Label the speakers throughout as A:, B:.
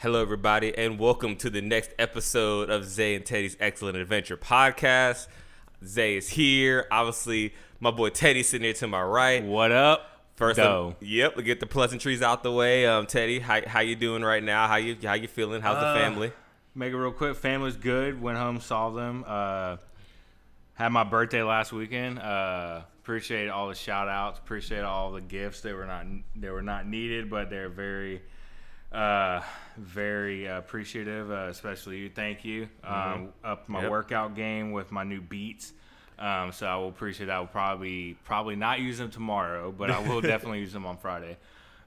A: Hello, everybody, and welcome to the next episode of Zay and Teddy's Excellent Adventure podcast. Zay is here. Obviously, my boy Teddy sitting here to my right.
B: What up?
A: First, yep, we get the pleasantries out the way. Um, Teddy, how, how you doing right now? How you how you feeling? How's
B: Uh,
A: the family?
B: Make it real quick. Family's good. Went home, saw them. Uh, had my birthday last weekend. Uh, appreciate all the shout outs. Appreciate all the gifts. They were not they were not needed, but they're very uh, very appreciative. Uh, especially you. Thank you. Um, up my
A: Yep.
B: workout game with my new beats. Um, so I will appreciate that. I will probably probably not use them tomorrow, but I will definitely use them on Friday.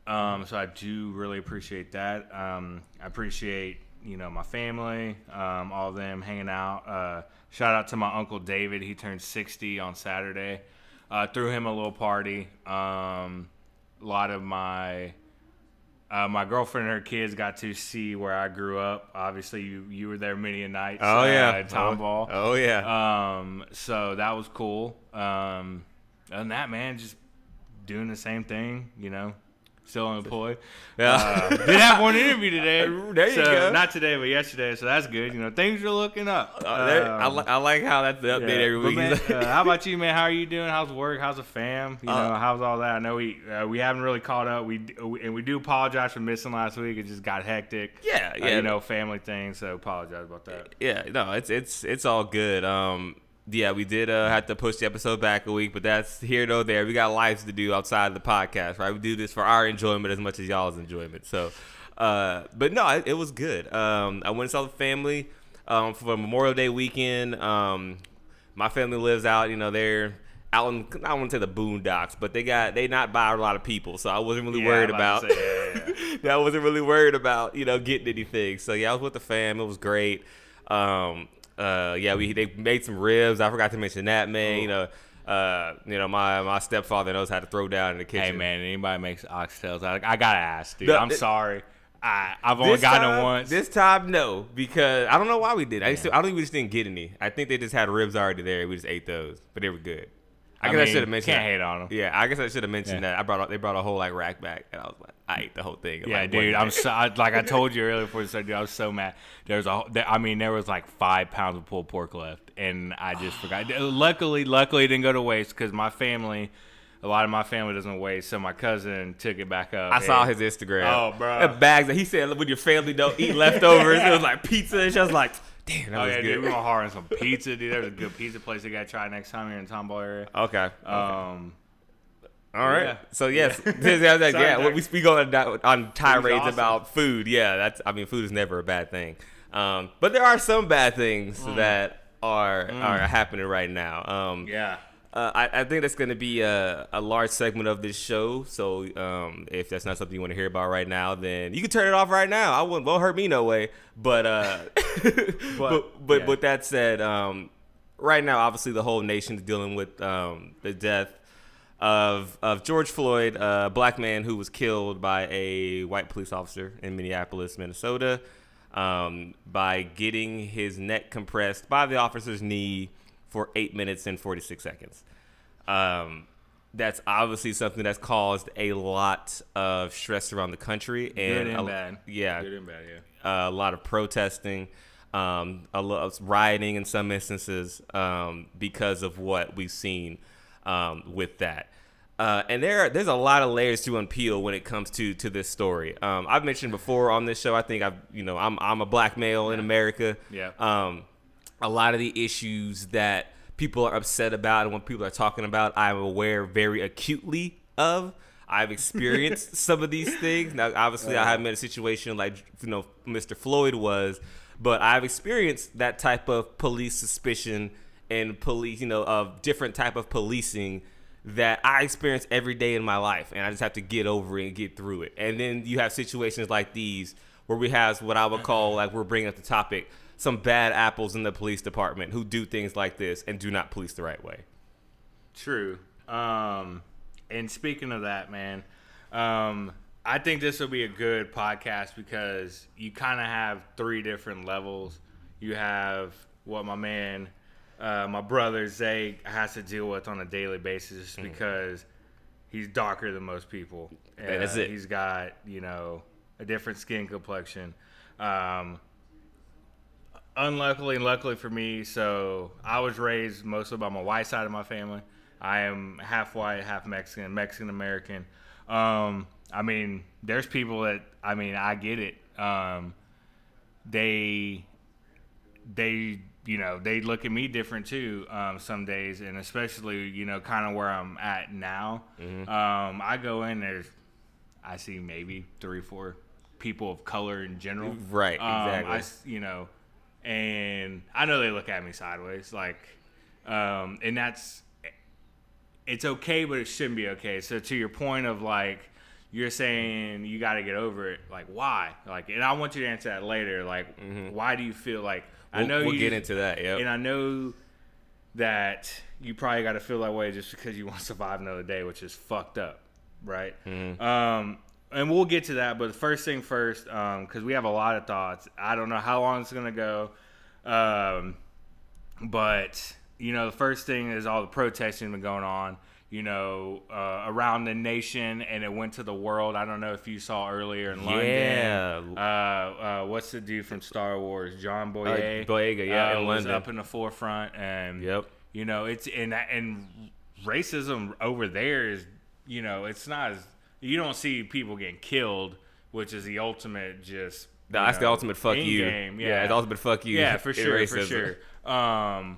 B: Um, so I do really appreciate that. Um, I appreciate you know my family, um, all of them hanging out. Uh, shout out to my uncle David. He turned 60 on Saturday. Uh, threw him a little party. Um, a lot of my uh, my girlfriend and her kids got to see where I grew up. Obviously, you you were there many a nights.
A: Oh
B: uh,
A: yeah,
B: at Tomball.
A: Oh, oh yeah.
B: Um, so that was cool. Um, other than that, man, just doing the same thing, you know, still unemployed.
A: Yeah.
B: Uh, did have one interview today.
A: There you
B: so,
A: go.
B: Not today, but yesterday. So that's good. You know, things are looking up.
A: Uh, there- I,
B: Um,
A: li- I like how that's the update
B: yeah.
A: every week.
B: man, uh, how about you, man? How are you doing? How's work? How's the fam? You know,
A: Uh,
B: how's all that? I know we uh, we haven't really caught up. We, we and we do apologize for missing last week. It just got hectic.
A: Yeah,
B: Uh,
A: yeah.
B: you know, family things. So apologize about that.
A: Yeah, no, it's it's it's all good. Um, yeah, we did uh, have to push the episode back a week, but that's here no there. We got lives to do outside of the podcast, right? We do this for our enjoyment as much as y'all's enjoyment. So, uh, but no, it, it was good. Um, I went and saw the family um, for Memorial Day weekend. Um, my family lives out, you know, they're out in I don't want to say the boondocks, but they got they not by a lot of people, so I wasn't really
B: Yeah,
A: worried about.
B: about say, yeah, yeah,
A: I wasn't really worried about you know getting anything. So yeah, I was with the fam. It was great. Um, uh, yeah, we they made some ribs. I forgot to mention that man. You know, uh, you know my my stepfather knows how to throw down in the kitchen.
B: Hey man, anybody makes oxtails, I, I gotta ask, dude.
A: No,
B: I'm sorry. I I've only gotten
A: time,
B: once.
A: This time, no, because I don't know why we did. I used to, I don't think we just didn't get any. I think they just had ribs already there. We just ate those, but they were good. I,
B: I
A: guess I should have mentioned.
B: can't
A: that.
B: hate them.
A: Yeah, I guess I should have mentioned
B: Yeah.
A: that. I brought they brought a whole like rack back, and I was like, I ate the whole thing.
B: yeah,
A: like,
B: dude. I'm so I, like I told you earlier before the started, dude. I was so mad. There's a, there, I mean, there was like five pounds of pulled pork left, and I just forgot. Luckily, luckily, it didn't go to waste because my family, a lot of my family doesn't waste. So my cousin took it back up.
A: I saw his Instagram.
B: Oh, bro.
A: The bags that he said when your family don't eat leftovers. It was like pizza. And she was like, damn, that
B: Oh
A: was
B: yeah,
A: good.
B: dude. We went hard on some pizza, dude. There's a good pizza place I gotta try next time here in Tomball area.
A: okay.
B: Um,
A: All right.
B: yeah.
A: So yes, yeah,
B: Sorry,
A: yeah.
B: Doc.
A: We we go on, on tirades
B: awesome.
A: about food. Yeah, that's. I mean, food is never a bad thing. Um, but there are some bad things
B: Mm.
A: that are are happening right now. Um,
B: yeah.
A: Uh, I, I think that's going to be a, a large segment of this show. So um, if that's not something you want to hear about right now, then you can turn it off right now. I won't, won't hurt me no way. But uh, but but,
B: yeah.
A: with that said, um, right now, obviously the whole nation's dealing with um, the death of of George Floyd, a black man who was killed by a white police officer in Minneapolis, Minnesota, um, by getting his neck compressed by the officer's knee for eight minutes and forty six seconds. Um, that's obviously something that's caused a lot of stress around the country and,
B: Good and
A: a-
B: bad.
A: Yeah,
B: Good and bad. Yeah.
A: a lot of protesting, um, a lot of rioting in some instances um, because of what we've seen um, with that. Uh, and there, there's a lot of layers to unpeel when it comes to to this story. Um, I've mentioned before on this show. I think I've, you know, I'm I'm a black male in America.
B: Yeah.
A: A lot of the issues that people are upset about and what people are talking about, I'm aware very acutely of. I've experienced some of these things. Now, obviously, I haven't been in a situation like you know Mr. Floyd was, but I've experienced that type of police suspicion and police, you know, of different type of policing that I experience every day in my life, and I just have to get over it and get through it. And then you have situations like these where we have what I would call mm-hmm. like we're bringing up the topic some bad apples in the police department who do things like this and do not police the right way.
B: True. Um, and speaking of that, man, um, I think this will be a good podcast because you kind of have three different levels. You have what my man, uh, my brother Zay, has to deal with on a daily basis just because he's darker than most people.
A: Mm-hmm. that's it.
B: He's got you know a different skin complexion. Um, unluckily and luckily for me, so I was raised mostly by my white side of my family. I am half white, half Mexican, Mexican American. Um, I mean, there's people that I mean, I get it. Um, they they you know they look at me different too um, some days and especially you know kind of where i'm at now
A: Mm-hmm.
B: um, i go in there's i see maybe three four people of color in general
A: Right,
B: Um,
A: exactly.
B: I you know and i know they look at me sideways like um, and that's it's okay, but it shouldn't be okay. So to your point of like you're saying you got to get over it, like why? Like, and I want you to answer that later. Like, why do you feel like I
A: We'll,
B: know
A: we'll
B: you,
A: get into that. Yep.
B: and I know that you probably got to feel that way just because you want to survive another day, which is fucked up, right? Um, and we'll get to that, but the first thing first, because we have a lot of thoughts. I don't know how long it's gonna go, um, but you know, the first thing is all the protesting been going on. You know, uh, around the nation, and it went to the world. I don't know if you saw earlier in
A: Yeah.
B: London. Uh, uh, what's the dude from Star Wars? John Boyega.
A: Boyega, yeah,
B: uh,
A: in
B: was
A: London.
B: up in the forefront, and
A: Yep.
B: you know, it's and and racism over there is, you know, it's not as you don't see people getting killed, which is the ultimate just.
A: That's the ultimate fuck you.
B: in-game,
A: Yeah,
B: Yeah,
A: the ultimate fuck you
B: Yeah, for sure, for sure. Um,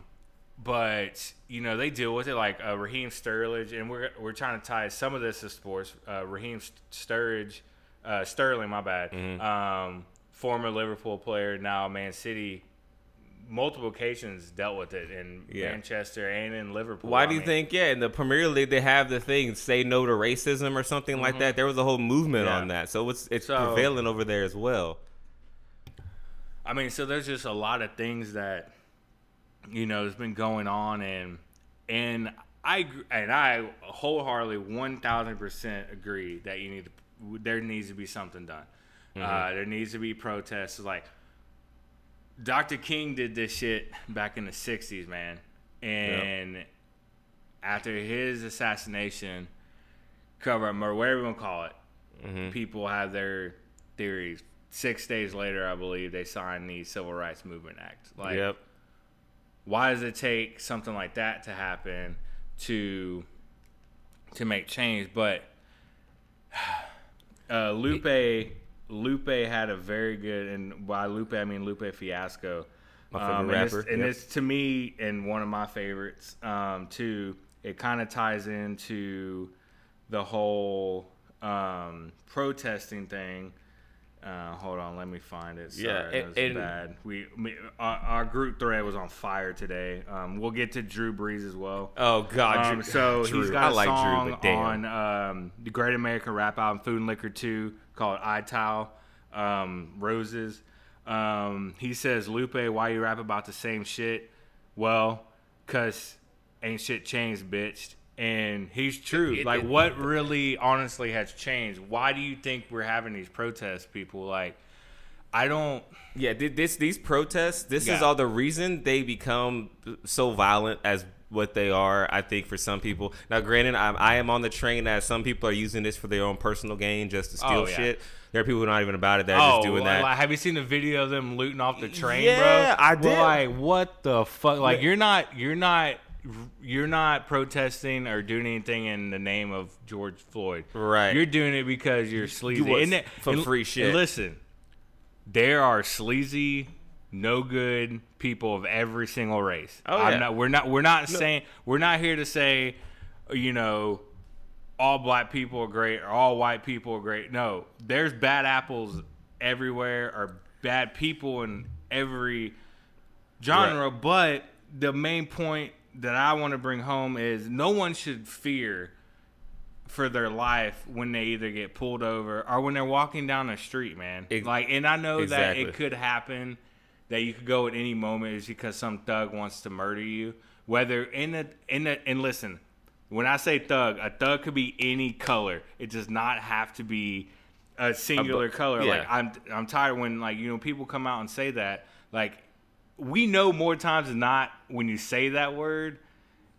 B: but you know they deal with it like uh, Raheem Sterling, and we're we're trying to tie some of this to sports. Uh, Raheem Sturridge, uh, Sterling, my bad.
A: Mm-hmm.
B: Um, former Liverpool player, now Man City. Multiple occasions dealt with it in
A: Yeah.
B: Manchester and in Liverpool.
A: Why do you
B: mean,
A: think? Yeah, in the Premier League they have the thing "Say No to Racism" or something like that. There was a whole movement
B: Yeah.
A: on that, so it's it's
B: So-
A: prevailing over there as well.
B: I mean, so there's just a lot of things that you know has been going on, and and I and I wholeheartedly one thousand percent agree that you need to there needs to be something done. Uh, there needs to be protests. Like Dr. King did this shit back in the '60s, man, and after his assassination, cover up or whatever you want to call it, people have their theories. Six days later, I believe they signed the Civil Rights Movement Act. Like,
A: yep.
B: why does it take something like that to happen to to make change? But uh, Lupe Lupe had a very good, and by Lupe I mean Lupe Fiasco.
A: My favorite
B: Um, and it's-
A: rapper,
B: and
A: yep.
B: it's to me and one of my favorites um, too. It kind of ties into the whole um, protesting thing. Uh, hold on, let me find it. Sorry,
A: Yeah,
B: that
A: and-
B: was
A: and-
B: bad. We, me, our, our group thread was on fire today. Um, we'll get to Drew Brees as well.
A: Oh God,
B: Um,
A: Drew,
B: so
A: Drew.
B: he's got
A: I
B: a
A: like
B: song
A: Drew,
B: on um, the Great American Rap album, Food and Liquor 2, called Ital um, Roses. Um, he says, Lupe, why you rap about the same shit? Well, cause ain't shit changed, bitch. And he's true.
A: It-
B: like,
A: it-
B: what really, honestly, has changed? Why do you think we're having these protests, people? Like, I don't.
A: Yeah, this these protests, this is all the reason they become so violent as what they are. I think for some people. Now, granted, I'm, I am on the train that some people are using this for their own personal gain, just to oh, steal
B: Oh, yeah.
A: shit. There are people who are not even about it that are
B: oh,
A: just doing that.
B: like, have you seen the video of them looting off the train,
A: Yeah,
B: bro?
A: I
B: We're
A: did.
B: Like, what the fuck? Like,
A: Yeah.
B: you're not, you're not, you're not protesting or doing anything in the name of George Floyd.
A: Right.
B: You're doing it because you're sleazy.
A: want
B: And and-
A: free shit.
B: listen, there are sleazy, no good people of every single race.
A: Oh,
B: I'm
A: yeah.
B: not, we're not. We're not saying. We're not here to say, you know, all black people are great or all white people are great. No, there's bad apples everywhere or bad people in every genre. But the main point that I want to bring home is no one should fear for their life when they either get pulled over or when they're walking down the street, man.
A: Ex-
B: like, and I know that it could happen that you could go at any moment is because some thug wants to murder you. Whether in the in the and listen, when I say thug, a thug could be any color. It does not have to be a singular color. Like. I'm I'm tired when like you know people come out and say that. Like we know more times than not when you say that word,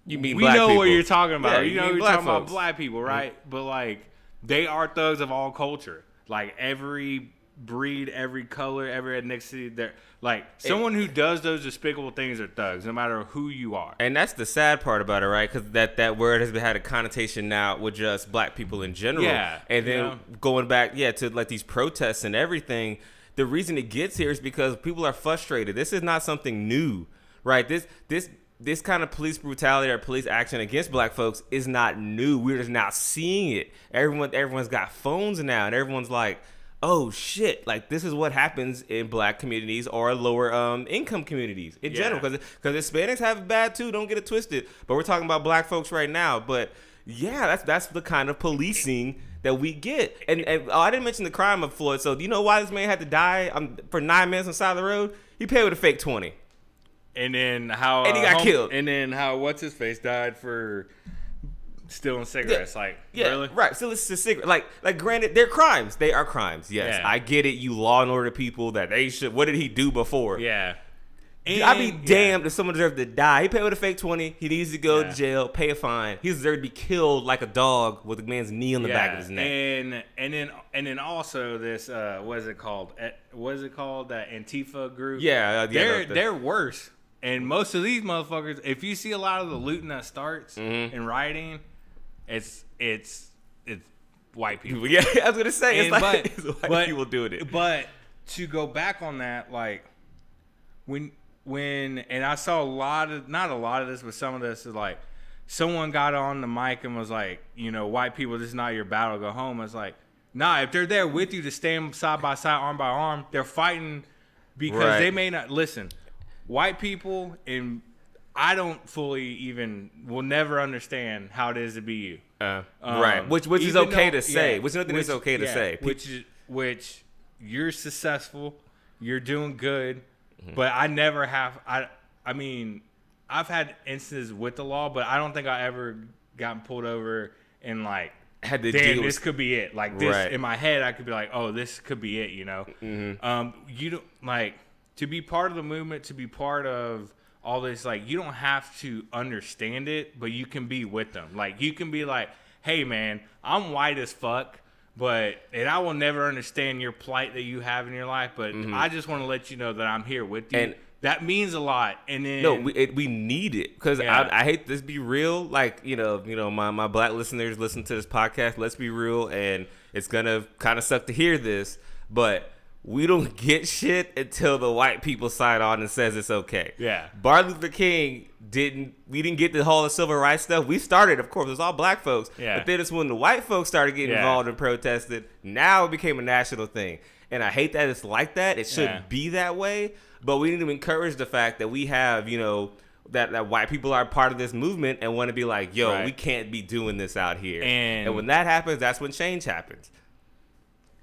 A: you mean
B: we know
A: people.
B: what you're talking about.
A: Yeah,
B: you know
A: mean
B: you're talking about black people, mm-hmm. right? But like they are thugs of all culture. like every breed, every color, every ethnicity. They're like someone who does those despicable things are thugs, no matter who you are.
A: And that's the sad part about it, right? Because that, that word has had a connotation now with just black people in general.
B: Yeah,
A: And then
B: know?
A: going back, yeah, to like these protests and everything. The reason it gets here is because people are frustrated. This is not something new, right? This this this kind of police brutality or police action against black folks is not new. We're just not seeing it. Everyone everyone's got phones now, and everyone's like, oh shit like this is what happens in black communities or lower um, income communities in
B: Yeah.
A: general because because hispanics have bad too. Don't get it twisted. But we're talking about black folks right now. But yeah that's that's the kind of policing that we get. And, and oh, i didn't mention the crime of floyd. So do you know why this man had to die um, for nine minutes on the side of the road? He paid with a fake 20
B: And then how
A: And he
B: uh,
A: got killed.
B: And then how what's his face died for stealing cigarettes. Like
A: Yeah,
B: really?
A: right. So it's a secret. Like, like, granted, they're crimes. They are crimes. Yes,
B: Yeah.
A: I get it. You law and order people that they should. What did he do before?
B: Yeah.
A: I'd be
B: And-
A: damned if someone deserved to die. He paid with a fake 20. He needs to go
B: Yeah.
A: to jail, pay a fine. He deserved to be killed like a dog with a man's knee on the back of his neck.
B: And and then and then also this uh what is it called? What is it called? That Antifa group.
A: Yeah, uh, yeah,
B: they're
A: the- the-
B: they're worse. And most of these motherfuckers, if you see a lot of the looting that starts
A: Mm-hmm.
B: and rioting, it's it's it's white people.
A: yeah, I was gonna say it's like
B: but-
A: it's white
B: but-
A: people doing it.
B: But to go back on that, like when when and I saw a lot of not a lot of this, but some of this is like someone got on the mic and was like, you know, white people, this is not your battle, go home. It's like, nah, if they're there with you to stand side by side, arm by arm, they're fighting because
A: Right.
B: they may not listen. White people and I don't fully even will never understand how it is to be you.
A: Uh,
B: Um,
A: right, which which is okay
B: though-
A: to say.
B: yeah,
A: which is nothing
B: which-
A: okay to
B: yeah,
A: say.
B: Which is which you're successful, you're doing good,
A: Mm-hmm.
B: but I never have. I I mean, I've had instances with the law, but I don't think I ever gotten pulled over and like.
A: Had to
B: Damn, this
A: with-
B: could be it. Like this
A: Right.
B: in my head, I could be like, "Oh, this could be it." You know, um, you don't like to be part of the movement, to be part of all this. Like, you don't have to understand it, but you can be with them. Like, you can be like, "Hey, man, I'm white as fuck." But and I will never understand your plight that you have in your life. But mm-hmm. I just want to let you know that I'm here with you.
A: And-
B: that means a lot. And then
A: No, we it, we need it because
B: Yeah.
A: I, I hate this be real. Like you know, you know, my my black listeners listen to this podcast. Let's be real, and it's gonna kind of suck to hear this, but we don't get shit until the white people sign on and says it's okay.
B: Yeah.
A: Martin Luther King didn't. We didn't get the whole of civil rights stuff. We started, of course, it was all black folks.
B: Yeah.
A: But then it's when the white folks started getting
B: Yeah.
A: involved and protested. Now it became a national thing. And I hate that it's like that. It shouldn't
B: Yeah.
A: be that way. But we need to encourage the fact that we have, you know, that, that white people are part of this movement and want to be like, yo,
B: Right.
A: we can't be doing this out here.
B: And-
A: and when that happens, that's when change happens.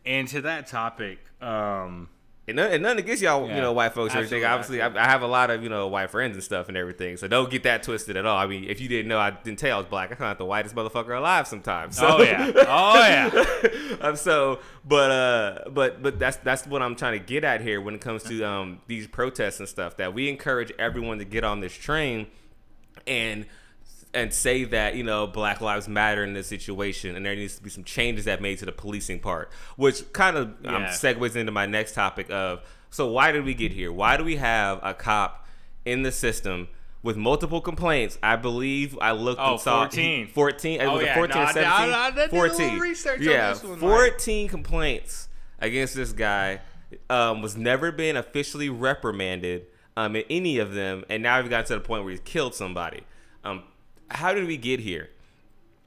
B: And to that topic, um,
A: And, none, and nothing against y'all, you know, white folks or anything.
B: Absolutely,
A: Obviously, I, I have a lot of, you know, white friends and stuff and everything. So don't get that twisted at all. I mean, if you didn't know, I didn't tell you I was black. I kind of the whitest motherfucker alive sometimes. So.
B: oh yeah, oh yeah.
A: um, so, but uh, but but that's that's what I'm trying to get at here when it comes to um these protests and stuff. That we encourage everyone to get on this train, and and say that you know Black Lives Matter in this situation, and there needs to be some changes that made to the policing part, which kind of um, segues into my next topic of so why did we get here? Why do we have a cop in the system? With multiple complaints, I believe I looked
B: Oh,
A: and saw
B: 14.
A: 14. It
B: Oh, yeah.
A: 14
B: No,
A: or
B: I- I- I did a little
A: 14.
B: research on
A: yeah,
B: this one, like-
A: 14 complaints against this guy. Um, was never been officially reprimanded um, in any of them, and now we've gotten to the point where he's killed somebody. Um, how did we get here?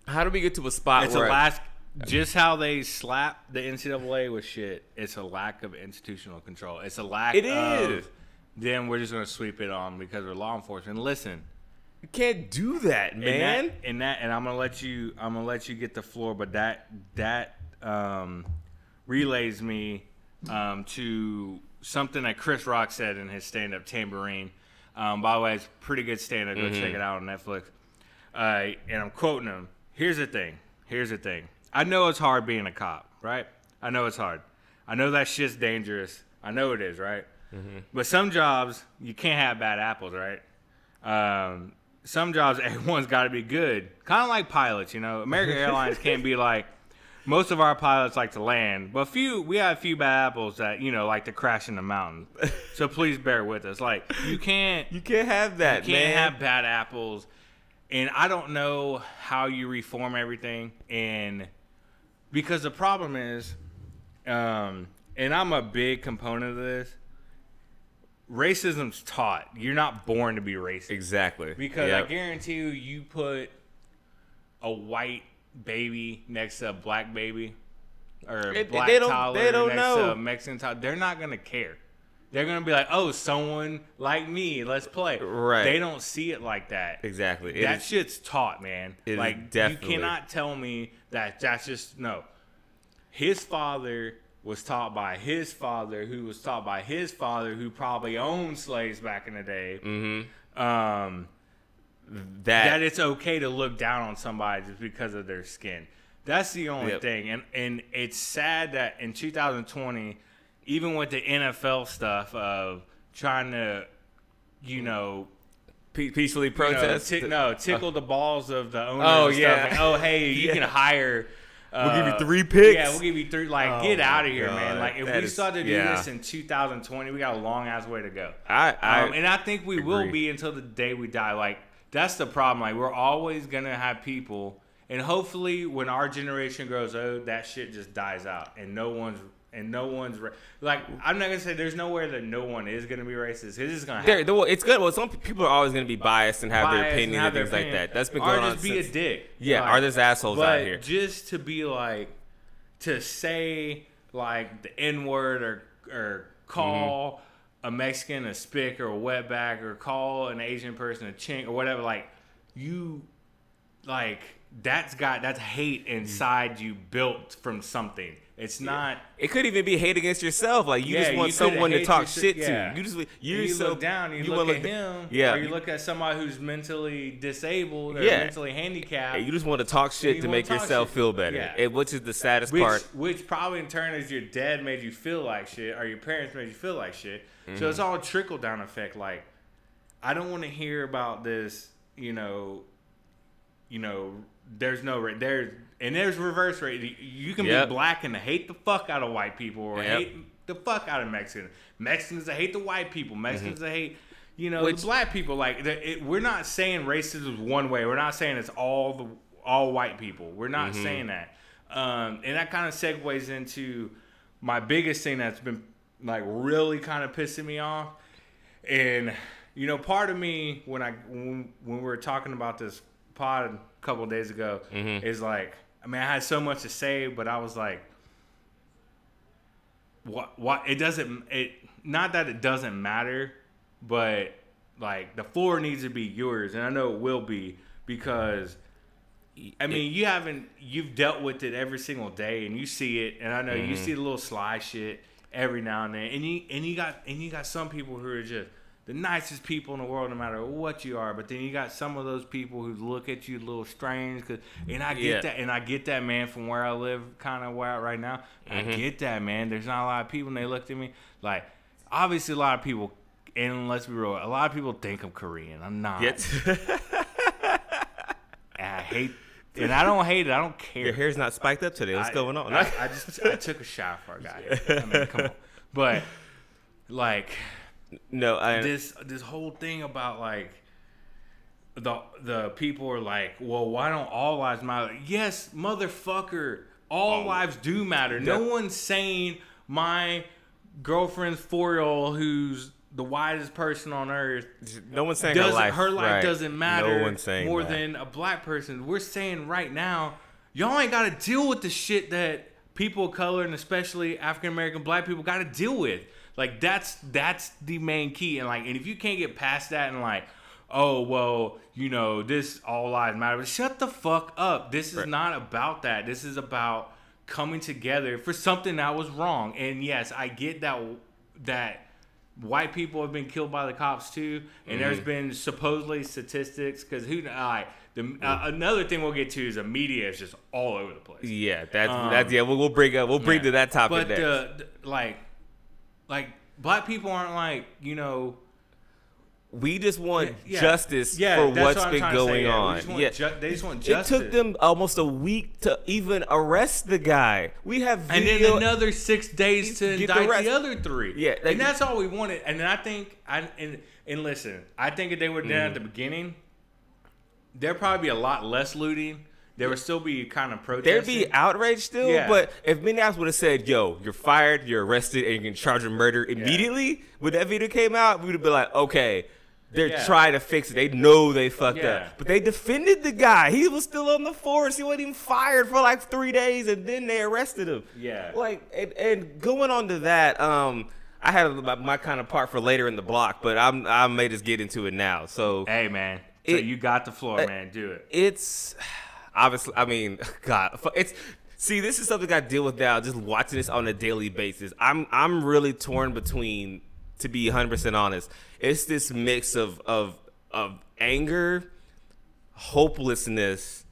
A: How did we get to a spot
B: It's a
A: where
B: lack. Just how they slap the NCAA with shit. It's a lack of institutional control. It's a lack.
A: It is. of.
B: Then we're just gonna sweep it on because we're law enforcement. Listen,
A: you can't do that,
B: and
A: man?
B: that, and that, and I'm gonna let you. I'm gonna let you get the floor, but that that um, relays me um, to something that Chris Rock said in his stand-up Tamborine. Um, by the way, it's pretty good stand-up. Go check it out on Netflix. Uh, and I'm quoting him. Here's the thing. Here's the thing. I know it's hard being a cop, right? I know it's hard. I know that shit's dangerous. I know it is, right? But some jobs you can't have bad apples, right? Um, some jobs everyone's got to be good. Kind of like pilots, you know. American Airlines can't be like, most of our pilots like to land, but few we have a few bad apples that you know like to crash in the mountain. so please bear with us. Like you can't
A: You can't have that,
B: you can't
A: man.
B: have bad apples, and I don't know how you reform everything, and because the problem is, um, and I'm a big component of this. Racism's taught. You're not born to be racist.
A: exactly.
B: Because
A: Yep.
B: I guarantee you, you put a white baby next to a black baby, or black
A: they don't-
B: toddler
A: they don't
B: next
A: know.
B: to a Mexican toddler, they're not gonna care. They're gonna be like, "Oh, someone like me, let's play."
A: Right.
B: They don't see it like that.
A: exactly. It
B: that
A: is-
B: shit's taught, man. Like
A: definitely-
B: you cannot tell me that that's just no. His father was taught by his father, who was taught by his father, who probably owned slaves back in the day. Mm-hmm. Um,
A: that,
B: that it's okay to look down on somebody just because of their skin. That's the only
A: Yep.
B: thing, and and it's sad that in 2020, even with the NFL stuff of trying to, you know,
A: pe- peacefully
B: you know,
A: protest.
B: no, tickle the balls of the owner.
A: Oh, yeah.
B: Like, oh, hey, you
A: Yeah.
B: can hire.
A: We'll give you
B: uh,
A: three picks.
B: Yeah, we'll give you three. Like,
A: Oh
B: get out of here, man. Like, if
A: That
B: we
A: is-
B: start to do
A: yeah.
B: this in 2020, we got a long ass way to go.
A: I, I
B: Um, and I think we will be until the day we die. Like that's the problem. Like we're always gonna have people, and hopefully, when our generation grows old, that shit just dies out, and no one's and no one's ra- like I'm not gonna say there's nowhere that no one is gonna be racist. It's just gonna happen.
A: there- well, it's good. Well, some people are always to be biased and have their
B: Bias and
A: and things like
B: opinion.
A: that. That's been going on Or
B: just be
A: since.
B: a dick.
A: Yeah,
B: Like,
A: are there's assholes out here?
B: just to be like to say like the N word or or call
A: Mm-hmm.
B: a Mexican a spick or a wetback or call an Asian person a chink or whatever, like you like that's got that's hate inside you built from something. It's not
A: It could even be hate against yourself. Like you
B: Yeah,
A: just want
B: you
A: someone to talk
B: yourse-
A: shit
B: yeah.
A: to. You just you,
B: you,
A: yourself-
B: look down, you,
A: wanna
B: look at him,
A: Yeah,
B: or you look at somebody who's mentally disabled or
A: Yeah.
B: mentally handicapped.
A: Yeah, you just want to talk shit to make yourself feel better.
B: Yeah.
A: And which is the saddest
B: which,
A: part.
B: which probably in turn is your dad made you feel like shit, or your parents made you feel like shit.
A: Mm-hmm.
B: So it's all trickle down effect. Like, I don't want to hear about this. You know, you know, there's no there's and there's reverse rate. You can
A: Yep.
B: be black and hate the fuck out of white people, or
A: Yep.
B: hate the fuck out of Mexicans. Mexicans that hate the white people. Mexicans that hate. You know,
A: Mm-hmm. Which-
B: the black people like the, it, we're not saying racism is one way. We're not saying it's all the all white people. We're not
A: Mm-hmm.
B: saying that. Um, and that kind of segues into my biggest thing that's been like really kind of pissing me off. And you know, part of me when I when, when we were talking about this pod a couple of days ago
A: Mm-hmm.
B: is like, I mean, I had so much to say, but I was like, what? What? It doesn't. It not that it doesn't matter, but like the floor needs to be yours, and I know it will be because. I mean, you haven't you've dealt with it every single day, and you see it, and I know you mm-hmm. see the little sly shit every now and then, and you and you got and you got some people who are just the nicest people in the world, no matter what you are. But then you got some of those people who look at you a little strange, cause and I get
A: Yeah.
B: that, and I get that man from where I live, kind of where I right now. I mm-hmm. get that man. There's not a lot of people, and they looked at me like obviously a lot of people, and let's be real, a lot of people think I'm Korean. I'm not. And I hate, and I don't hate it. I don't care.
A: your hair's not spiked up today. What's
B: I-
A: going on?
B: I, I just I took a shower I got here. I mean, come on. But like
A: no, I,
B: this this whole thing about like the the people are like, well, why don't all lives matter? Yes, motherfucker, all lives do matter. No
A: That-
B: one's saying my girlfriend's four year old who's the whitest person on earth
A: no one's saying her life.
B: her life
A: right.
B: doesn't matter
A: No one's saying
B: more
A: that.
B: than a black person. We're saying right now, y'all ain't got to deal with the shit that people of color and especially African American black people got to deal with. Like that's that's the main key. And like, and if you can't get past that and like, oh well, you know, this all lives matter. But shut the fuck up. This is
A: Right.
B: not about that. This is about coming together for something that was wrong. And yes, I get that that white people have been killed by the cops too, and there's
A: Mm-hmm.
B: been supposedly statistics because who like the uh, another thing we'll get to is the media is just all over the place.
A: Yeah, that's
B: Um,
A: that's yeah. We'll, we'll bring up. We'll bring
B: Yeah.
A: to that topic
B: but the, the- like like black people aren't like you know
A: we just want
B: Yeah,
A: justice
B: yeah,
A: for what's
B: what
A: been
B: say,
A: going
B: yeah.
A: On. yeah,
B: ju- they just want justice.
A: it took them almost a week to even arrest the guy. We have
B: and then another six days to
A: Get the
B: indict
A: rest.
B: the other three.
A: Yeah,
B: and that's all we wanted. And then I think, I and and listen, I think if they were done at
A: Mm.
B: the beginning, there'd probably be a lot less looting. There would still be kind of protesting.
A: There'd be outrage still,
B: Yeah.
A: but if Minneapolis would have said, "Yo, you're fired, you're arrested, and you can charge of murder immediately," when that video came out, we would have been like, "Okay, they're
B: Yeah.
A: trying to fix it. They know they fucked
B: Yeah.
A: up." But they defended the guy. He was still on the force. He wasn't even fired for like three days, and then they arrested him.
B: Yeah.
A: like and, and going on to that, um. I had my, my kind of part for later in the block, but I'm I may just get into it now. So
B: Hey man, so
A: It-
B: you got the floor,
A: uh,
B: man. Do it.
A: it's obviously i mean god it's see this is something i deal with now just watching this on a daily basis i'm i'm really torn between to be 100% honest it's this mix of of of anger hopelessness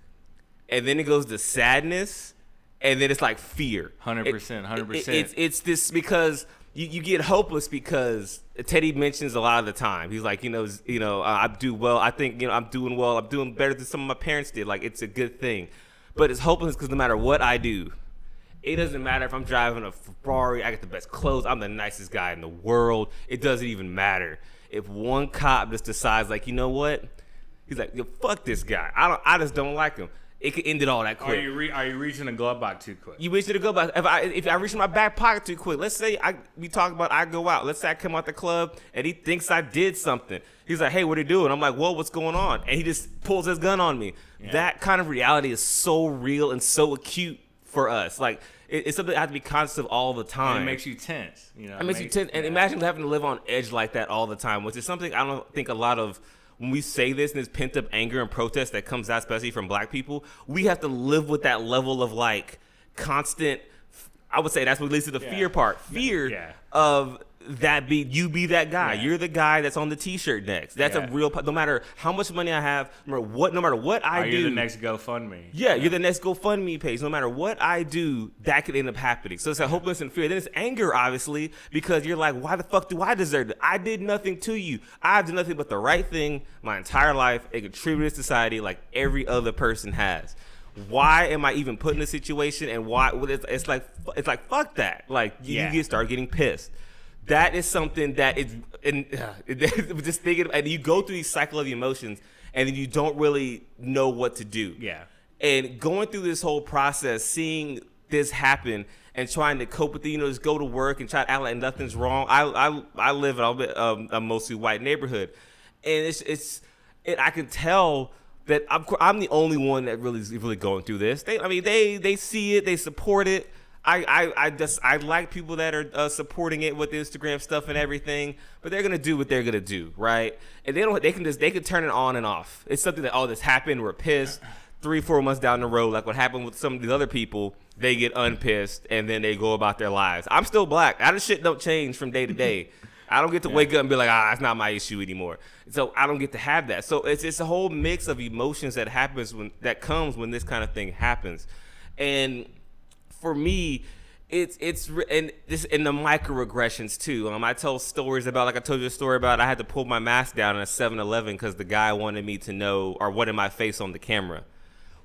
A: and then it goes to sadness and then it's like fear
B: 100%, 100%.
A: it- it's it's this because you, you get hopeless because Teddy mentions a lot of the time. He's like, you know, you know, I do well. I think you know I'm doing well. I'm doing better than some of my parents did. Like it's a good thing, but it's hopeless because no matter what I do, it doesn't matter if I'm driving a Ferrari. I get the best clothes. I'm the nicest guy in the world. It doesn't even matter if one cop just decides like, you know what? He's like, Yo, fuck this guy. I don't. I just don't like him. It could end it all that
B: Are
A: quick.
B: you re- are you reaching the glove box too quick?
A: You wish to glove box. If I if I reach my back pocket too quick, let's say I we talk about I go out. Let's say I come out the club and he thinks I did something. He's like, "Hey, what are you doing?" I'm like, "Whoa, what's going on?" And he just pulls his gun on me. That kind of reality is so real and so acute for us. Like it, it's something I have to be conscious of all the time.
B: And it makes you tense. You know,
A: It makes you tense. And imagine having to live on edge like that all the time, which is something I don't think a lot of when we say this and this pent up anger and protest that comes out, especially from black people, we have to live with that level of like constant. I would say that's what leads to the
B: Yeah.
A: fear part. Fear
B: Yeah.
A: of that be you be that guy.
B: Yeah.
A: You're the guy that's on the T-shirt next. That's
B: Yeah.
A: a real. No matter how much money I have, no matter what, no matter what I oh,
B: Are
A: do,
B: you the next GoFundMe?
A: yeah, you're the next GoFundMe page. No matter what I do, that could end up happening. So it's a hopeless and fear. Then it's anger, obviously, because you're like, why the fuck do I deserve it? I did nothing to you. I've done nothing but the right thing my entire life and contributed to society like every other person has. Why am I even put in this situation? And why? It's, it's like it's like fuck that. Like you,
B: Yeah.
A: you get start getting pissed. That is something that is, and just thinking, and you go through these cycle of emotions, and then you don't really know what to do
B: Yeah.
A: and going through this whole process, seeing this happen and trying to cope with it, you know, just go to work and try to act like nothing's wrong. I I, I live in a, um, a mostly white neighborhood, and it's it's it, I can tell that I'm I'm the only one that really is really going through this. They I mean they they see it, they support it. I, I, I just I like people that are uh, supporting it with Instagram stuff and everything, but they're gonna do what they're gonna do, right? And they don't they can just they can turn it on and off. It's something that oh this happened, we're pissed. Three four months down the road, like what happened with some of these other people, they get unpissed and then they go about their lives. I'm still black. That shit don't change from day to day. I don't get to wake up and be like, ah, it's not my issue anymore. So I don't get to have that. So it's it's a whole mix of emotions that happens when that comes when this kind of thing happens, and for me, it's it's and this in the microaggressions too. Um, I tell stories about like I told you a story about I had to pull my mask down in a 7-Eleven because the guy wanted me to know or wanted my face on the camera.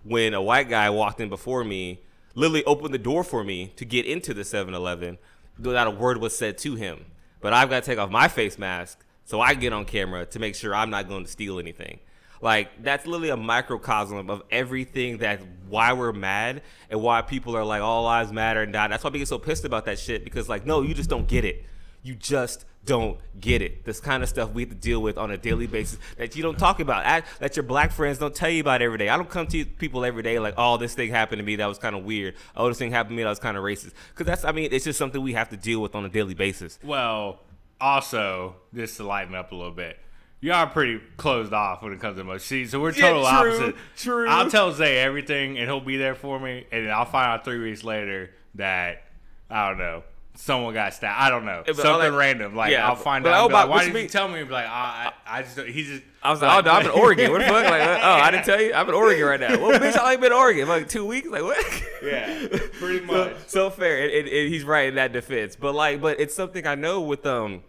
A: When a white guy walked in before me, literally opened the door for me to get into the 7-Eleven without a word was said to him. But I've got to take off my face mask so I get on camera to make sure I'm not going to steal anything. Like that's literally a microcosm of everything that why we're mad and why people are like all lives matter and die. That's why we get so pissed about that shit because like no, you just don't get it. You just don't get it. This kind of stuff we have to deal with on a daily basis that you don't talk about. I, that your black friends don't tell you about every day. I don't come to people every day like, oh, this thing happened to me that was kind of weird. Oh, this thing happened to me that was kind of racist. Because that's, I mean, it's just something we have to deal with on a daily basis.
B: Well, also, just to lighten up a little bit, you are pretty closed off when it comes to emotions. See, so we're
A: Yeah,
B: total
A: true,
B: opposite.
A: true.
B: I'll tell Zay everything, and he'll be there for me, and then I'll find out three weeks later that I don't know. Someone got stabbed. I don't know.
A: but
B: Something
A: all that-
B: random. Like
A: yeah,
B: I'll find
A: but
B: out.
A: oh,
B: like,
A: but
B: Why
A: what
B: did
A: you
B: you
A: mean-
B: tell me? Be like, I, I, I just he just.
A: I was like, oh, no, I'm in Oregon. What the fuck? Like, oh, I didn't tell you. I'm in Oregon right now. Well, bitch, I only been in Oregon like two weeks. Like, what?
B: Yeah, pretty
A: so,
B: much.
A: so fair. And, and- and he's right in that defense. But like, but it's something I know with um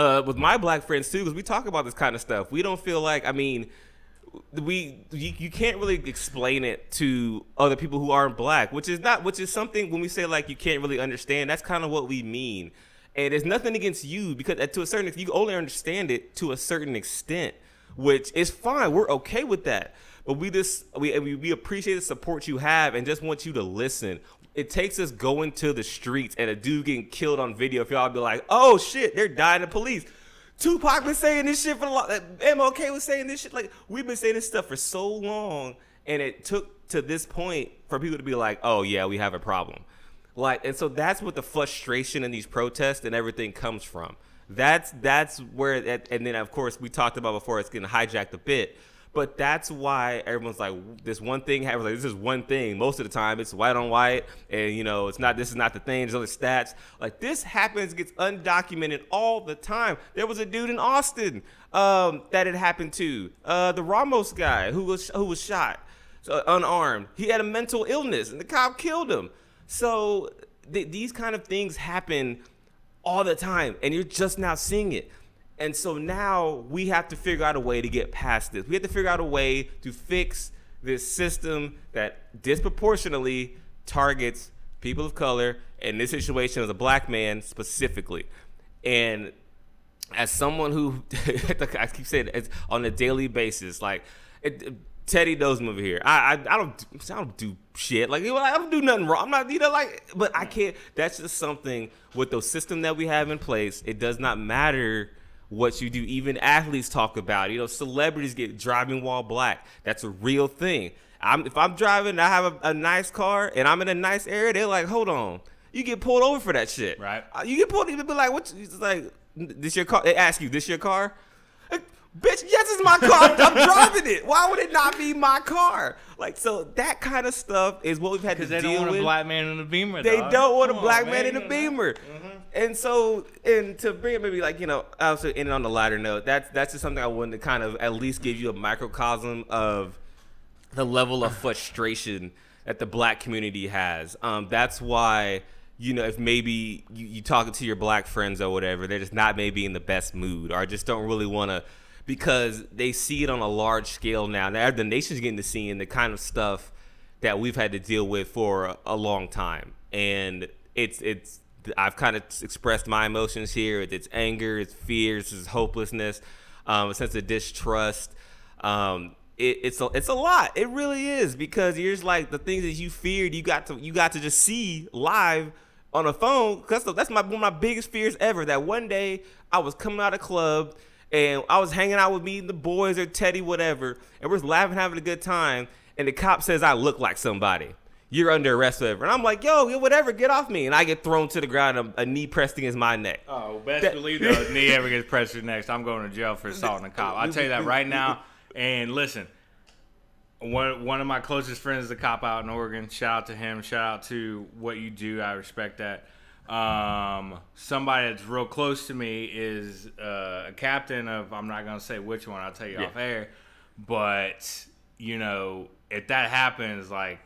A: uh, with my black friends too, because we talk about this kind of stuff. We don't feel like, I mean, we you, you can't really explain it to other people who aren't black, which is not, which is something when we say like you can't really understand. That's kind of what we mean. And there's nothing against you because uh, to a certain extent, you only understand it to a certain extent, which is fine. We're okay with that. But we just we we appreciate the support you have and just want you to listen. It takes us going to the streets and a dude getting killed on video if y'all be like, oh shit, they're dying the police. Tupac been saying this shit for a long. MLK was saying this shit. Like we've been saying this stuff for so long, and it took to this point for people to be like, "Oh yeah, we have a problem." Like, and so that's what the frustration in these protests and everything comes from. That's that's where, and then of course we talked about before it's getting hijacked a bit. But that's why everyone's like, this one thing happens. Like, this is one thing. Most of the time, it's white on white, and you know, it's not. This is not the thing. There's other stats. Like this happens, gets undocumented all the time. There was a dude in Austin um, that it happened to. Uh, the Ramos guy who was who was shot, so unarmed. He had a mental illness, and the cop killed him. So th- these kind of things happen all the time, and you're just now seeing it. And so now we have to figure out a way to get past this. We have to figure out a way to fix this system that disproportionately targets people of color, in this situation as a black man specifically. And as someone who I keep saying it's on a daily basis, like it, Teddy knows me over here. I, I I don't I don't do shit like I don't do nothing wrong. I'm not you know like, but I can't. That's just something with the system that we have in place. It does not matter what you do. Even athletes talk about. It. You know, celebrities get driving while black. That's a real thing. I'm, if I'm driving, I have a, a, nice car, and I'm in a nice area. They're like, hold on, you get pulled over for that shit.
B: Right.
A: Uh, you get pulled. You be like, what's like, this your car? They ask you, this your car? Bitch, yes, it's my car. I'm driving it. Why would it not be my car? Like, so that kind of stuff is what we've had to deal with.
B: Because they don't want a black man in a Beamer.
A: They
B: dog.
A: don't want Come a black on, man, man, in a Beamer. Mm-hmm. And so, and to bring it maybe like you know, also ending on the lighter note, that's that's just something I wanted to kind of at least give you a microcosm of the level of frustration that the black community has. Um, that's why you know, if maybe you, you talking to your black friends or whatever, they're just not maybe in the best mood or just don't really want to because they see it on a large scale now. Now the nation's getting to see seeing the kind of stuff that we've had to deal with for a, a long time, and it's it's I've kind of expressed my emotions here. It's anger, it's fears, it's hopelessness, um, a sense of distrust. Um, it, it's a, it's a lot. It really is because you're just like the things that you feared. You got to you got to just see live on a phone. Cause that's my one of my biggest fears ever. That one day I was coming out of club and I was hanging out with me and the boys or Teddy, whatever, and we're laughing, having a good time, and the cop says I look like somebody. You're under arrest, whatever. And I'm like, yo, whatever, get off me. And I get thrown to the ground, a, a knee pressed against my neck.
B: Oh, best that- believe the knee ever gets pressed to next, I'm going to jail for assaulting a cop. I'll tell you that right now. And listen, one one of my closest friends is a cop out in Oregon. Shout out to him. Shout out to what you do. I respect that. Um, somebody that's real close to me is uh, a captain of. I'm not gonna say which one. I'll tell you yeah. off air. But you know, if that happens, like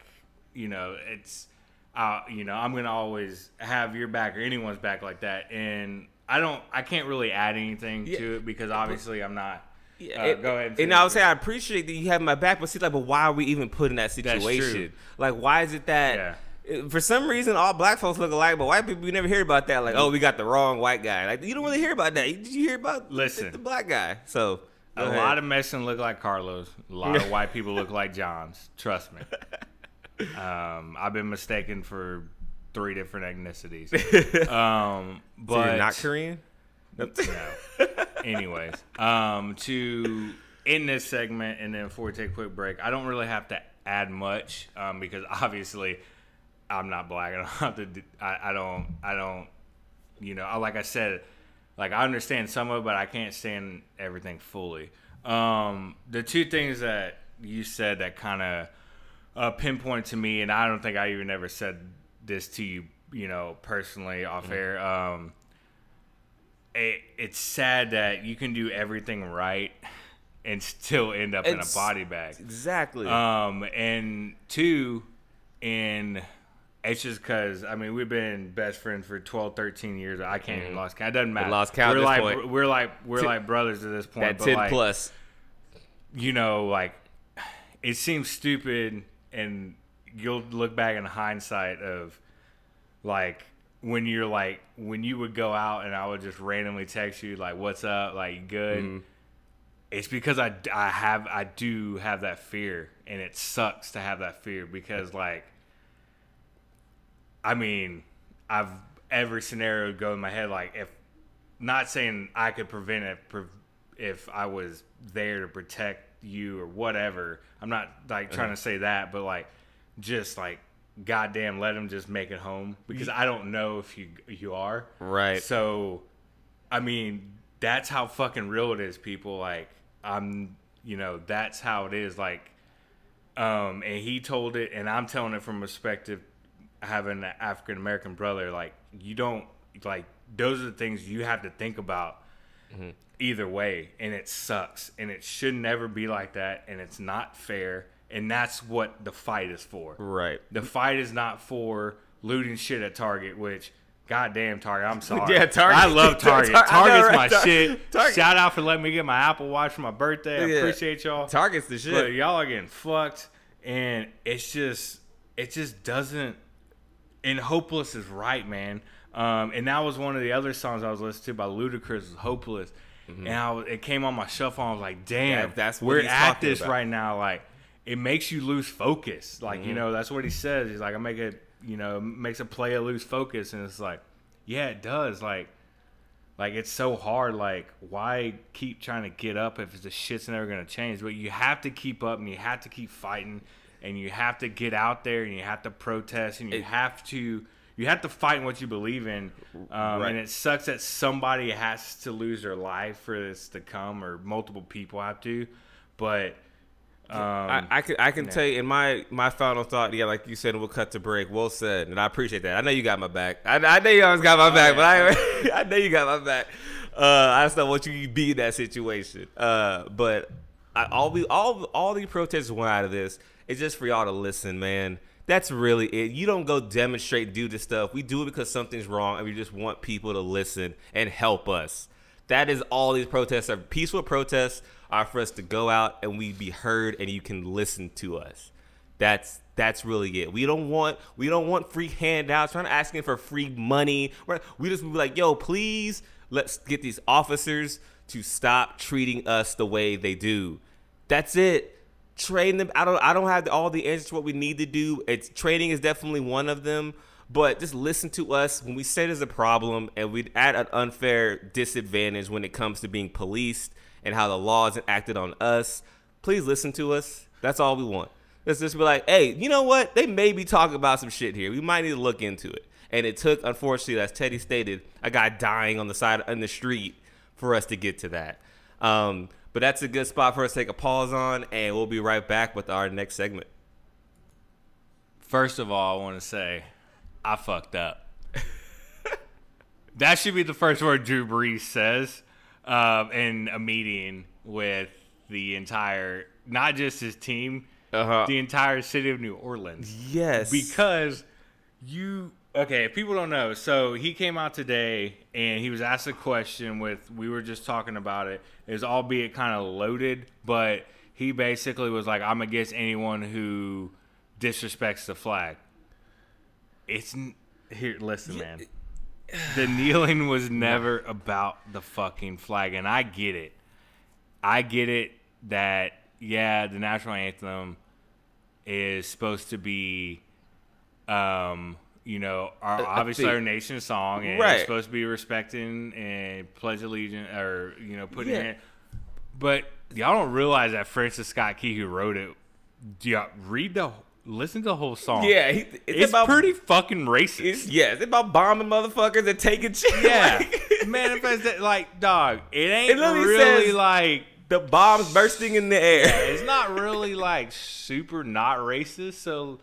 B: you know, it's. Uh, you know, I'm gonna always have your back or anyone's back like that, and I don't, I can't really add anything yeah. to it because obviously I'm not. Yeah, uh, it, go ahead. And,
A: and I would say I appreciate that you have my back, but see, like, but why are we even put in that situation? Like, why is it that? Yeah for some reason, all black folks look alike, but white people, you never hear about that. Like, oh, we got the wrong white guy. Like, you don't really hear about that. Did you hear about
B: Listen,
A: the, the black guy? So
B: a ahead. lot of Mexicans look like Carlos. A lot of white people look like Johns. Trust me. Um, I've been mistaken for three different ethnicities. Um, but
A: so you're not Korean.
B: No. Anyways, um, to in this segment, and then before we take a quick break, I don't really have to add much um, because obviously I'm not black. I don't have to. Do, I, I don't. I don't. You know, like I said, like I understand some of it, but I can't stand everything fully. Um, the two things that you said that kind of uh, pinpoint to me, and I don't think I even ever said this to you, you know, personally off mm-hmm. air. Um, it, it's sad that you can do everything right and still end up it's, in a body bag.
A: Exactly.
B: Um, and two, in It's just because I mean we've been best friends for 12, 13 years. I can't even lost count. It doesn't matter.
A: lost count
B: We're like
A: point.
B: we're like we're
A: Ten-
B: like brothers at this point.
A: That
B: but
A: ten
B: like,
A: plus.
B: you know, like it seems stupid, and you'll look back in hindsight of like when you're like when you would go out and I would just randomly text you like, "What's up? Like, good?"
A: Mm-hmm.
B: It's because I I have I do have that fear, and it sucks to have that fear because like, I mean, I've every scenario would go in my head like if not saying I could prevent it if I was there to protect you or whatever. I'm not like trying
A: Uh-huh.
B: to say that, but like just like goddamn, let him just make it home because I don't know if you you are
A: Right.
B: So, I mean, that's how fucking real it is, people. Like I'm, you know, that's how it is. Like, um, and he told it, and I'm telling it from perspective having an African American brother. Like, you don't like those are the things you have to think about mm-hmm. either way, and it sucks, and it should never be like that, and it's not fair, and that's what the fight is for.
A: Right.
B: The fight is not for looting shit at Target, which goddamn Target, I'm sorry.
A: Yeah, Target-
B: I love Target.
A: Tar- I know,
B: Target's
A: right?
B: my
A: Tar-
B: shit.
A: Target-
B: Shout out for letting me get my Apple Watch for my birthday. I appreciate y'all.
A: Target's the
B: But
A: shit.
B: y'all are getting fucked, and it's just, it just doesn't. And hopeless is right, man. Um, and that was one of the other songs I was listening to by Ludacris. Hopeless, and I was, it came on my shuffle. I was like, damn,
A: Mm-hmm. Yeah, that's what
B: we're at this
A: about.
B: right now. Like, it makes you lose focus. Like,
A: Mm-hmm.
B: you know, that's what he says. He's like, I make it, you know, makes a player lose focus, and it's like, yeah, it does. Like, like it's so hard. Like, why keep trying to get up if the shit's never gonna change? But you have to keep up, and you have to keep fighting, and you have to get out there, and you have to protest, and you
A: It-
B: have to. You have to fight in what you believe in, um,
A: Right.
B: and it sucks that somebody has to lose their life for this to come, or multiple people have to. But um,
A: I, I can I can
B: yeah.
A: tell you in my my final thought. Yeah, like you said, we'll cut to break. Well said, and I appreciate that. I know you got my back. I, I know you always got my back, but I I know you got my back. Uh, I just don't want you to be in that situation. Uh, but I, all we all all the protests went out of this. It's just for y'all to listen, man. That's really it. You don't go demonstrate, do this stuff. We do it because something's wrong, and we just want people to listen and help us. That is all these protests are. Peaceful protests are for us to go out and we be heard, and you can listen to us. That's that's really it. We don't want we don't want free handouts. We're not asking for free money. We're, we just be like, yo, please let's get these officers to stop treating us the way they do. That's it. Train them. I don't. I don't have all the answers to what we need to do. It's training is definitely one of them. But just listen to us when we say there's a problem and we at an unfair disadvantage when it comes to being policed and how the law acted on us. Please listen to us. That's all we want. Let's just be like, hey, you know what? They may be talking about some shit here. We might need to look into it. And it took, unfortunately, as Teddy stated, a guy dying on the side in the street for us to get to that. Um, but that's a good spot for us to take a pause on, and we'll be right back with our next segment.
B: First of all, I want to say I fucked up. that should be the first word Drew Brees says um, in a meeting with the entire, not just his team,
A: Uh-huh.
B: the entire city of New Orleans.
A: Yes.
B: Because you, okay, if people don't know, so he came out today and he was asked a question with, we were just talking about it, is albeit kind of loaded, but he basically was like, I'm against anyone who disrespects the flag. It's here. Listen, man. The kneeling was never about the fucking flag, and I get it. I get it that yeah, the national anthem is supposed to be, um, you know, our uh,
A: I uh,
B: obviously
A: think-
B: our nation's song, and
A: Right.
B: it's supposed to be respecting and pledge allegiance, or you know, putting
A: Yeah.
B: it. But y'all don't realize that Francis Scott Key, who wrote it, do y'all read the listen to the whole song?
A: Yeah, he, it's,
B: it's,
A: about
B: pretty fucking racist.
A: It's, yeah, it's about bombing motherfuckers and taking shit.
B: yeah,
A: Like,
B: manifest that like dog. It ain't
A: It
B: really like
A: the bombs bursting in the air.
B: it's not really like super not racist. So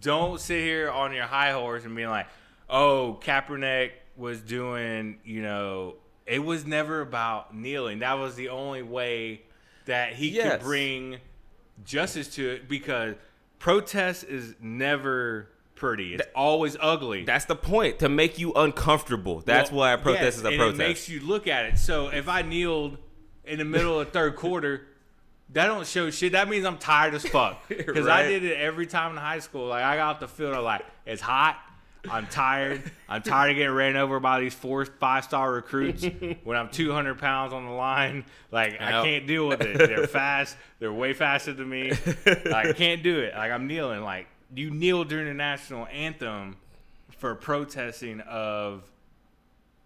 B: don't sit here on your high horse and be like, oh, Kaepernick was doing, you know, it was never about kneeling. That was the only way that he
A: Yes.
B: could bring justice to it because protest is never pretty. It's always ugly.
A: That's the point to make you uncomfortable. That's
B: Well,
A: why a protest
B: yes,
A: is a
B: and
A: protest.
B: It makes you look at it. So if I kneeled in the middle of third quarter, that don't show shit. That means I'm tired as fuck. Because I did it every time in high school. Like I got off the field, I'm like, it's hot. I'm tired. I'm tired of getting ran over by these four, five star recruits when I'm 200 pounds on the line. Like I can't deal with it. They're fast. They're way faster than me. I can't do it. Like I'm kneeling. Like you kneel during the national anthem for protesting of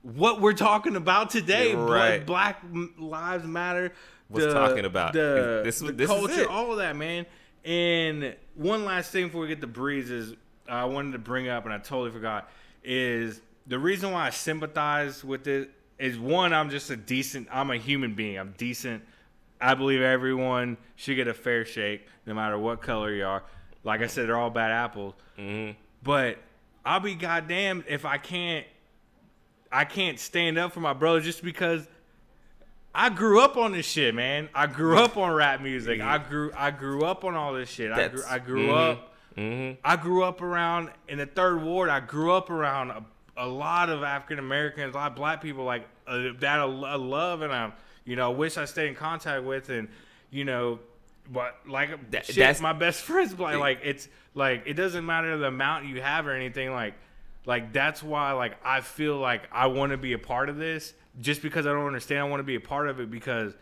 B: what we're talking about today.
A: Right.
B: Black Lives Matter.
A: Was talking about.
B: the,
A: This-
B: the
A: this is
B: culture, all of that, man. And one last thing before we get the breezes, I wanted to bring up, and I totally forgot, is the reason why I sympathize with it is one, I'm just a decent, I'm a human being. I'm decent. I believe everyone should get a fair shake, no matter what color you are. Like I said, they're all bad apples.
A: Mm-hmm.
B: But I'll be goddamn if I can't I can't stand up for my brother just because I grew up on this shit, man. I grew up on rap music. I grew I grew up on all this shit. I grew, I grew
A: mhm.
B: up I grew up around in the third ward. I grew up around a, a lot of African Americans, a lot of black people like uh, that I, I love and I you know wish I stayed in contact with and you know but like
A: That-
B: shit,
A: that's-
B: my best friends like like it's like it doesn't matter the amount you have or anything like like that's why like I feel like I want to be a part of this just because I don't understand I want to be a part of it because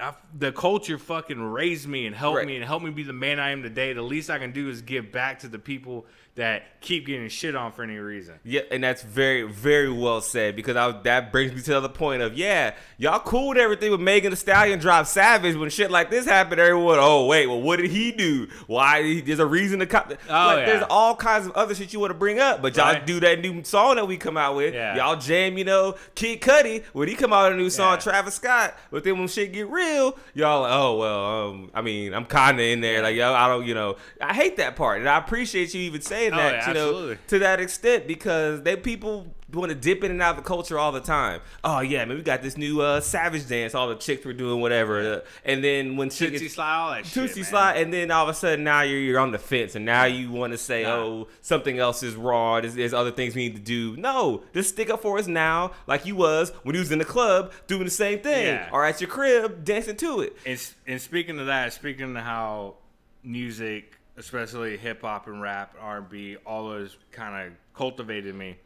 B: I, the culture fucking raised me and helped
A: Right.
B: me and helped me be the man I am today. The least I can do is give back to the people that keep getting shit on for any reason.
A: Yeah, and that's very, very well said because I, that brings me to the other point of yeah, y'all cool with everything with Megan Thee Stallion drop Savage when shit like this happened. Everyone, oh wait, well what did he do? Why? There's a reason to cut.
B: Oh,
A: like,
B: yeah.
A: There's all kinds of other shit you want to bring up, but y'all
B: Right.
A: do that new song that we come out with.
B: Yeah.
A: Y'all jam, you know, Kid Cudi when he come out with a new song,
B: Yeah.
A: Travis Scott. But then when shit get real, y'all like, oh well, um, I mean, I'm kind of in there, like yo, I don't, you know, I hate that part, and I appreciate you even saying
B: Oh,
A: that,
B: yeah,
A: you know
B: absolutely.
A: to that extent because they people want to dip in and out of the culture all the time. Oh yeah, man, we got this new uh, Savage dance. All the chicks were doing whatever, uh, and then when shit
B: Tootsie
A: gets
B: slide, all that shit. Toosie
A: slide, and then all of a sudden now you're you're on the fence, and now you want to say,
B: Nah.
A: oh, something else is wrong. There's, there's other things we need to do. No, just stick up for us now, like you was when you was in the club doing the same thing,
B: Yeah.
A: or at your crib dancing to it.
B: And, and speaking of that, speaking of how music, especially hip hop and rap, R and B, all those kind of cultivated me.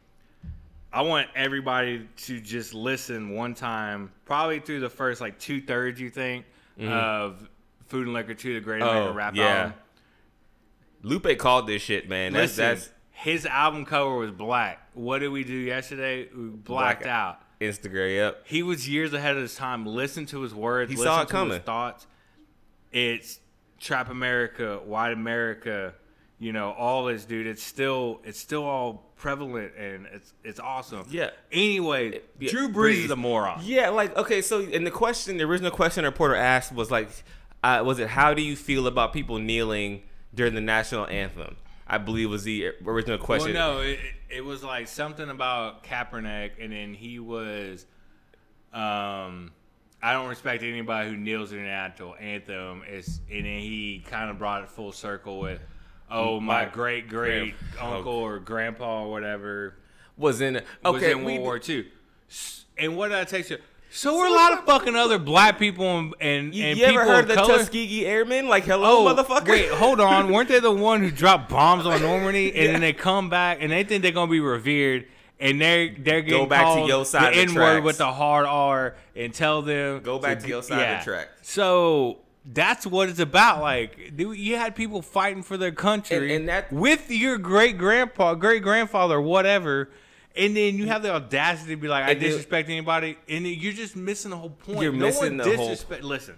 B: I want everybody to just listen one time, probably through the first like two thirds. You think of Food and Liquor Two, the Great American
A: Mm-hmm. Oh,
B: Rap
A: yeah.
B: album.
A: Lupe called this shit, man. That's
B: Listen,
A: that's
B: his album cover was black. What did we do yesterday? We blacked
A: Black-
B: out.
A: Instagram. Yep.
B: He was years ahead of his time. Listen to his words.
A: He
B: listen
A: saw it
B: to
A: coming.
B: His thoughts. It's Trap America, White America. You know all this, dude. It's still it's still all prevalent and it's it's awesome.
A: Yeah.
B: Anyway,
A: Yeah,
B: Drew Brees, is a moron.
A: Yeah, like okay, so and the question, the original question the reporter asked was like, uh, was it how do you feel about people kneeling during the national anthem? I believe was the original
B: Well,
A: question.
B: no, it, it was like something about Kaepernick, and then he was, um, I don't respect anybody who kneels in an national anthem. Is and then he kind of brought it full circle with, oh, mm, my
A: My
B: great great uncle or grandpa or whatever
A: was in
B: was
A: okay.
B: in
A: we,
B: World War II. And what did I text you? So were a lot of fucking other black people and and,
A: you,
B: and
A: you
B: people
A: ever heard
B: of
A: the
B: color.
A: Tuskegee Airmen? Like, hello,
B: Oh,
A: motherfucker.
B: Wait, hold on. Weren't they the one who dropped bombs on Normandy and then they come back and they think they're gonna be revered and they're they're getting
A: back to your side
B: the N word with the hard R and tell them
A: Go back to your side of the tracks.
B: So that's what it's about. Like you had people fighting for their country
A: And- and that-
B: with your great grandpa, great grandfather, whatever. And then you have the audacity to be like, I disrespect anybody, and you're just missing the whole point.
A: You're
B: no
A: missing
B: one
A: the whole-
B: Listen,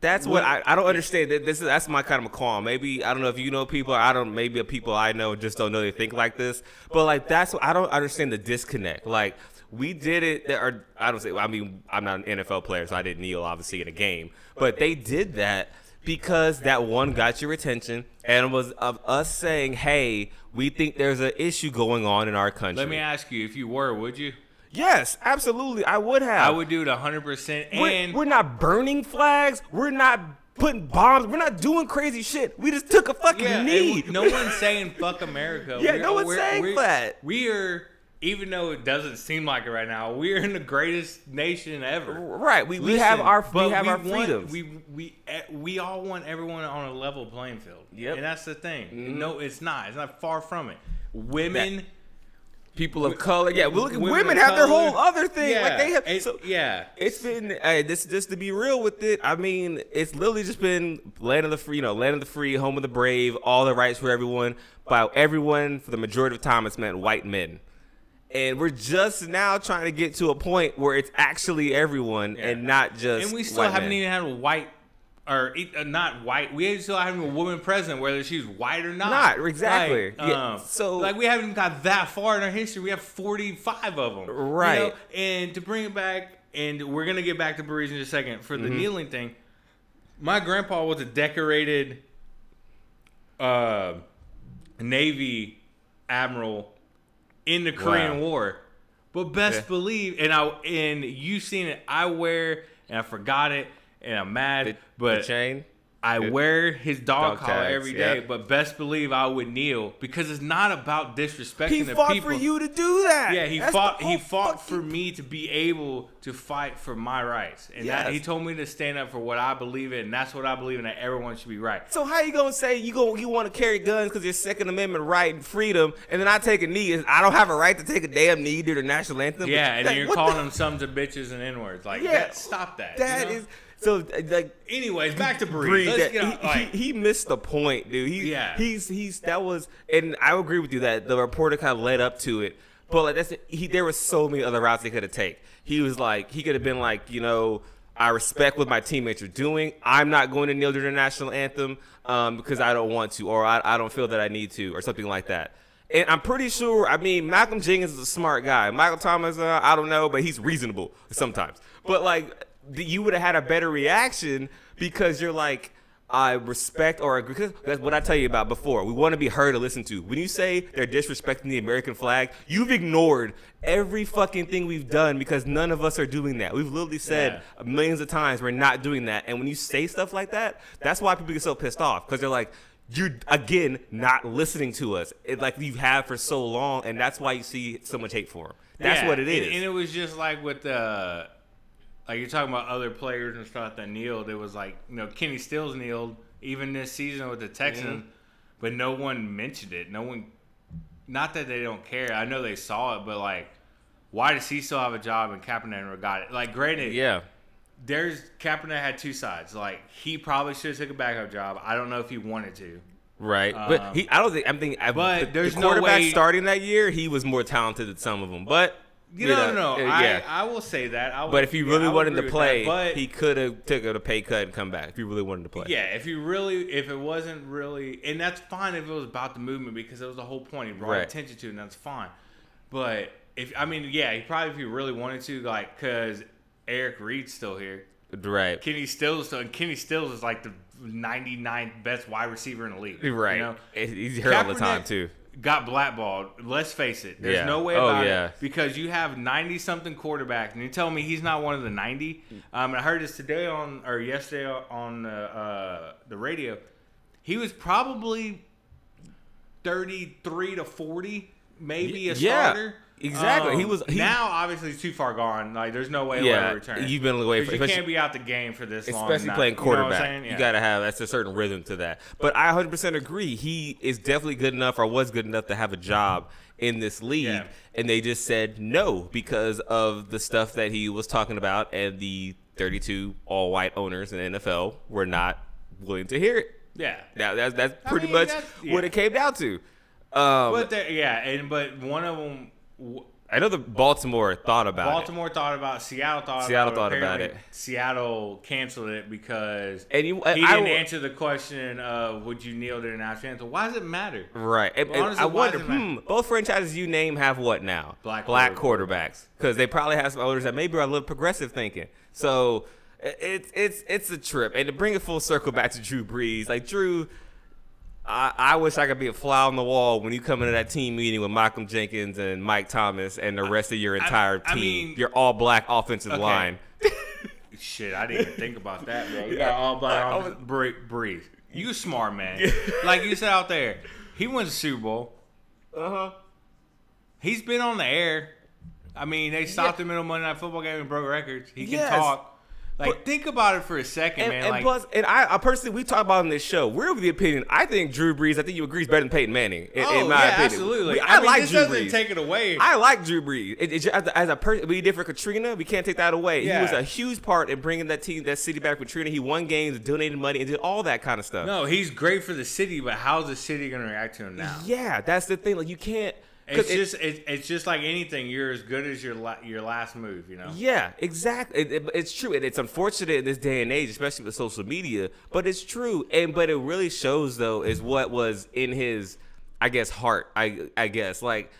A: That's what I, I don't understand. That This is that's my kind of a call. Maybe I don't know if you know people. I don't. Maybe the people I know just don't know they think like this. But like that's what I don't understand the disconnect. Like we did it. There are I don't say. I mean I'm not an NFL player, so I didn't kneel obviously in a game. But they did that because that one got your attention and it was of us saying, hey, we think there's an issue going on in our country.
B: let me ask you: if you were, would you?
A: Yes, absolutely. I would have.
B: I would do it hundred percent.
A: We're,
B: And
A: we're not burning flags. We're not putting bombs. We're not doing crazy shit. We just took a fucking
B: Yeah,
A: knee.
B: and no one's saying fuck America.
A: Yeah,
B: We're-
A: no one's
B: we're-
A: saying
B: we're-
A: that.
B: We are, even though it doesn't seem like it right now, we are in the greatest nation ever.
A: right. We, we have our we have our
B: want-
A: freedoms.
B: we we we all want everyone on a level playing field.
A: Yep.
B: and that's the thing.
A: Mhm.
B: No, it's not. It's not far from it. Women.
A: People of color. Yeah, well, look,
B: women
A: women have their whole other thing.
B: Yeah,
A: like they have.
B: it-
A: so,
B: yeah.
A: It's been hey, this just to be real with it. I mean, it's literally just been land of the free, you know, land of the free, home of the brave, all the rights for everyone. By everyone, for the majority of time, it's meant white men. And we're just now trying to get to a point where it's actually everyone
B: Yeah.
A: and not just.
B: and we still haven't
A: men.
B: even had a white or uh, not white. We still haven't a woman president, whether she's white or not.
A: Not, exactly.
B: Like,
A: Yeah,
B: um,
A: so-
B: like we haven't got that far in our history. We have forty five of them. you
A: Right.
B: know? And to bring it back, and we're gonna get back to Brees in just a second for the
A: Mm-hmm.
B: kneeling thing. My grandpa was a decorated uh, Navy admiral in the Korean
A: Wow.
B: War. But best
A: Yeah.
B: believe, and I and you seen it. I wear, and I forgot it, and I'm mad.
A: The,
B: but
A: the chain.
B: I
A: Good.
B: wear his dog,
A: Dog
B: collar
A: tags,
B: every day.
A: yep.
B: But best believe I would kneel because it's not about disrespecting
A: He
B: the
A: fought
B: people.
A: for you to do that.
B: Yeah, he
A: That's
B: fought. He fought
A: fucking-
B: for me to be able to fight for my rights, and that, he told me to stand up for what I believe in. And that's what I believe in. That everyone should be right.
A: So how you gonna say you go you want to carry guns because your Second Amendment right and freedom, and then I take a knee? I don't have a right to take a damn knee during the national anthem.
B: Yeah, and
A: Like,
B: you're calling
A: the-
B: them sons of bitches and n words. Like,
A: Yeah,
B: that, stop that. you know?
A: is so like.
B: Anyways, back to Brees.
A: Brees,
B: get
A: he,
B: like,
A: he, he missed the point, dude. He,
B: Yeah.
A: he's he's that was, and I agree with you that the reporter kind of led up to it, but like that's he. There were so many other routes he could have taken. He was like he could have been like you know. I respect what my teammates are doing. I'm not going to kneel during the national anthem um, because I don't want to, or I, I don't feel that I need to, or something like that. And I'm pretty sure. I mean, Malcolm Jenkins is a smart guy. Michael Thomas, uh, I don't know, but he's reasonable sometimes. But like, you would have had a better reaction because you're like, I respect or agree. That's what I tell you about before. We want to be heard or listened to. When you say they're disrespecting the American flag, you've ignored every fucking thing we've done because none of us are doing that. We've literally said millions of times we're not doing that. And when you say stuff like that, that's why people get so pissed off because they're like, you're again not listening to us, it, like you have had for so long, and that's why you see so much hate for them. That's
B: Yeah,
A: what it is.
B: and- And, it was just like with the, like you're talking about other players and stuff that kneeled. It was like you know Kenny Stills kneeled even this season with the Texans,
A: Mm-hmm.
B: but no one mentioned it. No one, not that they don't care. I know they saw it, but like, why does he still have a job and Kaepernick got it? Like, granted,
A: yeah.
B: there's Kaepernick had two sides. Like he probably should have took a backup job. I don't know if he wanted to.
A: Right, but
B: Um,
A: he. I don't think. I'm thinking.
B: But
A: the,
B: there's
A: the
B: no
A: quarterback
B: way-
A: starting that year. He was more talented than some of them, but
B: You know, no, no.
A: uh,
B: I,
A: yeah.
B: I will say that. I will,
A: but if he really
B: I would
A: wanted to play,
B: that, but
A: he could have took a pay cut and come back. If he really wanted to play,
B: Yeah, if you really, if it wasn't really, and that's fine if it was about the movement because it was the whole point. He brought
A: Right.
B: attention to, it, and that's fine. But if I mean, yeah, he probably if he really wanted to, like, because Eric Reid's still here,
A: right,
B: Kenny Stills, still, and Kenny Stills is like the 99th best wide receiver in the league.
A: right.
B: You know?
A: He's hurt all the time too.
B: Got blackballed. Let's face it. There's
A: Yeah.
B: no way
A: Oh,
B: about
A: yeah.
B: it because you have 90 something quarterbacks, and you tell me he's not one of the 90. Um, I heard this today on or yesterday on uh, uh, the radio. He was probably 33 to 40, maybe a
A: Yeah,
B: starter.
A: Exactly. He was- he-
B: now obviously he's too far gone. Like there's no way he'll
A: Yeah,
B: ever return.
A: you've been away for-
B: you
A: especially-
B: can't be out the game for this long.
A: especially playing
B: you know
A: quarterback. You got to have that's a certain rhythm to that. But I 100% agree. He is definitely good enough, or was good enough to have a job in this league,
B: Yeah.
A: and they just said no because of the stuff that he was talking about, and the 32 all-white owners in the NFL were not willing to hear it.
B: yeah.
A: Now that's that's
B: I
A: pretty
B: mean,
A: much
B: that's-
A: what it came down to. Um,
B: But yeah, and but one of them.
A: I know the Baltimore thought about it.
B: Baltimore thought about Seattle thought
A: Seattle
B: about
A: thought
B: it.
A: about it.
B: Seattle canceled it because
A: And you-
B: he
A: I-
B: didn't
A: I-
B: answer the question of would you kneel to the national anthem. Why does it matter?
A: Right. And,
B: Well,
A: and
B: honestly,
A: I wonder,
B: it
A: hmm, both franchises you name have what now?
B: Black black
A: quarterbacks. Because they probably have some owners that maybe are a little progressive thinking. So it's it's it's a trip. And to bring it full circle back to Drew Brees, like Drew, I, I wish I could be a fly on the wall when you come into that team meeting with Malcolm Jenkins and Mike Thomas and the rest of your entire
B: I
A: team,
B: mean-
A: your all black offensive
B: Okay.
A: line.
B: Shit, I didn't even think about that, bro. You got all black
A: I- I
B: on.
A: was-
B: Breathe, breathe. You smart man. like you said out there, he went to Super Bowl.
A: Uh huh.
B: He's been on the air. I mean, they stopped him in a Monday Night Football game and broke records. He can
A: Yes.
B: talk. Like,
A: But-
B: think about it for a second,
A: And,
B: man.
A: and
B: like,
A: plus, and I, I personally, we talk about on this show. We're of the opinion. I think Drew Brees. I think you agree is better than Peyton Manning. In,
B: oh,
A: in my
B: yeah,
A: opinion.
B: absolutely.
A: We-
B: I,
A: I,
B: mean,
A: like
B: this
A: Drew
B: doesn't
A: Brees.
B: take it away.
A: I like Drew Brees. It, it, as a, as a person, we did for Katrina. We can't take that away.
B: Yeah.
A: He was a huge part in bringing that team, that city back with Katrina. He won games, donated money, and did all that kind of stuff.
B: no, he's great for the city, but how's the city going to react to him now?
A: Yeah, that's the thing. Like you can't.
B: It's
A: it-
B: just it, it's just like anything. You're as good as your la- your last move, you know.
A: Yeah, exactly. It, it- it's true. and it's unfortunate in this day and age, especially with social media. But it's true. And but it really shows though is what was in his, I guess, heart. I I guess like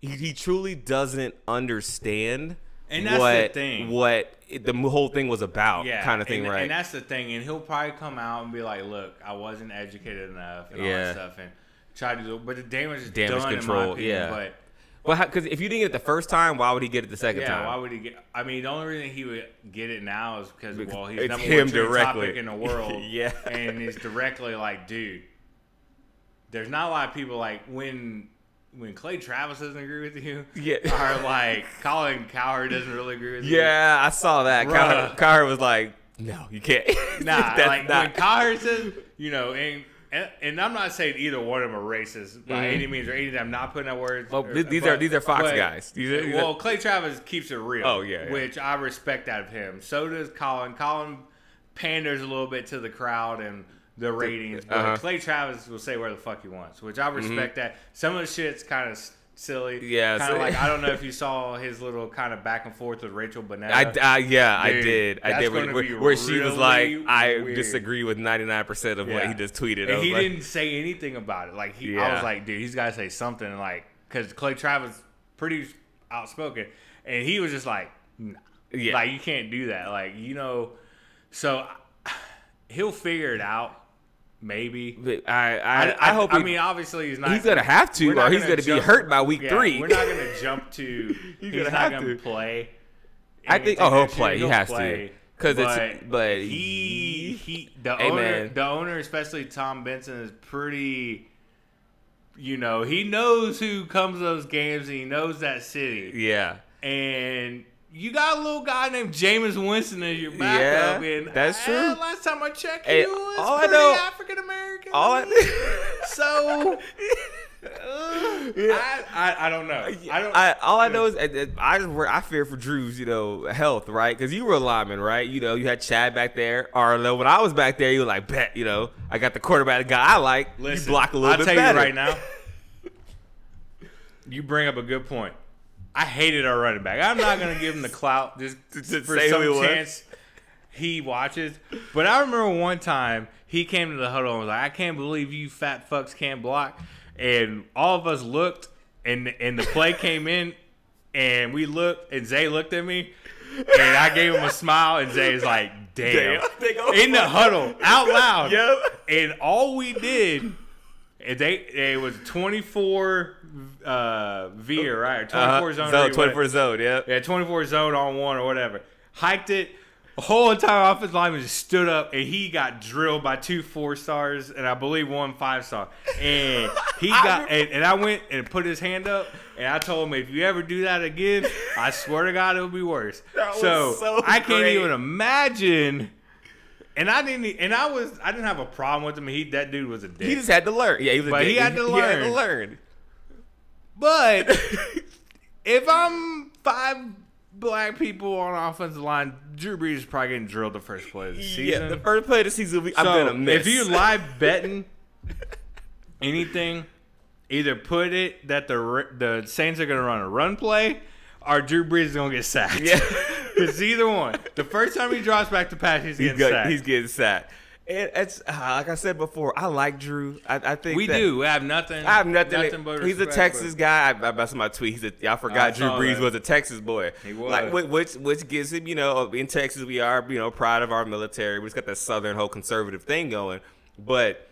A: he, he truly doesn't understand.
B: And that's the
A: what,
B: thing.
A: What it- the whole thing was about,
B: Yeah,
A: kind of thing,
B: and,
A: right?
B: And that's the thing. And he'll probably come out and be like, "Look, I wasn't educated enough and all that stuff," and try to do. But the damage is
A: Damage
B: done, in
A: control,
B: my opinion.
A: yeah.
B: But
A: well, because if you didn't get it the first time, why would he get it the second
B: yeah,
A: time?
B: why would he get? I mean, the only reason he would get it now is because
A: Because
B: well, he's
A: it's
B: number
A: him
B: one
A: directly.
B: topic in the world.
A: Yeah.
B: and he's directly like, dude. There's not a lot of people like when when Clay Travis doesn't agree with you.
A: Yeah.
B: Or like Colin Cowherd doesn't really agree with you.
A: yeah, I saw that.
B: Bruh.
A: Was like, "No, you can't."
B: Nah,
A: That's
B: like
A: not-
B: when Cowherd says, you know, and, and and I'm not saying either one of them are racist by
A: Mhm.
B: any means or anything. I'm not putting that words.
A: Well,
B: or-
A: these
B: but-
A: are these are Fox
B: but-
A: guys. These are, these are-
B: well, Clay Travis keeps it real.
A: Oh, yeah, yeah.
B: which I respect out of him. So does Colin. Colin panders a little bit to the crowd and the ratings, but
A: uh-huh.
B: Clay Travis will say where the fuck he wants, which I respect that. Some of the shit's kind of silly.
A: Yeah,
B: kind
A: so-
B: of like I don't know if you saw his little kind of back and forth with Rachel Bonnetta.
A: I, I yeah, I did. I did. Where, where, where she was like,
B: really
A: I
B: weird.
A: disagree with 99% of what he just tweeted.
B: And he
A: like,
B: didn't say anything about it. Like he, I was like, dude, he's got to say something. Like, because Clay Travis pretty outspoken, and he was just like, nah.
A: Yeah.
B: like you can't do that. Like you know, so he'll figure it out. Maybe.
A: But I, I, I, hope
B: I
A: he,
B: mean, obviously, he's not.
A: he's gonna have to, or he's gonna be hurt by week
B: yeah,
A: three.
B: We're not gonna jump to. he's,
A: gonna
B: not gonna
A: to.
B: play.
A: I think- oh, he'll play. He
B: He'll
A: has to.
B: play.
A: 'Cause it's- but
B: he he the
A: Hey,
B: owner
A: man.
B: the owner especially Tom Benson is pretty. You know he knows who comes to those games and he knows that city
A: yeah,
B: and. You got a little guy named Jameis Winston as your backup,
A: Yeah,
B: and
A: that's
B: eh,
A: true.
B: last time I checked,
A: Hey,
B: he was
A: all
B: pretty African American.
A: all I,
B: So I, I I don't know. I don't.
A: I, all I know is I, I just I fear for Drew's you know health right because you were a lineman right you know you had Chad back there or when I was back there you were like bet you know I got the quarterback guy I like
B: Listen,
A: you block a little
B: I'll
A: bit
B: tell
A: better
B: you right now. You bring up a good point. I hated our running back. I'm not gonna give him the clout just for
A: say
B: some
A: he
B: chance he watches. But I remember one time he came to the huddle and was like, "I can't believe you fat fucks can't block," and all of us looked, and and the play came in, and we looked, and Zay looked at me, and I gave him a smile, and Zay's like, "Damn."
A: Damn.
B: In the huddle, out loud.
A: Yep.
B: And all we did, and they it was 24 uh, veer, right? 24
A: Uh-huh.
B: zone.
A: zone
B: read,
A: 24 zone yeah
B: Yeah, 24 zone on one or whatever. Hiked it. The whole entire offensive lineman just stood up and he got drilled by two four stars and I believe one five star. And he got and, and I went and put his hand up and I told him if you ever do that again, I swear to God it'll be worse. So,
A: so
B: I can't even imagine. And I didn't. And I was. I didn't have a problem with him. He that dude was a dick.
A: he just had to learn yeah he was a
B: But
A: dick.
B: he had to
A: he had to
B: learn.
A: Learn
B: But if I'm five black people on offensive line, Drew Brees is probably getting drilled the first play of the season.
A: yeah the first play of the season will be, I'm gonna miss
B: If you live betting anything, either put it that the the Saints are gonna run a run play, or Drew Brees is gonna get sacked.
A: Yeah.
B: it's either one. The first time he drops back to pass, he's
A: he's,
B: getting
A: got,
B: sacked.
A: he's getting sacked and it's uh, like I said before I like Drew I, I think
B: we do. We have nothing.
A: I have nothing.
B: but
A: he's a Texas
B: for-
A: guy. I, I that's my tweet. He's a. I forgot
B: I
A: Drew Brees
B: that.
A: was a Texas boy.
B: He was.
A: Like which which gives him, you know, in Texas we are, you know, proud of our military. We just got that Southern whole conservative thing going, but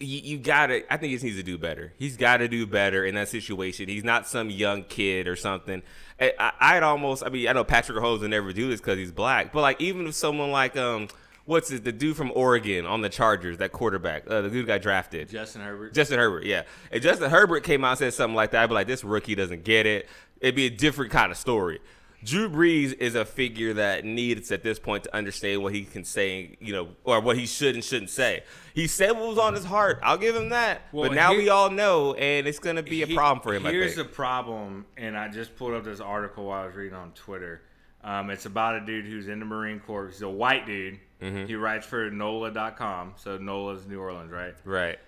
A: you, you gotta. I think he needs to do better. He's got to do better in that situation. He's not some young kid or something. I, I, would almost. I mean, I know Patrick Mahomes would never do this because he's black, but like even if someone like um what's it, the dude from Oregon on the Chargers, that quarterback, uh, the dude got drafted.
B: Justin Herbert.
A: Justin Herbert, yeah. If Justin Herbert came out and said something like that, I'd be like, this rookie doesn't get it. It'd be a different kind of story. Drew Brees is a figure that needs at this point to understand what he can say, you know, or what he should and shouldn't say. He said what was on his heart. I'll give him that. Well, but now here, we all know, and it's going to be a he, problem for him.
B: Here's the problem, and I just pulled up this article while I was reading on Twitter. Um, it's about a dude who's in the Marine Corps. He's a white dude. Mm-hmm. He writes for NOLA.com. So NOLA's New Orleans, right?
A: Right.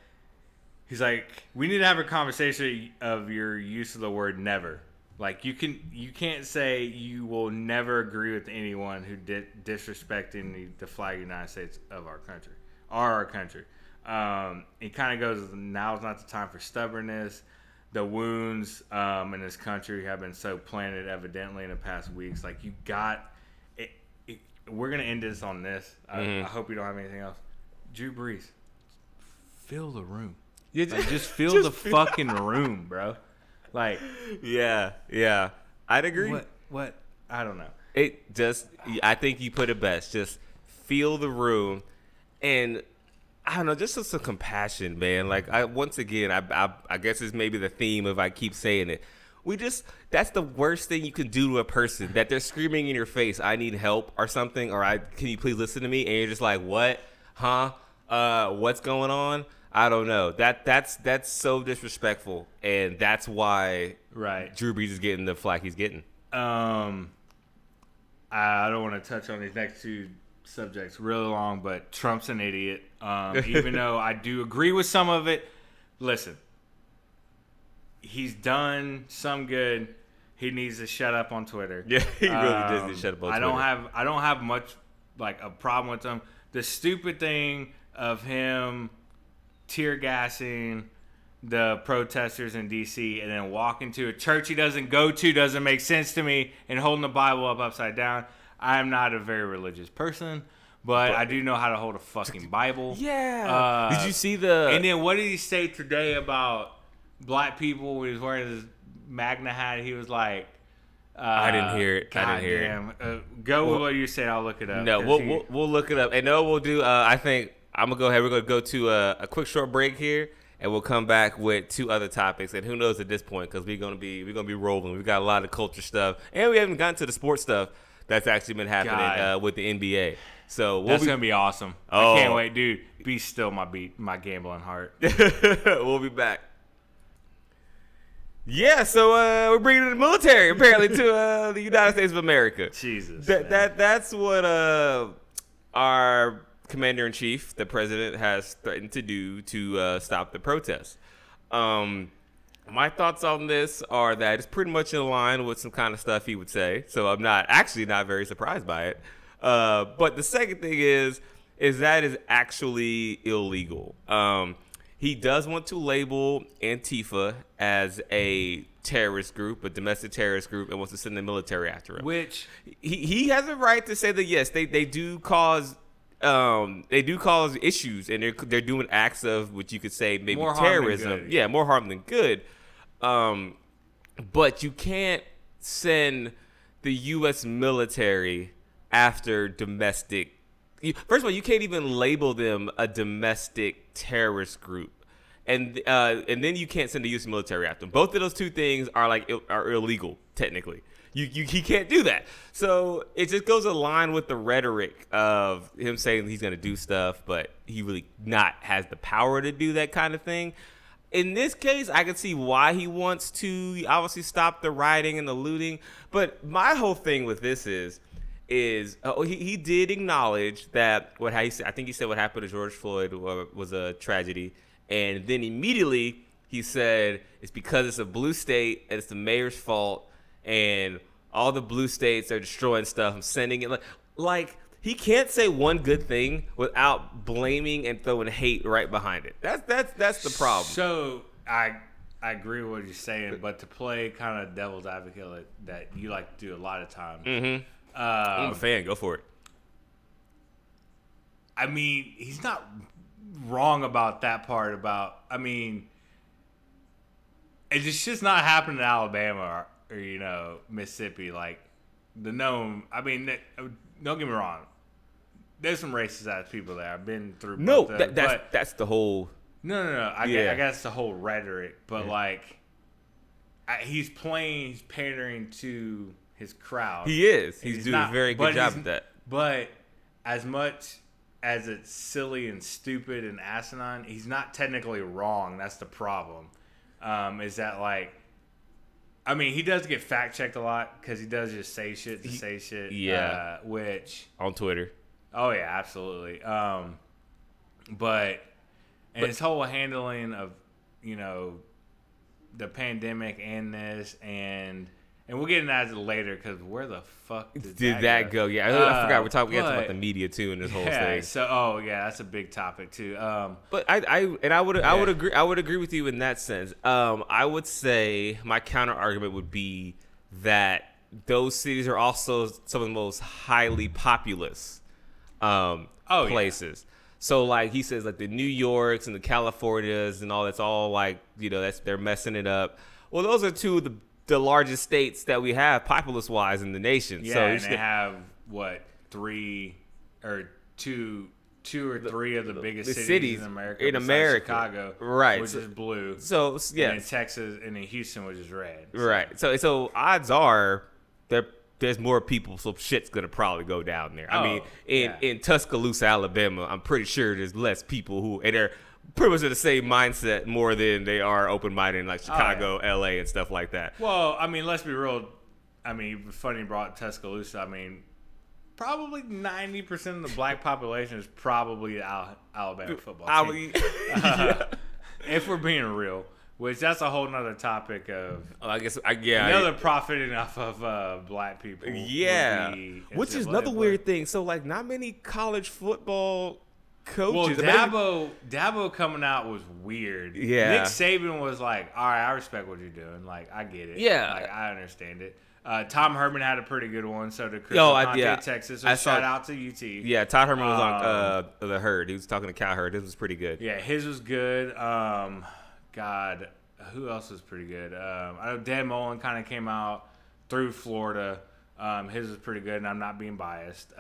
B: He's like, we need to have a conversation of your use of the word never. Like you can, you can't say you will never agree with anyone who di- disrespecting the, the flag of the United States of our country, or our country. Um, it kind of goes. Now is not the time for stubbornness the wounds um, in this country have been so planted evidently in the past weeks. Like you got, we're gonna end this on this. Mm-hmm. I, I, hope you don't have anything else. Drew Brees, fill the room. Yeah, like, just fill just the feel- fucking room, bro. Like,
A: yeah, yeah, I'd agree.
B: What? What? I don't know.
A: It just, I think you put it best. Just feel the room, and I don't know, just some compassion, man. Like I once again, I, I I guess it's maybe the theme of I keep saying it. We just that's the worst thing you can do to a person that they're screaming in your face, I need help or something, or I can you please listen to me? And you're just like, What? Huh? Uh what's going on? I don't know. That that's that's so disrespectful and that's why
B: right
A: Drew Brees is getting the flack he's getting.
B: Um I don't want to touch on these next two subjects really long, but Trump's an idiot. Um, even though I do agree with some of it, listen, he's done some good. He needs to shut up on Twitter.
A: Yeah, he really um, does need to shut up on
B: I Twitter. I don't have I don't have much like a problem with him. The stupid thing of him tear gassing the protesters in DC and then walking to a church he doesn't go to doesn't make sense to me and holding the Bible up upside down. I'm not a very religious person, but, but I do know how to hold a fucking Bible.
A: Yeah. Uh, did you see the?
B: And then what did he say today about black people? When he was wearing his MAGA hat, he was like.
A: Uh, I didn't hear it. God I didn't hear damn.
B: it. Uh, go well, with what you said. I'll look it up.
A: No, we'll, he, we'll, we'll look it up. And no, we'll do. Uh, I think I'm gonna go ahead. We're gonna go to a, a, quick short break here, and we'll come back with two other topics. And who knows at this point because we're gonna be we're gonna be rolling. We've got a lot of culture stuff, and we haven't gotten to the sports stuff that's actually been happening uh, with the NBA. So
B: we'll that's be, gonna be awesome. Oh. I can't wait, dude. Be still, my beat, my gambling heart.
A: we'll be back. Yeah, so uh, we're bringing the military apparently to uh, the United States of America.
B: Jesus,
A: that, that that's what uh, our commander in chief, the president, has threatened to do to uh, stop the protests. Um, my thoughts on this are that it's pretty much in line with some kind of stuff he would say. So I'm not actually not very surprised by it. Uh, but the second thing is, is that is actually illegal. Um, he does want to label Antifa as a terrorist group, a domestic terrorist group, and wants to send the military after him.
B: Which
A: he he has a right to say that yes, they they do cause um, they do cause issues, and they're they're doing acts of what you could say maybe more terrorism. Yeah, more harm than good. Um, but you can't send the U.S. military after domestic. First of all, you can't even label them a domestic terrorist group, and uh, and then you can't send the U.S. military after them. Both of those two things are like are illegal technically. You, you he can't do that. So it just goes line with the rhetoric of him saying he's going to do stuff, but he really not has the power to do that kind of thing in this case, I can see why he wants to obviously stop the rioting and the looting. But my whole thing with this is, is uh, he, he did acknowledge that what he said. I think he said what happened to George Floyd was a tragedy, and then immediately he said it's because it's a blue state and it's the mayor's fault, and all the blue states are destroying stuff. I'm sending it like like he can't say one good thing without blaming and throwing hate right behind it. That's that's that's the problem.
B: So I I agree with what you're saying, but to play kind of devil's advocate that you like to do a lot of times.
A: Mm-hmm. Um, I'm a fan. Go for it.
B: I mean, he's not wrong about that part. About I mean, it's just not happening in Alabama or, or you know Mississippi. Like the known. I mean, don't get me wrong. There's some racist ass people there. I've been through.
A: No, that,
B: them,
A: that's that's the whole.
B: no, no, no. I,
A: Yeah.
B: guess, I guess the whole rhetoric, but like, I, he's playing, he's pandering to his crowd.
A: He is. He's,
B: He's
A: doing
B: not-
A: a very good job at that.
B: But as much as it's silly and stupid and asinine, he's not technically wrong. That's the problem. Um, is that like, I mean, he does get fact checked a lot because he does just say shit to say shit.
A: yeah.
B: Uh, which,
A: on Twitter.
B: oh yeah, absolutely. Um, but and his whole handling of, you know, the pandemic and this and. And we'll get into that later because where the fuck did,
A: Did that go? Yeah, I, I
B: Uh,
A: forgot we're talking. We got to talk about the media too in this whole
B: yeah,
A: thing.
B: So, oh yeah, that's a big topic too. Um,
A: But I, I and I would I would agree I would agree with you in that sense. Um, I would say my counter argument would be that those cities are also some of the most highly populous um,
B: Oh, yeah.
A: places. So like he says, like the New Yorks and the Californias and all that's all like you know that's they're messing it up. Well, those are two of the the largest states that we have populous wise in the nation.
B: yeah,
A: so
B: and they have what three or two, two or three of the biggest
A: the
B: cities,
A: cities
B: in America.
A: in America.
B: Chicago,
A: Right,
B: which
A: so-
B: is blue.
A: so yeah,
B: and Texas, and then Houston, which is red.
A: Right. So so odds are there there's more people, so shit's gonna probably go down there. I
B: Oh,
A: mean, in
B: yeah.
A: in Tuscaloosa, Alabama, I'm pretty sure there's less people who and they're pretty much in the same mindset more than they are open minded in like
B: Oh, yeah.
A: Chicago, LA, and stuff like that.
B: Well, I mean, let's be real. I mean, funny brought Tuscaloosa. I mean, probably ninety percent of the black population is probably Al- Alabama football team.
A: yeah.
B: if we're being real, which that's a whole nother topic of
A: I guess I yeah. I-
B: another profiting off of uh, black people.
A: yeah, which is another weird thing. So like, not many college football coaches. maybe-
B: Dabo, Dabo coming out was weird.
A: Yeah.
B: Nick Saban was like, "All right, I respect what you're doing. Like, I get it.
A: Yeah.
B: like, I understand it." Uh, Tom Herman had a pretty good one. So did Chris
A: Yo, I- yeah.
B: Texas. So
A: I saw-
B: shout out to UT.
A: Yeah, Todd Herman was on
B: Um,
A: uh, the herd. He was talking to Cowherd. This was pretty good.
B: Yeah, his was good. Um, God, who else was pretty good? Um, I know Dan Mullen kind of came out through Florida. Um, his was pretty good, and I'm not being biased.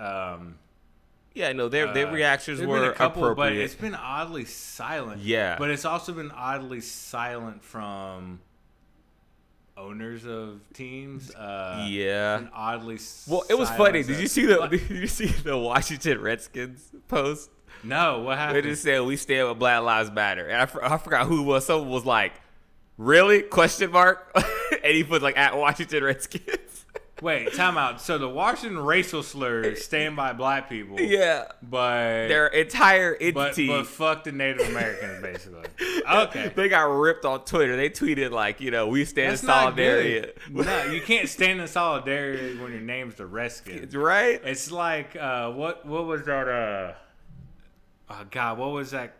A: Yeah, no, their their
B: uh,
A: reactions
B: there's
A: were
B: couple, but it's been oddly silent.
A: Yeah.
B: but it's also been oddly silent from owners of teams. Uh,
A: yeah.
B: oddly.
A: Well, it was funny. Did you see the
B: But-
A: Did you see the Washington Redskins post?
B: No, what happened?
A: They just said we stand with Black Lives Matter, and I, for- I forgot who it was. Someone was like, "Really?" Question mark, and he put like at Washington Redskins.
B: Wait, time out. So the Washington racial slurs stand by black people.
A: yeah,
B: but
A: their entire
B: but
A: entity.
B: but fuck the Native Americans, basically. Okay.
A: They got ripped on Twitter. They tweeted like, you know, we stand
B: That's
A: in solidarity.
B: No, you can't stand in solidarity when your name's the Redskins.
A: right?
B: It's like uh, what what was that? Uh, oh God, what was that?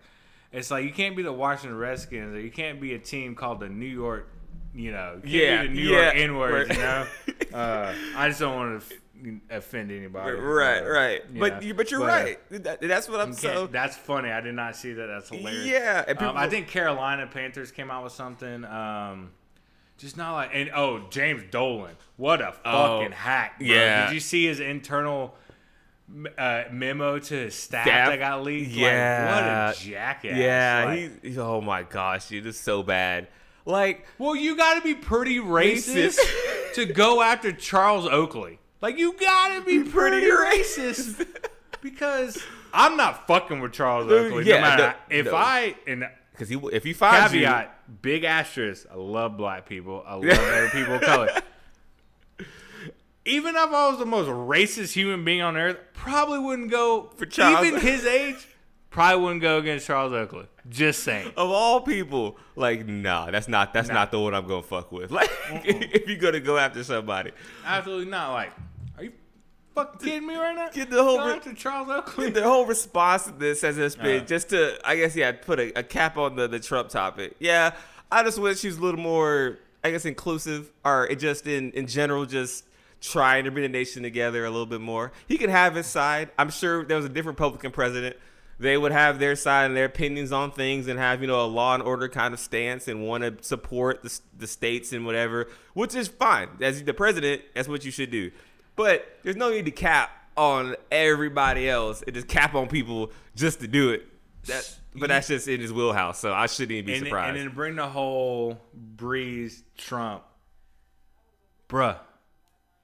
B: It's like you can't be the Washington Redskins, or you can't be a team called the New York. You know,
A: Yeah,
B: be the New
A: yeah,
B: York N words.
A: right.
B: You know, uh, I just don't want to offend anybody.
A: Right, right.
B: you
A: But
B: know.
A: you, but you're
B: uh,
A: right. That- that's what I'm
B: can't-
A: so.
B: that's funny. I did not see that. That's hilarious.
A: Yeah, and
B: Um, I think Carolina Panthers came out with something. Um, just not like and oh James Dolan, what a
A: Oh,
B: fucking hack! Bro.
A: yeah.
B: Did you see his internal uh, memo to his staff,
A: Staff?
B: that got leaked?
A: Yeah.
B: like, what a jackass!
A: Yeah,
B: Like,
A: he, he's- Oh my gosh, dude, it's so bad. Like,
B: well, you got to be pretty racist
A: Racist.
B: to go after Charles Oakley. Like you got to be pretty racist because I'm not fucking with Charles Oakley.
A: yeah,
B: no matter
A: no,
B: if
A: no.
B: I and
A: because he if he finds you,
B: caveat, big asterisk. I love black people. I love other people of color. Even if I was the most racist human being on earth, probably wouldn't go
A: For Charles-
B: Even his age, probably wouldn't go against Charles Oakley. Just saying.
A: of all people, like, nah, that's not that's
B: Nah.
A: not the one I'm gonna fuck with. Like, if you're gonna go after somebody,
B: Absolutely not. Like, are you fucking kidding me right now?
A: Get the whole re-
B: after Charles Oakley.
A: the whole response to this has just been
B: Uh.
A: just to, I guess, yeah, put a, a cap on the the Trump topic. Yeah, I just wish she was a little more, I guess, inclusive, or just in in general, just trying to bring the nation together a little bit more. He could have his side. I'm sure there was a different Republican president. They would have their side and their opinions on things and have you know a law and order kind of stance and want to support the, the states and whatever, which is fine. As the president, that's what you should do. But there's no need to cap on everybody else and just cap on people just to do it. That, but that's just in his wheelhouse, so I shouldn't even be
B: and,
A: surprised.
B: and then bring the whole Brees Trump, bruh.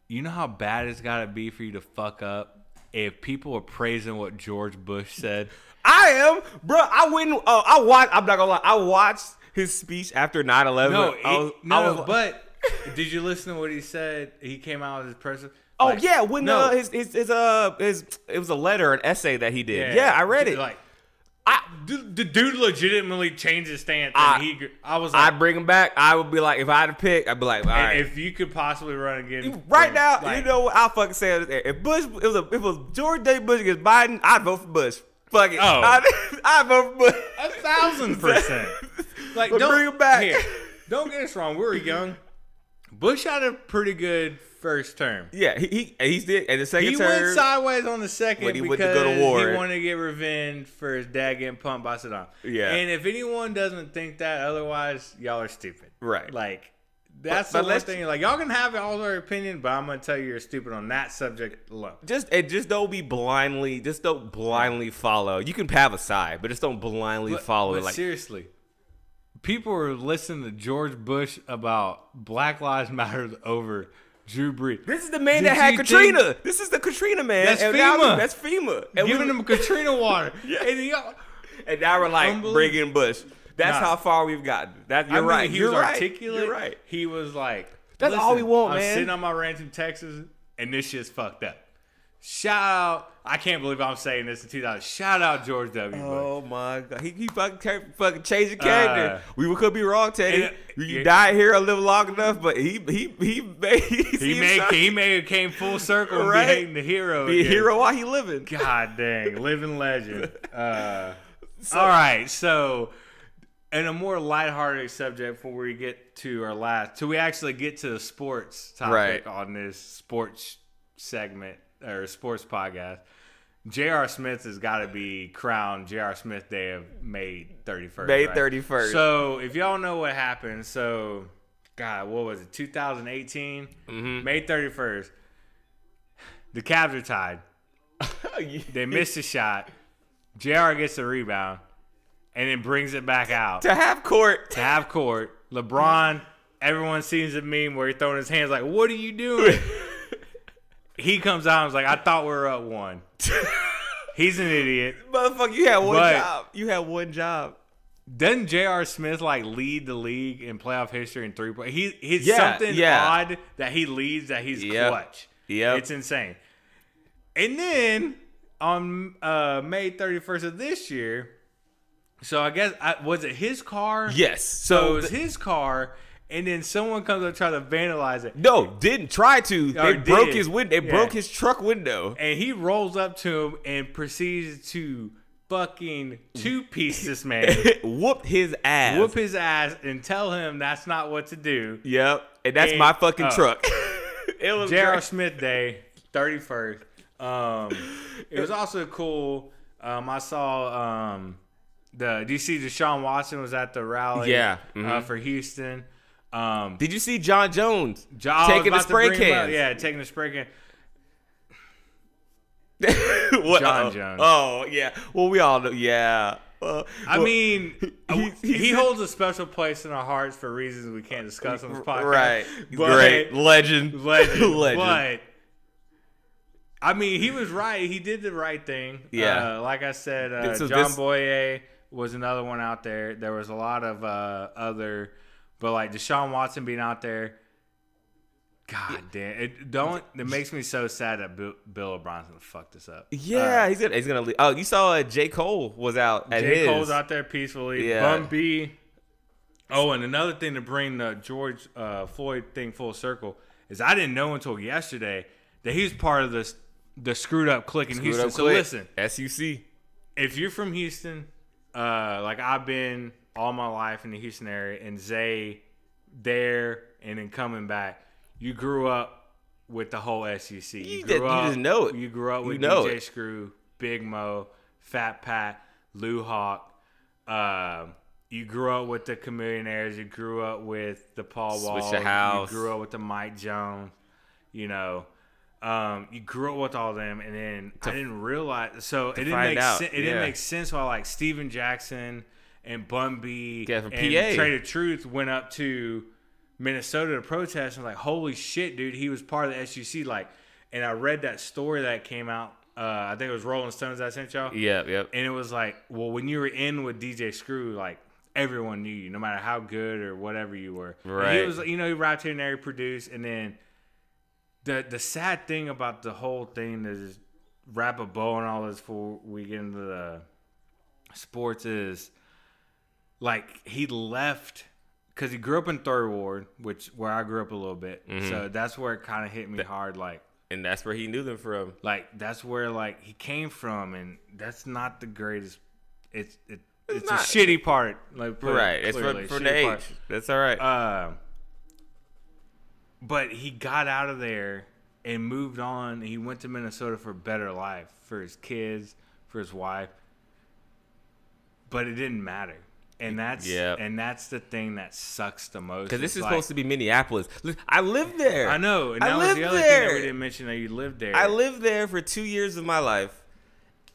B: You know how bad it's got to be for you to fuck up if people are praising what George Bush said.
A: I am, bro. I wouldn't. Oh, I watched. I'm not gonna lie. I watched his speech after 9/11.
B: No,
A: I was,
B: no,
A: was,
B: but did you listen to what he said? He came out with his press.
A: oh
B: like,
A: yeah, when
B: no,
A: uh, his his his uh his it was a letter, an essay that he did. Yeah, I read it.
B: Like,
A: I
B: the dude legitimately changed his stance.
A: I-
B: he, I was like,
A: I'd bring him back. I would be like, if I had to pick, I'd be like, all right.
B: if you could possibly run again,
A: Right now,
B: like,
A: you know what? I'll fucking say it. If Bush, it was a, if it was George W. Bush against Biden, I'd vote for Bush. Fuck it.
B: Oh.
A: I'd, I'd vote for Bush.
B: a thousand percent. Like,
A: But
B: don't
A: bring him back.
B: Here, don't get us wrong. We were young. Bush had a pretty good first term.
A: Yeah, he, he he's did and the second
B: He
A: term.
B: went sideways on the second
A: When he
B: because
A: went to go to war.
B: he wanted to get revenge for his dad getting pumped by Saddam.
A: Yeah.
B: And if anyone doesn't think that, otherwise, y'all are stupid.
A: Right.
B: Like, that's
A: But- but
B: the one thing. Like, y'all can have all their opinion, but I'm going to tell you you're stupid on that subject alone.
A: just and just don't be blindly. Just don't blindly follow. You can have a side, but just don't blindly
B: But,
A: follow
B: but
A: it. Like
B: seriously, people are listening to George Bush about Black Lives Matter over Drew Brees.
A: this is the man
B: Did
A: that had Katrina.
B: think-
A: This is the Katrina man.
B: That's
A: and now-
B: FEMA.
A: that's FEMA. And
B: giving
A: we,
B: him Katrina water.
A: Yeah.
B: And y'all,
A: and now we're like bringing Bush. That's
B: Nah.
A: how far we've gotten. That you're
B: I mean,
A: right.
B: He
A: you're
B: was
A: right.
B: articulate.
A: You're right.
B: He was like,
A: That's all we want,
B: I'm
A: man."
B: sitting on my ranch in Texas, and this shit's fucked up. Shout out! I can't believe I'm saying this in 2000. Shout out George W. Bush.
A: Oh my god, he, he fucking fucking changed the character.
B: Uh,
A: we could be wrong, Teddy.
B: and,
A: you died here or live long enough, but he he he made
B: He made he made came full circle
A: Right.
B: became the hero.
A: be a
B: again.
A: hero while he living.
B: God dang, living legend. Uh, all right, so in a more lighthearted subject before we get to our last, till we actually get to the sports topic
A: Right.
B: on this sports segment or sports podcast. J.R. Smith has got to be crowned J.R. Smith Day of May 31st.
A: May
B: right?
A: 31st.
B: So if y'all know what happened, so God, what was it? 2018,
A: Mm-hmm.
B: May 31st. The Cavs are tied. They missed a shot. JR gets a rebound and then brings it back out
A: to half court.
B: to half court. LeBron, everyone sees a meme where he's throwing his hands like, What are you doing? he comes out and is like, I thought we were up one. He's an idiot.
A: Motherfucker, you had one
B: But-
A: job. You had one job.
B: Doesn't J.R. Smith like lead the league in playoff history in three point? He it's
A: Yeah,
B: something
A: yeah.
B: odd that he leads that he's
A: Yep.
B: clutch.
A: Yep.
B: It's insane. And then on uh, May 31st of this year, so I guess I, was it his car?
A: Yes.
B: So,
A: So
B: it was
A: th-
B: his car, and then someone comes up trying to vandalize it,
A: no, didn't try to. They
B: Or
A: broke his window. They
B: Yeah.
A: broke his truck window.
B: and he rolls up to him and proceeds to fucking two piece this man,
A: Whoop his ass.
B: whoop his ass, and tell him that's not what to do.
A: Yep. And that's
B: And-
A: my fucking
B: oh.
A: truck. it was
B: J.R. Smith Day, 31st. Um, it was also cool. Um, I saw um, the. See Deshaun Watson was at the rally?
A: Yeah,
B: uh,
A: mhm.
B: for Houston. Um,
A: Did you see Jon Jones
B: Jo- I
A: taking the spray
B: bring him up.
A: cans?
B: Yeah, taking the spray can.
A: what?
B: Jon
A: oh,
B: Jones.
A: Oh yeah. Well, we all know. Yeah. Uh,
B: I
A: well,
B: mean,
A: he-
B: he,
A: he-
B: holds a special place in our hearts for reasons we can't discuss on this podcast.
A: right.
B: But-
A: Great legend.
B: legend.
A: legend.
B: But I mean, he was right. He did the right thing.
A: Yeah.
B: Uh, like I said, uh,
A: So
B: John
A: this-
B: Boye was another one out there. There was a lot of uh, other, but like Deshaun Watson being out there. God damn! It don't. It makes me so sad that Bill, Bill O'Brien's gonna fuck this up.
A: Yeah,
B: Uh,
A: he's gonna he's gonna leave. Oh, you saw uh, J Cole was out at
B: J.
A: his.
B: Cole's out there peacefully.
A: Yeah.
B: Bun B. Oh, and another thing to bring the George uh, Floyd thing full circle is I didn't know until yesterday that he was part of this the screwed up Click in
A: Screwed
B: Houston. So
A: quick.
B: listen,
A: SUC.
B: if you're from Houston, uh, like I've been all my life in the Houston area, and Zay there and then coming back, you grew up with the whole SUC. You,
A: You
B: grew
A: did- you just know it.
B: You grew up
A: You
B: with
A: know
B: DJ
A: it.
B: Screw, Big Moe, Fat Pat. Lou Hawk. Uh, you grew up with the Chamillionaires. You grew up with the Paul Wall.
A: Swishahouse.
B: You grew up with the Mike Jones. You know, um, you grew up with all them, and then I didn't realize. So it didn't make
A: out,
B: sense. It
A: yeah.
B: didn't make sense why like Stephen Jackson and Bun B
A: Yeah,
B: and
A: PA.
B: Trae tha Truth went up to Minnesota to protest. And like, holy shit, dude, he was part of the SUC. Like, and I read that story that came out. Uh, I think it was Rolling Stones that I sent y'all.
A: Yep, yep.
B: And it was like, well, when you were in with DJ Screw, like everyone knew you, no matter how good or whatever you were. And
A: Right.
B: he was, you know, he rapped here and there, he produced, and then the the sad thing about the whole thing is wrap a bow on all this before we get into the sports is like he left because he grew up in Third Ward, which where I grew up a little bit.
A: Mm-hmm.
B: So that's where it kind of hit me hard, like.
A: And that's where he knew them from.
B: Like that's where like he came from, and that's not the greatest. It's it, it's,
A: not.
B: a shitty part. Like it
A: right. It's
B: clearly,
A: from, from
B: shitty
A: the age.
B: part.
A: That's all right.
B: Uh, but he got out of there and moved on. He went to Minnesota for a better life for his kids, for his wife. But it didn't matter. And that's
A: Yep.
B: and that's the thing that sucks the most.
A: Because this is
B: like-
A: supposed to be Minneapolis. I lived there.
B: I know, and
A: I
B: that was
A: lived
B: the other thing that we didn't mention that you lived there.
A: I lived there for two years of my life,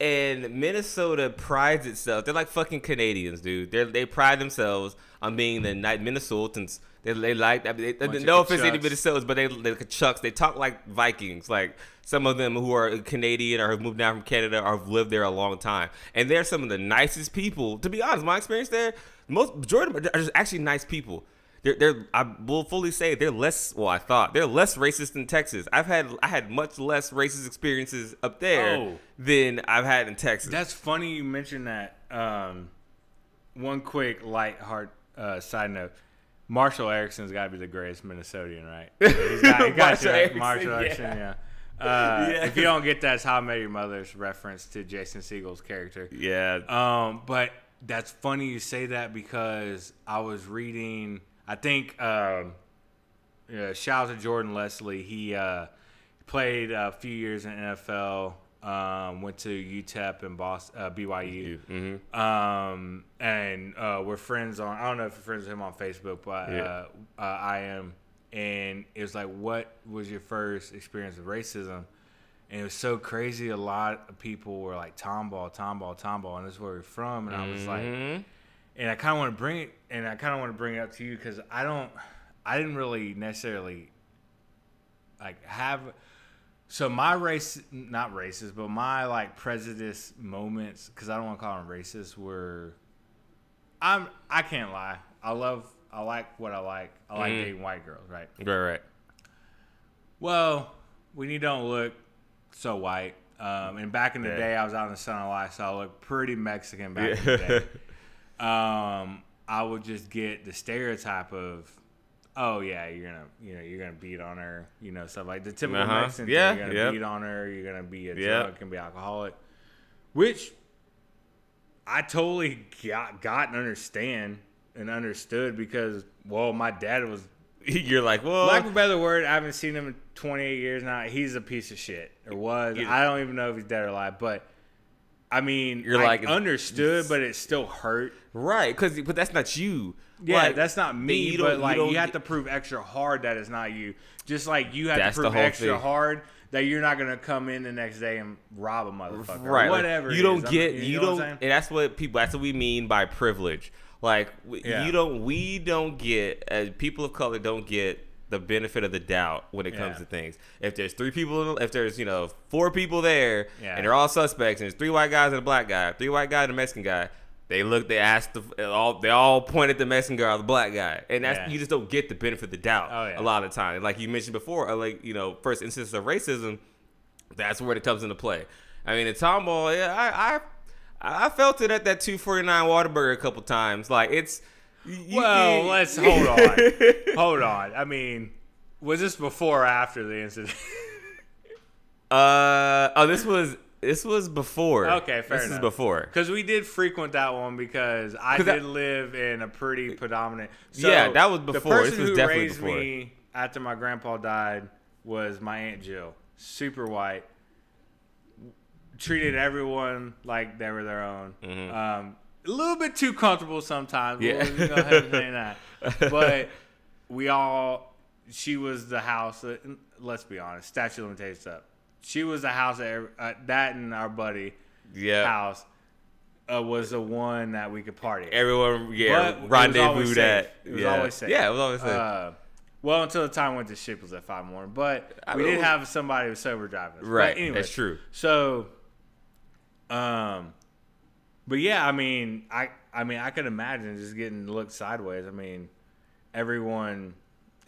A: and Minnesota prides itself. They're like fucking Canadians, dude. They they pride themselves on being the night Minnesotans. They, they like I mean, they,
B: of
A: no offense to any. Minnesotans, but they they Chucks. They talk like Vikings. Like some of them who are Canadian or have moved down from Canada or have lived there a long time, and they're some of the nicest people. To be honest, my experience there, most majority are just actually nice people. They're, they're I will fully say they're less. Well, I thought they're less racist than Texas. I've had I had much less racist experiences up there
B: Oh.
A: than I've had in Texas.
B: That's funny you mentioned that. Um, one quick light heart uh, side note. Marshall Eriksen's got to be the greatest Minnesotian, right? He's got, he got
A: Marshall
B: you?
A: Eriksen,
B: Marshall
A: yeah.
B: Eriksen, yeah. Uh,
A: Yeah.
B: If you don't get that, it's How I Met Your Mother's reference to Jason Segel's character.
A: yeah,
B: Um, but that's funny you say that because I was reading. I think um, yeah, shout out to Jordan Leslie. He uh, played a few years in NFL. Um, went to UTEP and Boston, uh, BYU.
A: hmm
B: Um, and uh, we're friends on. I don't know if you're friends with him on Facebook, but
A: Yeah.
B: uh, uh, I am. And it was like, what was your first experience of racism? And it was so crazy. A lot of people were like, "Tomball, Tomball, Tomball," and this is where we're from. And I was like,
A: Mhm.
B: And I kind of want to bring it, and I kind of want to bring it up to you because I don't, I didn't really necessarily like have. So my race, not racist, but my like prejudice moments, because I don't want to call them racist, were. I'm. I can't lie. I love. I like what I like. I like
A: Mhm.
B: dating white girls, right?
A: right, right.
B: Well, when you don't look so white, um, and back in the
A: Yeah.
B: day, I was out in the sun a lot, so I looked pretty Mexican back in the day. Um, I would just get the stereotype of, oh yeah, you're gonna, you know, you're gonna beat on her, you know, stuff like the typical
A: Uh-huh.
B: Mexican thing.
A: Yeah,
B: You're gonna
A: yep.
B: beat on her. You're gonna be a
A: Yep.
B: drunk and be alcoholic, which I totally got, got and understand and understood because, well, my dad was
A: You're like, well,
B: Lack of a better word, I haven't seen him in 28 years now. He's a piece of shit, or was. I don't even know if he's dead or alive. But I mean,
A: You're
B: I
A: like-
B: understood, but it still hurt.
A: right? Because but that's not you.
B: Yeah,
A: Like,
B: that's not me.
A: you
B: but like,
A: don't
B: you, have to prove extra hard that it's not you. Just like you have to prove extra
A: thing.
B: hard that you're not gonna come in the next day and rob a motherfucker,
A: right?
B: Or
A: like,
B: whatever.
A: you don't
B: is. I'm-
A: get.
B: you
A: You,
B: know
A: don't, and that's what people. That's what we mean by privilege. Like
B: Yeah.
A: you don't. We don't get. As people of color, don't get the benefit of the doubt when it comes
B: Yeah.
A: to things. If there's three people, if there's you know four people there,
B: Yeah.
A: and they're all suspects, and there's three white guys and a black guy, three white guy and a Mexican guy. They look. They asked. The, all. They all pointed the Mexican guy or the black guy, and that's
B: Yeah.
A: you just don't get the benefit of the doubt
B: Oh,
A: a lot of the time. Like you mentioned before, uh, like you know, first instance of racism that's where it comes into play. I mean, in Tomball, yeah, I, I I felt it at that 249 Whataburger a couple times. Like it's you-
B: Well,
A: you-
B: let's hold on. hold on. I mean, was this before or after the incident?
A: uh oh, this was this was before.
B: Okay, fair enough.
A: This
B: enough.
A: is before.
B: Because we did frequent that one because I did
A: I-
B: live in a pretty predominant. So
A: Yeah, that was
B: The
A: before. This
B: person
A: was
B: who
A: definitely
B: raised
A: before.
B: me after my grandpa died was my aunt Jill. Super white. treated everyone like they were their own.
A: Mhm.
B: Um, a little bit too comfortable sometimes.
A: Yeah.
B: We'll go ahead and say that. But we all, she was the house. That, let's be honest, statute of limitations up. She was the house that uh, that and our buddy
A: Yeah.
B: house uh, was the one that we could party. at.
A: Everyone, yeah,
B: But
A: rendezvous
B: always
A: at.
B: It was
A: yeah.
B: always safe.
A: Yeah, it was always safe.
B: Uh, well, until the time went to ship was at five more, but
A: I
B: we
A: mean,
B: did have somebody who was sober driving us. But
A: right.
B: anyway,
A: That's true.
B: So, um, but yeah, I mean, I I mean, I could imagine just getting looked sideways. I mean, everyone.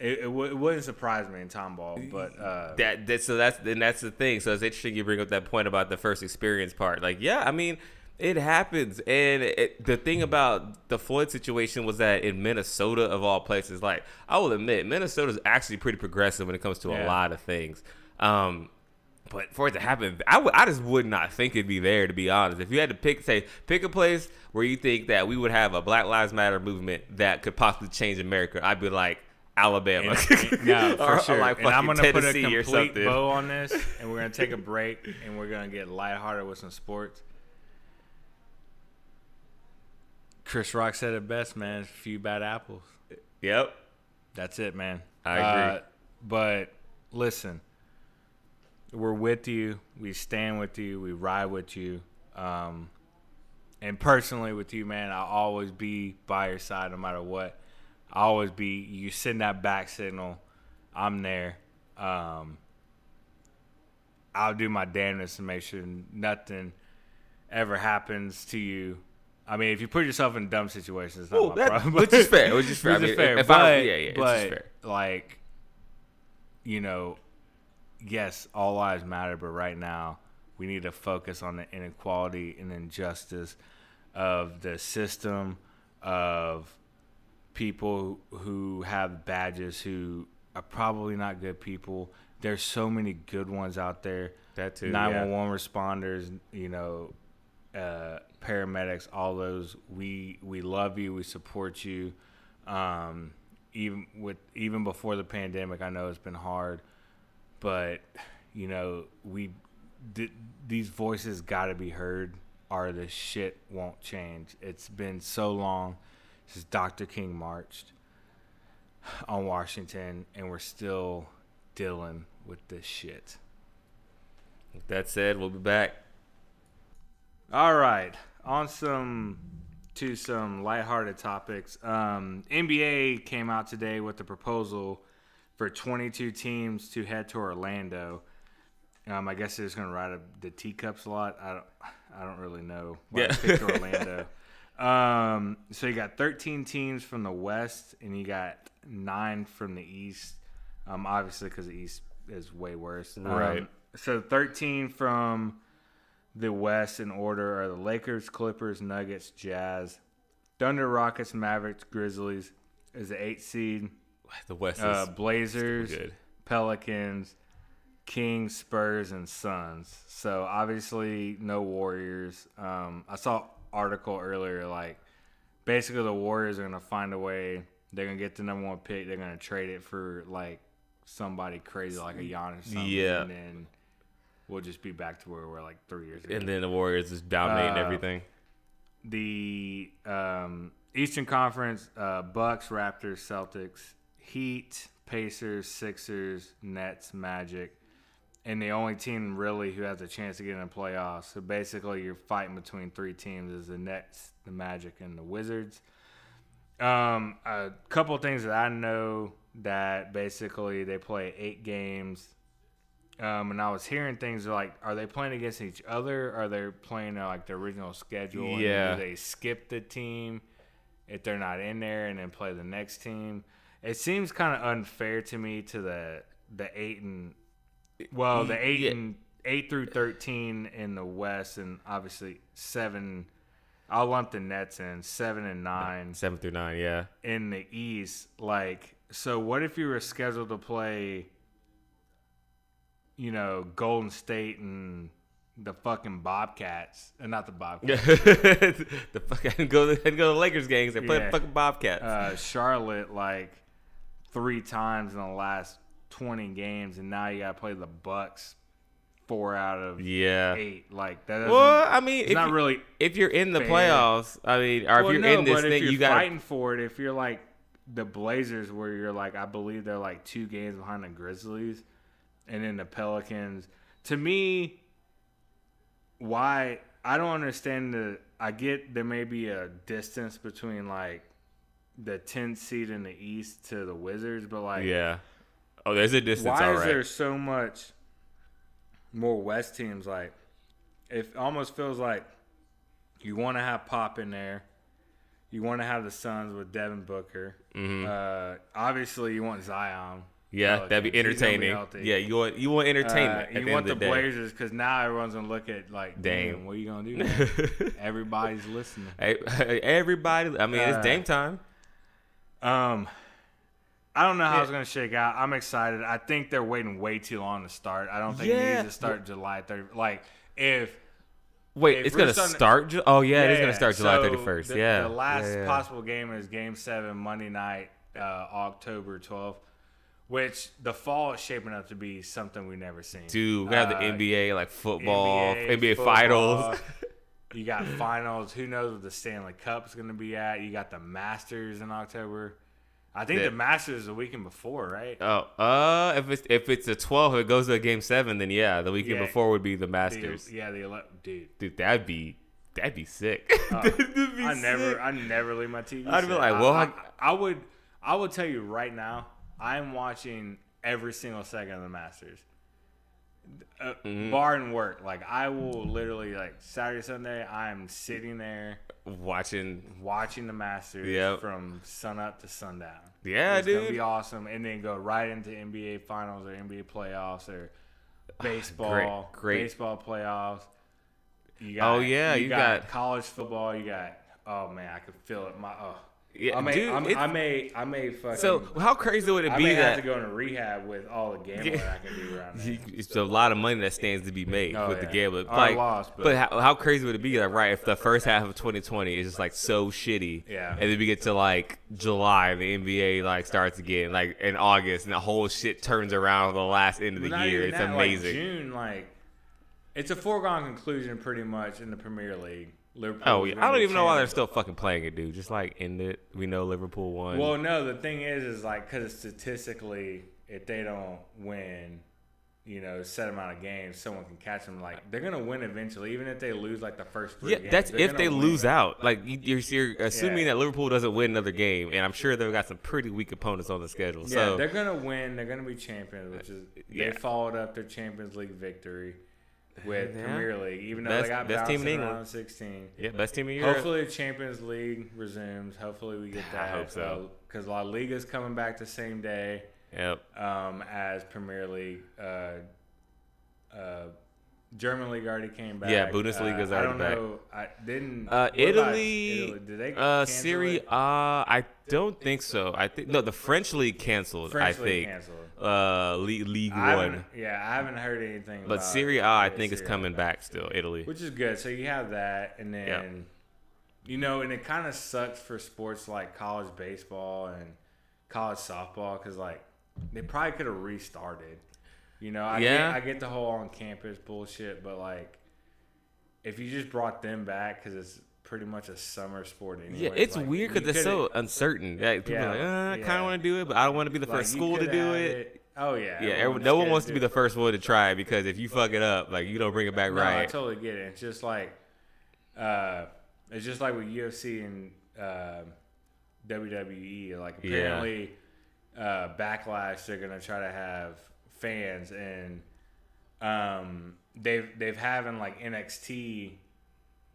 B: It, it, w- it wouldn't surprise me in Tomball, but uh,
A: that, that so that's and that's the thing. So it's interesting you bring up that point about the first experience part. Like, yeah, I mean, it happens. And it, the thing about the Floyd situation was that in Minnesota, of all places, like I will admit, Minnesota is actually pretty progressive when it comes to a lot of things. Um, but for it to happen, I would I just would not think it'd be there. To be honest, if you had to pick, say, pick a place where you think that we would have a Black Lives Matter movement that could possibly change America, I'd be like Alabama.
B: And- no, for
A: Or- or
B: sure.
A: like
B: and I'm gonna put a
A: Tennessee or
B: complete
A: something.
B: bow on this, and we're gonna take a break, and we're gonna get lighthearted with some sports. Chris Rock said it best, man. A few bad apples.
A: Yep.
B: That's it, man.
A: I agree.
B: Uh, but listen, we're with you. We stand with you. We ride with you. Um, and personally with you, man, I'll always be by your side no matter what. I'll always be. You send that back signal, I'm there. Um, I'll do my damnedest to make sure nothing ever happens to you. I mean, if you put yourself in dumb situations, it's not
A: Oh,
B: my
A: that-
B: problem.
A: which is fair, which is fair. I
B: Which is
A: mean,
B: fair.
A: if
B: but,
A: I- yeah, yeah, it's
B: but
A: just fair.
B: like, you know, yes, all lives matter, but right now we need to focus on the inequality and injustice of the system of people who have badges who are probably not good people. There's so many good ones out there.
A: That too,
B: 911 responders, you know, uh, paramedics, all those. We we love you. We support you. Um, even with even before the pandemic, I know it's been hard, but you know we th- these voices got to be heard, or the shit won't change. It's been so long since Dr. King marched on Washington, and we're still dealing with this shit.
A: With that said, we'll be back.
B: All right, on some to some lighthearted topics. Um, NBA came out today with the proposal for 22 teams to head to Orlando. Um, I guess they're just gonna ride a, the teacups a lot. I don't, I don't really know why
A: Yeah.
B: picked Orlando. Um, so you got 13 teams from the West, and you got nine from the East. Um, obviously, because the East is way worse. Um,
A: Right.
B: so 13 from the West in order are the Lakers, Clippers, Nuggets, Jazz, Thunder, Rockets, Mavericks, Grizzlies is the eight seed.
A: The West is
B: Uh, Blazers,
A: good.
B: Pelicans, Kings, Spurs, and Suns. So obviously no Warriors. Um, I saw article earlier like basically the Warriors are gonna find a way. They're gonna get the number one pick. They're gonna trade it for like somebody crazy like a Giannis. Or
A: Yeah.
B: and then we'll just be back to where we were like three years ago.
A: and then the Warriors is dominating
B: Uh,
A: everything.
B: the um, Eastern Conference: uh, Bucks, Raptors, Celtics, Heat, Pacers, Sixers, Nets, Magic, and the only team really who has a chance to get in the playoffs. So basically, you're fighting between three teams: is the Nets, the Magic, and the Wizards. Um, a couple of things that I know that basically they play eight games. Um, and I was hearing things like, are they playing against each other? Are they playing uh, like the original schedule? and
A: Yeah.
B: do they skip the team if they're not in there and then play the next team? It seems kind of unfair to me to the the eight and well the eight
A: Yeah.
B: and eight through thirteen in the West and obviously seven. I'll lump the Nets in seven and nine
A: Seven through nine, yeah.
B: in the East. Like, so what if you were scheduled to play, you know, Golden State and the fucking Bobcats, and not the Bobcats,
A: the fucking go and go to the Lakers games. They play
B: Yeah.
A: the fucking Bobcats.
B: uh, Charlotte like three times in the last twenty games, and now you got to play the Bucks four out of
A: Yeah.
B: eight. Like that. Doesn't,
A: Well, I mean,
B: it's
A: if
B: not
A: you,
B: really.
A: if you're in the
B: fair.
A: playoffs, I mean, or if you're
B: no,
A: in this
B: but if
A: thing,
B: you're
A: you got
B: fighting for it. If you're like the Blazers, where you're like, I believe they're like two games behind the Grizzlies, and then the Pelicans. To me, why I don't understand the. I get there may be a distance between like the 10th seed in the East to the Wizards, but like,
A: yeah. Oh, there's a distance.
B: why is
A: right.
B: there so much more West teams? Like, it almost feels like you want to have Pop in there. You want to have the Suns with Devin Booker. Uh, obviously, you want Zion.
A: Mm-hmm. Yeah, that'd be
B: Pelicans. Be
A: entertaining. yeah, you want you want entertainment.
B: Uh, you
A: the
B: want the
A: day.
B: Blazers because now everyone's gonna look at like, damn, what are you gonna do? Everybody's listening.
A: Hey, everybody, I mean,
B: Uh,
A: it's Dame time.
B: Um, I don't know how
A: Yeah.
B: it's gonna shake out. I'm excited. I think they're waiting way too long to start. I don't think it
A: Yeah.
B: needs to start July 30. Like if
A: Wait,
B: if
A: it's gonna
B: starting-
A: start. Ju- oh yeah, it is gonna start July
B: so
A: thirty first.
B: the-
A: Yeah,
B: The last
A: yeah, yeah.
B: possible game is Game Seven Monday night, uh, October 12th, which the fall is shaping up to be something we've never seen.
A: Dude, we have the
B: Uh,
A: NBA like football, NBA,
B: football.
A: finals.
B: You got finals. Who knows what the Stanley Cup's going to be at? You got the Masters in October. I think
A: Yeah.
B: the Masters is the weekend before, right?
A: Oh, uh, if it's if it's a twelve, it goes to a game seven, then yeah, the weekend
B: Yeah.
A: before would be the
B: The-
A: Masters.
B: yeah, the ele- dude.
A: Dude, that'd be that'd be sick. That'd be
B: I never. I never leave my TV.
A: I'd be like, well,
B: I,
A: I'm-
B: I would, I would tell you right now, I'm watching every single second of the Masters. Uh,
A: Mm-hmm.
B: Bar and work, like I will literally like Saturday, Sunday, I'm sitting there
A: watching.
B: watching the Masters
A: Yep.
B: from sun up to sundown.
A: Yeah,
B: it's gonna be awesome, and then go right into NBA finals or NBA playoffs or baseball,
A: great.
B: baseball playoffs. You got,
A: Oh, yeah, you got-
B: college football. You got oh man, I could feel it. My oh,
A: Yeah,
B: I may,
A: dude,
B: I'm, I may, I may fucking.
A: So how crazy would it
B: I
A: be
B: may have
A: that
B: to go into rehab with all the gambling I can do around
A: It's a lot of money that stands to be made
B: Oh,
A: with the gambling. Like,
B: lost,
A: but,
B: but-
A: how, how crazy would it be, like, right? If the first half of 2020 is just like so shitty,
B: Yeah.
A: and then we get to like July, and the NBA like starts again, like in August, and the whole shit turns around the last end of the
B: not
A: year. It's
B: that,
A: amazing.
B: Like June, like it's a foregone conclusion, pretty much in the Premier League. Liverpool.
A: oh yeah, I don't even know why they're still fucking playing it, dude. Just like end it. We know Liverpool won.
B: Well, no, the thing is, is like because statistically, if they don't win, you know, set amount of games, someone can catch them. Like they're gonna win eventually, even if they lose like the first three.
A: yeah,
B: games,
A: that's if they lose out. Like you- you're, you're assuming
B: Yeah.
A: that Liverpool doesn't win another game, and I'm sure they've got some pretty weak opponents on the schedule.
B: Yeah,
A: so
B: they're gonna win. They're gonna be champions, which is uh,
A: Yeah.
B: they followed up their Champions League victory with
A: Yeah.
B: Premier League, even though
A: Best-
B: they got
A: best team in
B: in
A: England.
B: sixteen.
A: yeah, best team of Europe.
B: Hopefully, the Champions League resumes. Hopefully, we get that.
A: I hope so.
B: Because La Liga is coming back the same day
A: Yep.
B: um, as Premier League. Uh, uh, German league already came back.
A: Yeah, Bundesliga's
B: uh,
A: already
B: I don't
A: back.
B: know. I didn't.
A: Uh, Italy,
B: Italy? Did they?
A: uh, Serie.
B: it?
A: Uh, I don't think so. I think no, the French league canceled.
B: French
A: I
B: league
A: think.
B: canceled.
A: Uh, League League
B: I
A: One,
B: Yeah, I haven't heard anything.
A: but
B: about
A: Serie, A, I think is
B: Serie A.
A: coming back still. Italy.
B: which is good. So you have that, and then
A: Yeah.
B: you know, and it kind of sucks for sports like college baseball and college softball because like they probably could have restarted. You know, I
A: Yeah.
B: get, I get the whole on campus bullshit, but like if you just brought them back because it's pretty much a summer sport anyway.
A: Yeah, it's
B: like,
A: weird because it's so uncertain. Like, people
B: Yeah,
A: like, uh, I kind
B: yeah.
A: of want to do it, but I don't want to be the first
B: you
A: school to do
B: had
A: it.
B: Oh
A: Yeah,
B: yeah,
A: everyone, no one wants
B: to
A: be the first one to try it because if you fuck it up, like you don't bring it back
B: No, I
A: right.
B: totally get it. It's just like, uh, it's just like with UFC and uh, WWE. Like
A: Yeah.
B: apparently, uh, backlash. They're gonna try to have fans, and um, they've they've having like NXT,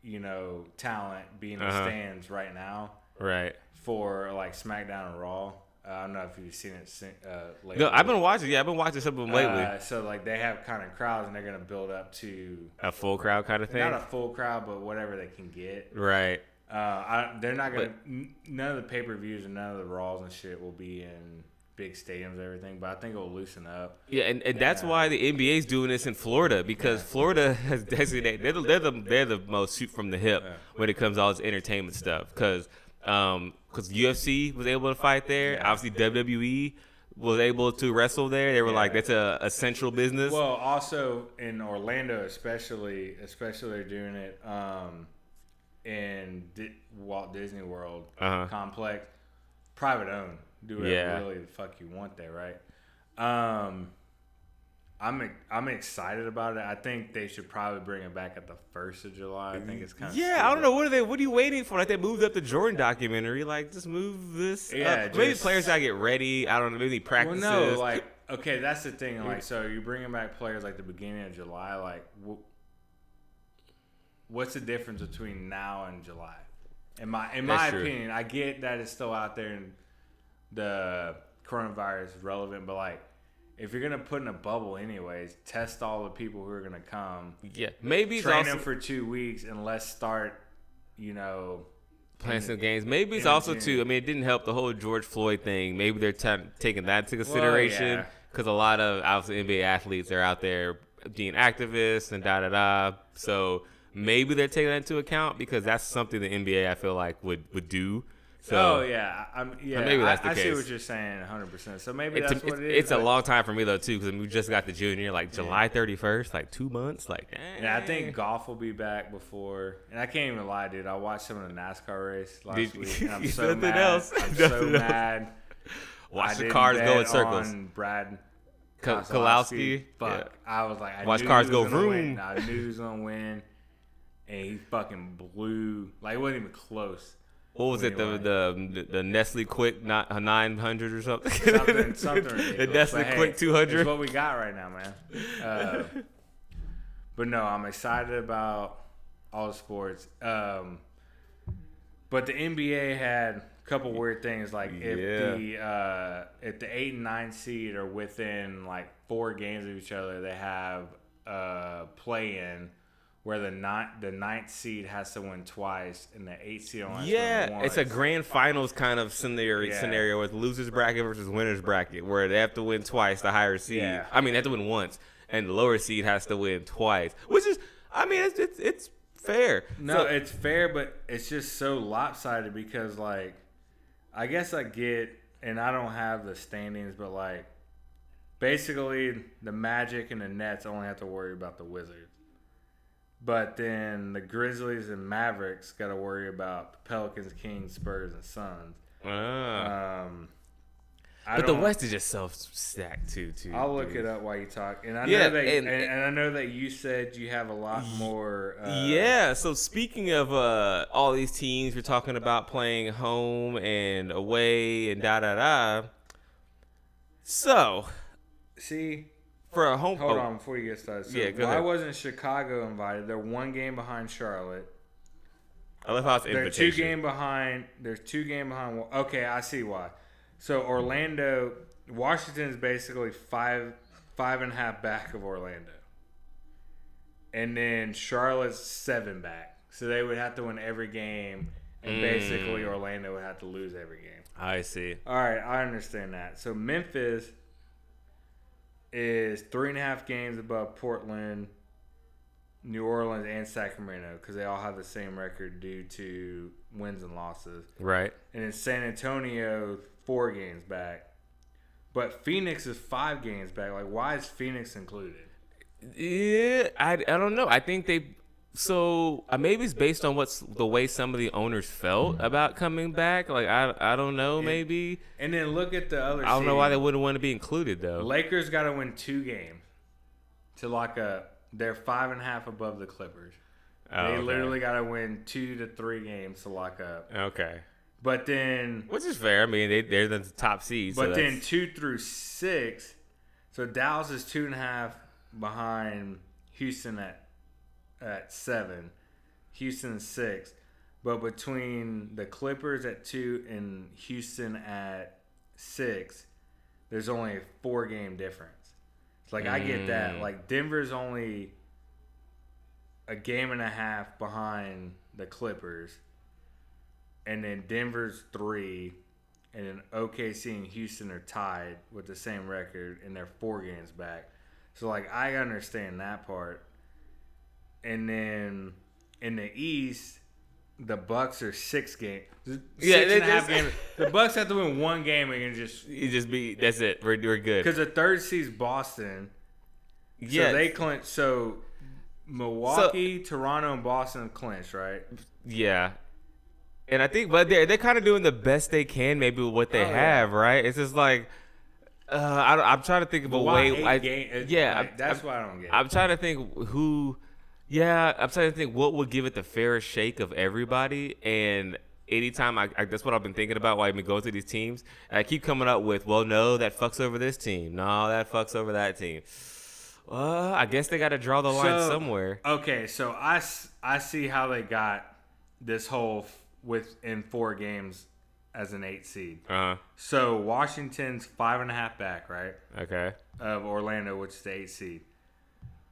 B: you know, talent be in the
A: Uh-huh.
B: stands right now
A: right.
B: for like SmackDown and Raw. Uh, I don't know if you've seen it uh, lately.
A: No, I've been watching. Yeah, I've been watching some of them lately.
B: Uh, so like they have kind of crowds, and they're gonna build up to
A: a full crowd kind of thing.
B: not a full crowd, but whatever they can get.
A: right.
B: Uh, I, they're not gonna. n- none of the pay per views and none of the Raws and shit will be in big stadiums and everything. But I think it'll loosen up.
A: Yeah, and, and that's why the NBA is doing this in Florida because Florida has designated they're the, they're the they're the most shoot from the hip when it comes to all this entertainment stuff because um because UFC was able to fight there. Obviously WWE was able to wrestle there. They were
B: Yeah.
A: like, that's a essential business.
B: Well, also in Orlando, especially, especially they're doing it um, in Di- Walt Disney World
A: Uh-huh.
B: complex, private owned. Do whatever
A: Yeah.
B: really the fuck you want there, right? Um, I'm I'm excited about it. I think they should probably bring it back at the first of July. I think it's kind of
A: yeah, I don't know. What are they? What are you waiting for? Like they moved up the Jordan documentary. Like just move this.
B: Yeah,
A: up. maybe players gotta get ready. I don't know. Maybe
B: Well,
A: practices.
B: no, like okay, that's the thing. Like, so you're bringing back players like the beginning of July. Like, wh- what's the difference between now and July? In my in my
A: true.
B: opinion, I get that it's still out there and the coronavirus is relevant, but like, if you're gonna put in a bubble anyways, test all the people who are gonna come,
A: yeah, maybe
B: train
A: also
B: them for two weeks, and let's start. You know,
A: playing some games. Maybe it's also too. I mean, it didn't help the whole George Floyd thing. Maybe they're t- taking that into consideration
B: yeah.
A: because a lot of obviously NBA athletes are out there being activists and da da da. So maybe they're taking that into account because that's something the NBA I feel like would would do. So
B: oh yeah, I'm yeah.
A: maybe that's the
B: I, I see what you're saying, 100. percent So maybe
A: It's,
B: that's
A: a,
B: what it is.
A: it's a long time for me though too because we just got the junior like July 31st, like two months, like
B: Yeah, I
A: eh.
B: think golf will be back before. And I can't even lie, dude. I watched some of the NASCAR race last
A: Did-
B: week. And I'm so
A: Nothing
B: mad.
A: else.
B: I'm so
A: Nothing else.
B: mad.
A: watch
B: I
A: the cars go in circles.
B: On Brad
A: Ko-
B: Keselowski, Fuck. I was like, I
A: Watch
B: knew
A: cars go vroom.
B: Win. I knew he was gonna win, and he fucking blew. Like it wasn't even close.
A: What was it? The the the Nestle Quick not nine hundred or something.
B: Something, something
A: the. Nestle
B: But
A: Quick two
B: It's
A: hundred.
B: what we got right now, man. Uh, but no, I'm excited about all the sports. Um, but the NBA had a couple weird things, like if
A: Yeah.
B: the uh, if the eight and nine seed are within like four games of each other, they have a play in. Where the ninth, the ninth seed has to win twice, and the eighth seed only has to win
A: Yeah, it's a grand finals kind of scenario
B: Yeah.
A: scenario with losers bracket versus winners bracket, where they have to win twice. The higher seed,
B: Yeah.
A: I mean, they have to win once, and the lower seed has to win twice, which is, I mean, it's it's, it's fair.
B: No,
A: So-
B: it's fair, but it's just so lopsided because, like, I guess I get, and I don't have the standings, but like, basically, the Magic and the Nets only have to worry about the Wizards. But then the Grizzlies and Mavericks got to worry about the Pelicans, Kings, Spurs, and Suns.
A: Ah.
B: Um, I
A: but the West is just self stacked too. Too.
B: I'll look
A: dude.
B: it up while you talk, and I
A: Yeah,
B: know that,
A: and-
B: and, and I know that you said you have a lot more. Uh,
A: yeah. So speaking of uh, all these teams, we're talking about playing home and away and da da da. So
B: See,
A: for a home,
B: Hold
A: oh,
B: on before you get started. So
A: Yeah, go
B: why
A: ahead.
B: wasn't Chicago invited? They're one game behind Charlotte.
A: I love how it's
B: They're two game behind. There's two game behind. Okay, I see why. So Orlando, Washington is basically five five and a half back of Orlando, and then Charlotte's seven back. So they would have to win every game, and basically
A: Mm.
B: Orlando would have to lose every game.
A: I see.
B: All right, I understand that. So Memphis is three and a half games above Portland, New Orleans, and Sacramento because they all have the same record due to wins and losses.
A: Right.
B: And then San Antonio four games back, but Phoenix is five games back. Like, why is Phoenix included?
A: Yeah, I, I don't know. I think they so uh, maybe it's based on what's the way some of the owners felt about coming back. Like I I don't know. Maybe
B: And then look at the other.
A: I don't know why they wouldn't want to be included though.
B: Lakers got to win two games to lock up. They're five and a half above the Clippers.
A: Oh,
B: they
A: okay.
B: literally got to win two to three games to lock up.
A: okay,
B: But then,
A: which is fair. I mean they they're the top seed. so
B: but then two through six. So Dallas is two and a half behind Houston at at seven. Houston six. But between the Clippers at two and Houston at six, there's only a four game difference. It's like I get that.
A: Mm.
B: Like Denver's only a game and a half behind the Clippers. And then Denver's three. And then OKC and Houston are tied with the same record and they're four games back. So like I understand that part. And then in the East, the Bucks are six game, six
A: Yeah,
B: and a half games. The Bucks have to win one game and just
A: You just be that's it. We're we're good.
B: because the third seed's Boston.
A: Yeah,
B: So they clinch. So Milwaukee, Toronto, and Boston clinch, right?
A: yeah. And I think, but they're they're kind of doing the best they can, maybe with what they
B: Oh, yeah.
A: have, right? It's just like, uh, I, don't- I'm trying to think of a way. I,
B: game- it-
A: yeah,
B: like,
A: I-
B: that's
A: I-
B: why I don't get.
A: I'm trying to think who. Yeah, I'm trying to think what would give it the fairest shake of everybody. And anytime I, I that's what I've been thinking about while I've been going through these teams. And I keep coming up with, well, no, that fucks over this team. No, that fucks over that team. Well, I guess they got to draw the line
B: So-
A: somewhere.
B: Okay, so I, I see how they got this whole f- within four games as an eight seed.
A: Uh-huh.
B: So Washington's five and a half back, right,
A: okay.
B: of Orlando, which is the eight seed,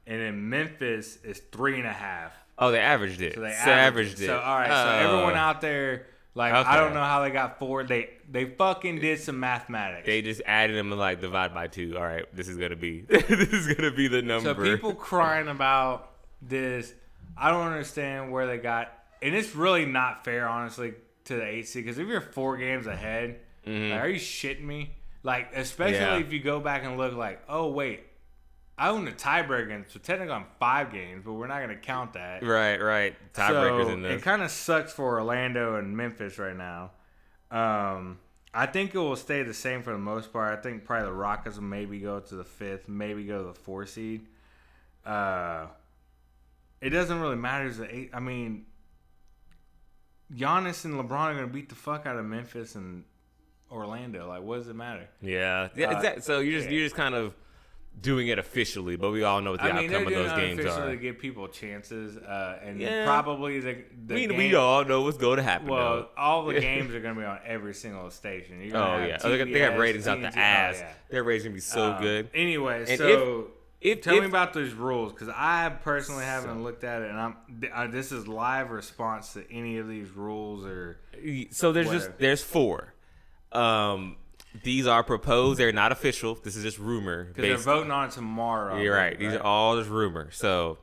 B: and then Memphis is three and a half.
A: Oh, they averaged it.
B: So they
A: So
B: averaged,
A: it.
B: So all right,
A: Oh.
B: so everyone out there, like
A: Okay.
B: I don't know how they got four. They they fucking did some mathematics.
A: They just added them and like divide by two. All right, this is gonna be this is gonna be the number.
B: So people crying about this, I don't understand where they got, and it's really not fair, honestly, to the eight seed. Because if you're four games ahead, like, are you shitting me? Like, especially
A: Mm-hmm. Yeah.
B: if you go back and look, like, oh wait, I own a tiebreaker, so technically I'm five games, but we're not gonna count that.
A: right, right. Tiebreakers
B: so
A: in this.
B: It kind of sucks for Orlando and Memphis right now. Um, I think it will stay the same for the most part. I think probably the Rockets will maybe go to the fifth, maybe go to the four seed. Uh, it doesn't really matter. The eight, I mean, Giannis and LeBron are gonna beat the fuck out of Memphis and Orlando. Like, what does it matter?
A: yeah, yeah.
B: Uh,
A: exactly. So you're just
B: yeah.
A: you're just kind of doing it officially, but we all know what the
B: I mean,
A: outcome of those games are.
B: to give people chances, uh, and
A: Yeah.
B: probably the, the
A: I mean,
B: game,
A: we all know what's going to happen.
B: Well,
A: though.
B: all the games are going to be on every single station.
A: Oh yeah, oh, they, got ratings out the
B: oh,
A: ass.
B: yeah.
A: Their ratings gonna be so
B: Um,
A: good.
B: Anyway,
A: And
B: so
A: If
B: tell
A: if,
B: me about those rules because I personally haven't looked at it, and I'm uh, this is live response to any of these rules or
A: so there's just there's four. Um, these are proposed. They're not official. This is just rumor.
B: because they're voting on it tomorrow.
A: You're right. These are all just rumor. So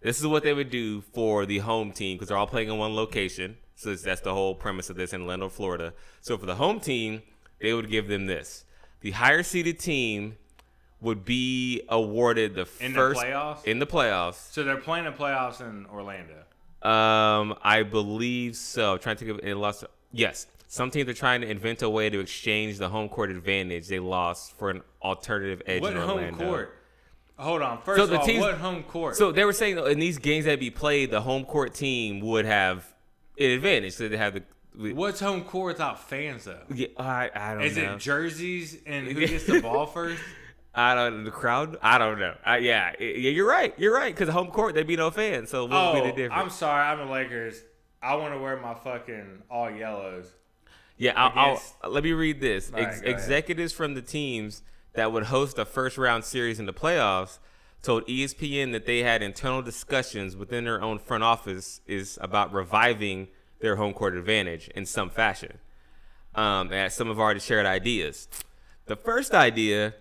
A: this is what they would do for the home team because they're all playing in one location. So that's the whole premise of this in Orlando, Florida. So for the home team, they would give them this: the higher seeded team would be awarded the
B: In the
A: first
B: playoffs?
A: in the playoffs.
B: So they're playing the playoffs in Orlando.
A: Um, I believe so. I'm trying to think of it lost. Yes, some teams are trying to invent a way to exchange the home court advantage they lost for an alternative edge
B: What
A: in
B: home court? Hold on. First
A: So
B: of
A: the
B: all,
A: teams-
B: what home court?
A: So they were saying in these games that be played, the home court team would have an advantage. So they have the.
B: What's home court without fans though?
A: Yeah, I, I don't
B: Is
A: know.
B: Is it jerseys and who gets the ball first?
A: I don't the crowd. I don't know. I, yeah, yeah, you're right. You're right. Because home court, there'd be no fans. So what would
B: Oh,
A: be the oh, difference?
B: I'm sorry. I'm the Lakers. I want to wear my fucking all yellows.
A: Yeah, I'll, I'll, let me read this.
B: All right,
A: Ex-
B: go ahead.
A: executives from the teams that would host a first round series in the playoffs told ESPN that they had internal discussions within their own front office is about reviving their home court advantage in some fashion. Um, and some have already shared ideas. The first idea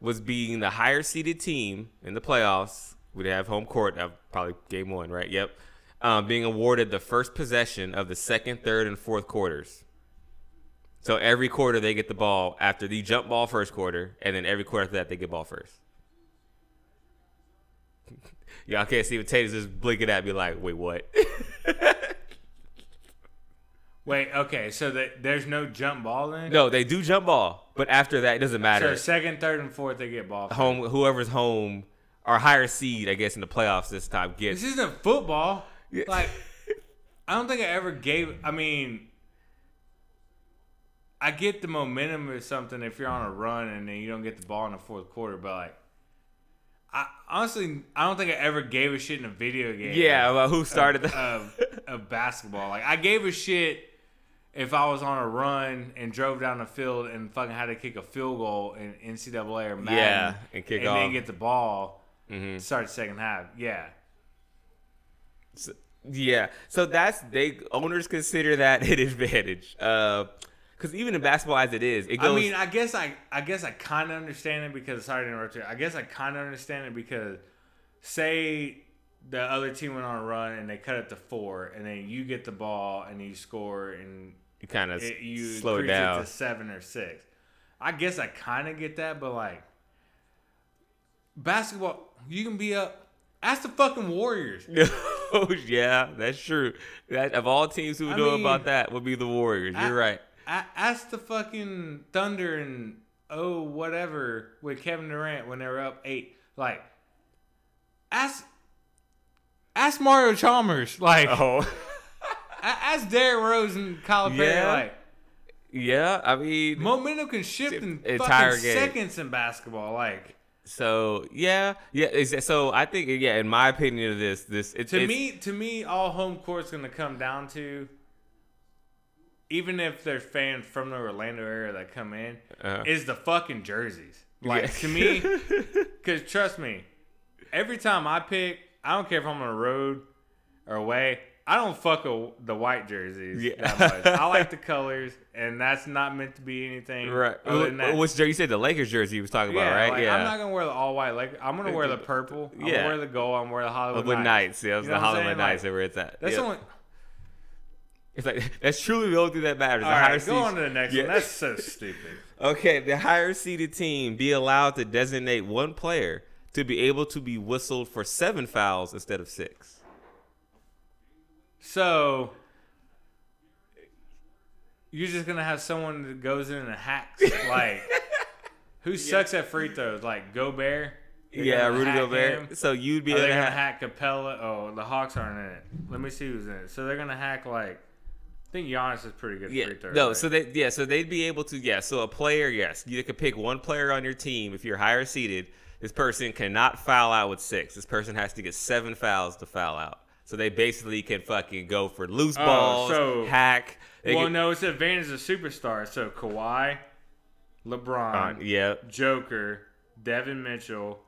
A: was being the higher seeded team in the playoffs We'd have home court, uh, probably game one, right? Yep. Um, being awarded the first possession of the second, third, and fourth quarters. So every quarter they get the ball after the jump ball first quarter, and then every quarter after that they get ball first. Y'all can't see, Tatum's just blinking at me like, "Wait, what?"
B: Wait, okay, so that there's no jump ball then?
A: no, they do jump ball, but after that it doesn't
B: So
A: matter.
B: second, third, and fourth they get ball. first.
A: home, whoever's home or higher seed, I guess, in the playoffs this time gets.
B: This isn't football. Like, I don't think I ever gave. I mean, I get the momentum or something if you're on a run and then you don't get the ball in the fourth quarter, but like, I honestly I don't think I ever gave a shit in a video game.
A: Yeah, well, who started the?
B: of, of basketball. Like I gave a shit if I was on a run and drove down the field and fucking had to kick a field goal in NCAA or Madden,
A: Yeah, and kick
B: and
A: off.
B: then get the ball,
A: Mhm.
B: start the second half. Yeah,
A: So- yeah, so that's they owners consider that an advantage. Because even in basketball, as it is, it goes.
B: I mean, I guess I I guess I kind of understand it because sorry to interrupt you. I guess I kind of understand it because say the other team went on a run and they cut it to four, and then you get the ball and you score and
A: You kind of
B: it, you
A: slow
B: increase
A: down.
B: it to seven or six. I guess I kind of get that, but like basketball, you can be up. Ask the fucking Warriors.
A: oh yeah, that's true. That of all teams who
B: I
A: know about that would be the Warriors. You're right.
B: Ask the fucking Thunder and oh whatever with Kevin Durant when they were up eight. Like, ask ask Mario Chalmers. Like,
A: Oh.
B: ask Derrick Rose and Calipari.
A: Yeah.
B: Like,
A: Yeah, I mean,
B: momentum can shift in fucking
A: game.
B: seconds in basketball. Like,
A: so yeah, yeah. So I think yeah, in my opinion of this, this it's
B: to me, to me, all home court's gonna come down to. Even if there's fans from the Orlando area that come in,
A: Uh-huh.
B: is the fucking jerseys. Like
A: Yeah.
B: to me, because trust me, every time I pick, I don't care if I'm on the road or away. I don't fuck a, the white jerseys
A: Yeah.
B: that much. I like the colors, and that's not meant to be anything
A: right.
B: other than that.
A: Which jersey? You said the Lakers jersey you was talking
B: yeah,
A: about, right?
B: like,
A: yeah.
B: I'm not gonna wear the all white. Like I'm gonna wear the purple. I'm
A: Yeah.
B: gonna wear the gold. I'm gonna wear the Hollywood.
A: Nights. Yeah, it was
B: You know
A: the Hollywood? Nights
B: Like,
A: where it's at.
B: That's
A: yeah.
B: only.
A: It's like that's truly the only thing that matters.
B: All
A: the
B: right, go on to the next
A: Yeah.
B: one. That's so stupid.
A: Okay, the higher seeded team be allowed to designate one player to be able to be whistled for seven fouls instead of six.
B: So you're just gonna have someone that goes in and hacks like who sucks at free throws? Like Gobert. They're
A: yeah, Rudy Gobert.
B: him?
A: So you'd be
B: Are they
A: to
B: gonna
A: have,
B: hack Capela? Oh, the Hawks aren't in it. Let me see who's in it. So they're gonna hack like. I think Giannis is pretty good
A: Yeah,
B: free throws.
A: no.
B: right?
A: So they, yeah, so they'd be able to, yeah. So a player, yes, you could pick one player on your team if you're higher seeded. This person cannot foul out with six. This person has to get seven fouls to foul out. So they basically can fucking go for loose
B: Oh,
A: balls,
B: so-
A: hack.
B: Well,
A: can-
B: no, it's the advantage of superstars. So Kawhi, LeBron,
A: uh, yeah.
B: Joker, Devin Mitchell.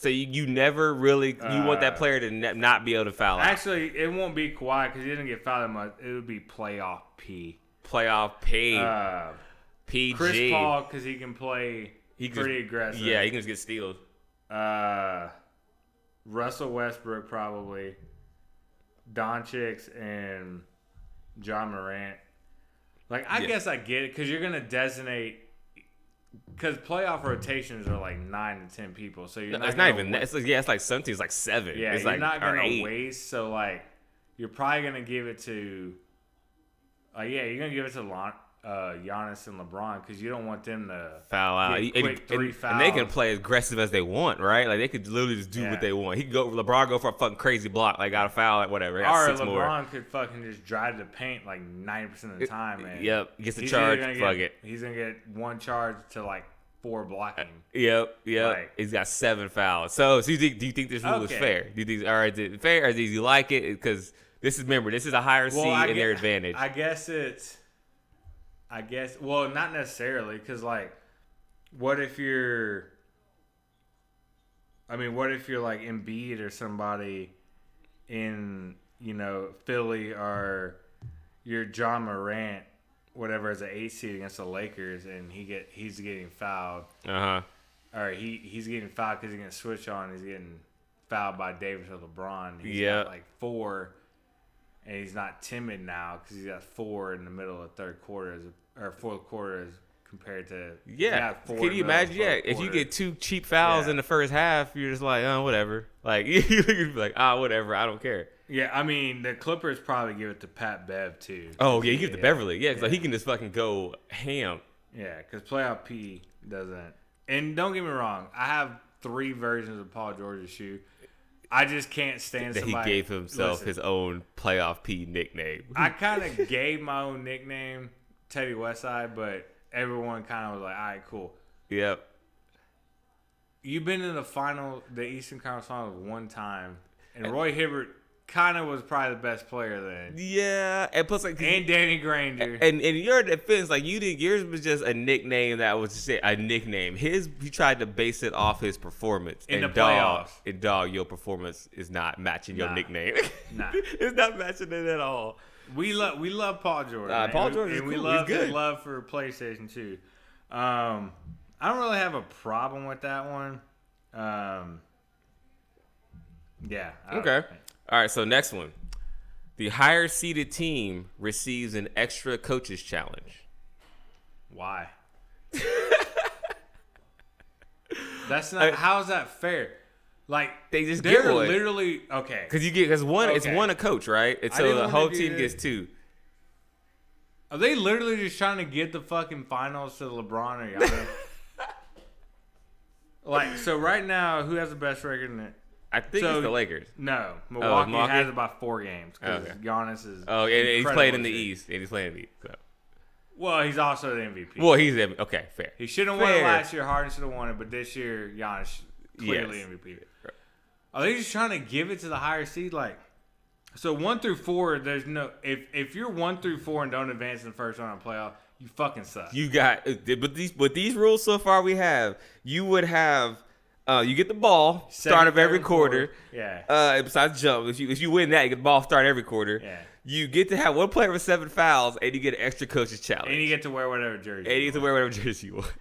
A: So you, you never really you want that
B: Uh,
A: player to ne- not be able to foul out.
B: Actually, it won't be Kawhi because he didn't get fouled that much. It would be playoff P.
A: Playoff P
B: Uh,
A: PG.
B: Chris Paul because he can play
A: He
B: pretty
A: just-
B: aggressive.
A: Yeah, he can just get steals.
B: Uh, Russell Westbrook probably. Doncic and Ja Morant. Like I
A: Yeah.
B: guess I get it because you're gonna designate because playoff rotations are like nine to ten people, so you're not.
A: it's not even
B: wa-
A: It's like, yeah, it's like some teams like seven.
B: Yeah,
A: it's
B: you're
A: like
B: not gonna
A: eight.
B: waste. So like, you're probably gonna give it to. Uh, yeah, you're gonna give it to Lon, uh, Giannis and LeBron because you don't want them to
A: foul out. And-
B: three
A: and, and they can play as aggressive as they want, right? Like they could literally just do
B: Yeah.
A: what they want. He could go LeBron go for a fucking crazy block, like got a foul, like whatever. Got
B: Or
A: six more.
B: LeBron could fucking just drive the paint like ninety percent of the time, man.
A: Yep, gets the
B: He's
A: charge. Fuck it.
B: He's gonna get one charge to like four blocking.
A: Yep, yep.
B: Like-
A: He's got seven fouls. So, so you think, do you think this rule is fair? Do you think, all right, is it fair, or do you like it? Because this is remember, this is a higher seed
B: I
A: in their advantage.
B: I guess it's. I guess well, not necessarily because like, what if you're. I mean, what if you're like Embiid or somebody in you know Philly or you're Ja Morant, whatever, as an eight seed against the Lakers, and he get he's getting fouled.
A: Uh huh.
B: or he he's getting fouled because he's gonna switch on. He's getting fouled by Davis or LeBron. He's
A: Yeah.
B: got like four, and he's not timid now because he's got four in the middle of the third quarter as or fourth quarter as compared to
A: Yeah.
B: four
A: Can you
B: the middle of
A: imagine? Yeah.
B: fourth
A: If you get two cheap fouls
B: Yeah.
A: in the first half, you're just like, oh, whatever. Like you'd be like, ah, whatever. I don't care.
B: yeah, I mean the Clippers probably give it to Pat Bev too.
A: Oh yeah, you give it to Beverly. Yeah, because
B: Yeah.
A: he can just fucking go ham.
B: Yeah, because playoff P doesn't. And don't get me wrong, I have three versions of Paul George's shoe. I just can't stand
A: That he gave himself
B: Listen,
A: his own playoff P nickname.
B: I kind of gave my own nickname, Teddy Westside, but everyone kind of was like, "All right, cool."
A: yep.
B: You've been in the final, the Eastern Conference Finals one time, and Roy Hibbert kind of was probably the best player then,
A: Yeah, and plus like
B: and Danny Granger.
A: And in your defense, like you didn't, yours was just a nickname that was just a nickname. His, he tried to base it off his performance.
B: In
A: and
B: the
A: dog,
B: playoffs.
A: and dog, your performance is not matching your
B: Nah.
A: nickname.
B: Nah.
A: it's not matching it at all.
B: We love we love Paul George.
A: Uh. Paul
B: And-
A: George is
B: and we
A: cool.
B: love
A: good.
B: his love for PlayStation too. Um, I don't really have a problem with that one. Um, Yeah. I
A: Okay. All right. So next one, the higher seeded team receives an extra coaches challenge.
B: Why? That's not. how's that fair? Like
A: They just
B: they're
A: get one.
B: literally okay.
A: Cause you get because one it's one a coach right, and so the whole team
B: this.
A: gets two.
B: Are they literally just trying to get the fucking finals to LeBron or Giannis? like so, right now, who has the best record in it?
A: I think
B: So-
A: it's the Lakers.
B: No, oh, Milwaukee,
A: Milwaukee?
B: has about four games because
A: Okay.
B: Giannis is.
A: Oh, and, he's playing in the
B: year.
A: East, and he's playing the East. So.
B: Well, he's also the MVP.
A: Well, he's okay, fair.
B: he should have won it last year. Harden should have won it, but this year, Giannis clearly
A: Yes.
B: MVP. Are they just trying to give it to the higher seed? Like, so one through four, there's no. If if you're one through four and don't advance in the first round of playoff, you fucking suck.
A: You got, but these, with these rules so far we have, you would have, uh, you get the ball
B: Second,
A: start of every quarter.
B: Yeah.
A: Uh, besides jump, if you if you win that, you get the ball start every quarter.
B: Yeah.
A: You get to have one player with seven fouls, and you get an extra coach's challenge.
B: and you get to wear whatever jersey.
A: and you
B: you
A: get to
B: want.
A: wear whatever jersey you want.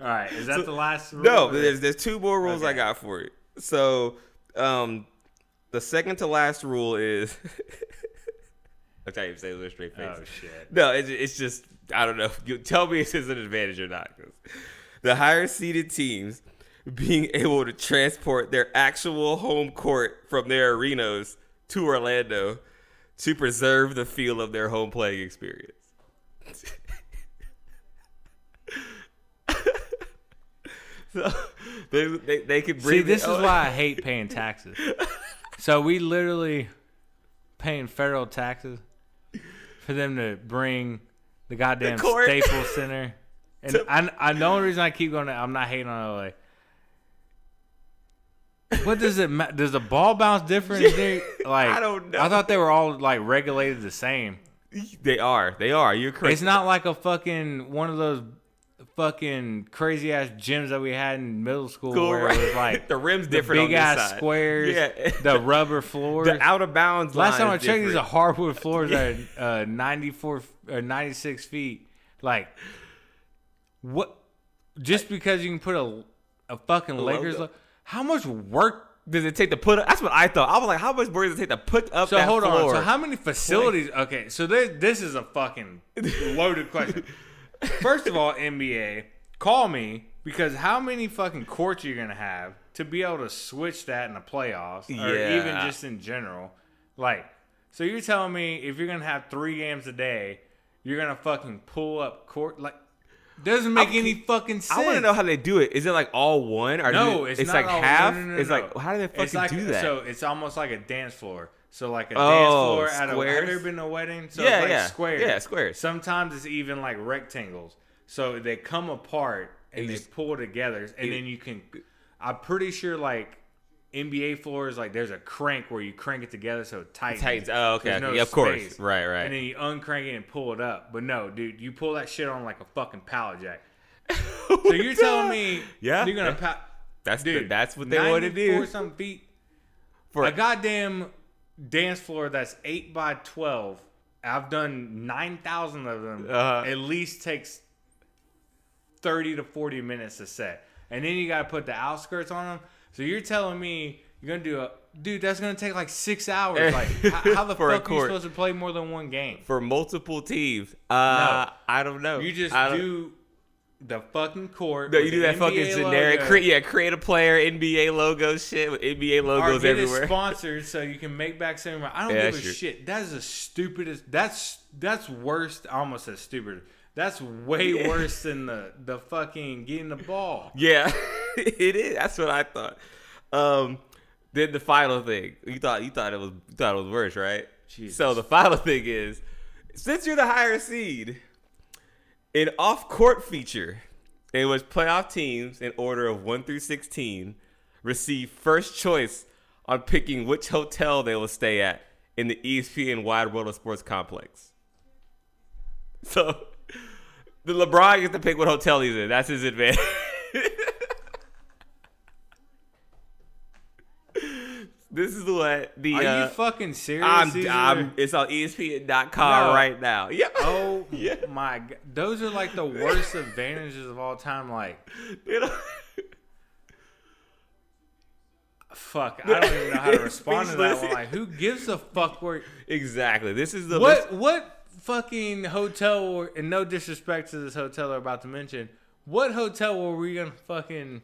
B: All right, is that
A: So-
B: the last? Rule
A: no, there's there's two more rules I got for it. So, um, the second to last rule is. I'm trying to say it with a straight face.
B: Oh shit.
A: No, it's, it's just I don't know. You tell me if it's an advantage or not. 'cause the higher seeded teams being able to transport their actual home court from their arenas to Orlando to preserve the feel of their home playing experience. so they, they, they could bring
B: See, this is oh. why I hate paying taxes. so we literally paying federal taxes for them to bring the goddamn
A: The.
B: Staples Center. And
A: To-
B: I, I, the only reason I keep going, I'm not hating on LA. What does it matter? Does the ball bounce different? Like
A: I don't know.
B: I thought they were all like regulated the same.
A: They are. They are. You're correct.
B: It's not like a fucking one of those fucking crazy ass gyms that we had in middle school
A: Cool,
B: where
A: right?
B: it was like
A: the rims
B: the
A: different.
B: big
A: on
B: ass
A: side.
B: squares,
A: Yeah.
B: the rubber floors.
A: the out of bounds.
B: Last time I checked, these are hardwood floors that are uh, 94 or 96 feet. Like, what? Just because you can put a a fucking Lakers,
A: logo.
B: lo- how much work?
A: Does it take to put? Up? That's what I thought. I was like, how much work does it take to put up
B: So
A: that
B: hold
A: floor?
B: on. So how many facilities? Okay, so this this is a fucking loaded question. First of all, NBA, call me because how many fucking courts are you gonna have to be able to switch that in the playoffs, or
A: Yeah.
B: even just in general? Like, so you're telling me if you're gonna have three games a day, you're gonna fucking pull up court like? Doesn't make
A: I'm-
B: any fucking sense.
A: I want to know how they do it. Is it like all one? Or
B: No,
A: it-
B: it's,
A: it's like half.
B: no, no, no,
A: it's like how do they fucking
B: It's like-
A: do that?
B: So it's almost like a dance floor. So like a
A: Oh,
B: dance floor at a. Have
A: squares?
B: you been a wedding? So
A: Yeah,
B: it's like
A: yeah.
B: squares.
A: Yeah, squares.
B: Sometimes it's even like rectangles. So they come apart and they
A: just-
B: pull together, and
A: You-
B: then you can. I'm pretty sure like NBA floors, like there's a crank where you crank it together so it tightens.
A: Titans. Oh, okay.
B: No
A: yeah, of course.
B: space.
A: Right, right.
B: And then you uncrank it and pull it up. But no, dude, you pull that shit on like a fucking pallet jack. So you're telling me
A: Yeah.
B: you're gonna pa-
A: that's the,
B: dude,
A: that's what they want to
B: 94
A: do.
B: something feet
A: For
B: a goddamn dance floor that's eight by twelve. I've done nine thousand of them.
A: Uh-huh.
B: At least takes thirty to forty minutes to set, and then you got to put the outskirts on them. So you're telling me you're gonna do a dude? That's gonna take like six hours. Like how, how the fuck are you supposed to play more than one game?
A: for multiple teams. Uh, I don't know.
B: You just
A: I
B: do the fucking court.
A: No, you do that fucking
B: NBA
A: generic.
B: logo.
A: Create, yeah, create a player NBA logo shit with NBA
B: or
A: logos
B: get
A: everywhere.
B: it sponsored so you can make back some. I don't
A: Yeah,
B: give a
A: sure.
B: shit. That is the stupidest. That's that's worse. I almost as stupid. That's way
A: Yeah.
B: worse than the the fucking getting the ball.
A: Yeah, it is. That's what I thought. Um, then the final thing. You thought you thought it was you thought it was worse, right?
B: Jesus.
A: So the final thing is, since you're the higher seed, an off-court feature in which playoff teams in order of one through sixteen receive first choice on picking which hotel they will stay at in the ESPN Wide World of Sports complex. So the LeBron gets to pick what hotel he's in. That's his advantage. this is what the
B: Are
A: uh,
B: you fucking serious?
A: I'm, I'm it's on ESPN.com
B: No.
A: right now. Yep.
B: oh
A: Yeah.
B: my god, those are like the worst advantages of all time. Like
A: You know?
B: fuck, I don't even know how to respond to that one. Like, who gives a fuck where?
A: Exactly. This is the
B: What what fucking hotel? Or, and no disrespect to this hotel we're about to mention. What hotel were we gonna fucking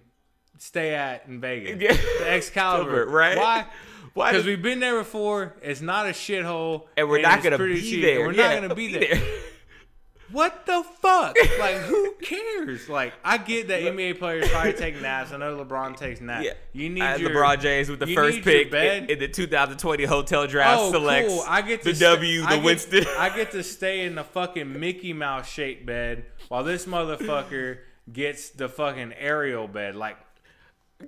B: stay at in Vegas?
A: Yeah.
B: The Excalibur,
A: right?
B: Why?
A: Why
B: Because we've been there before. It's not a shithole,
A: and we're not gonna be
B: cheap,
A: there.
B: and We're
A: Yeah,
B: not gonna be there. What the fuck? Like, who cares? Like, I get that NBA players probably take naps. I know LeBron takes naps.
A: yeah.
B: You need
A: I
B: your
A: LeBron James with the first pick in, in the 2020 hotel draft
B: Oh,
A: selects
B: cool. I get to
A: the
B: sta-
A: W, the
B: I get-
A: Winston.
B: I get to stay in the fucking Mickey Mouse shaped bed while this motherfucker gets the fucking aerial bed. Like,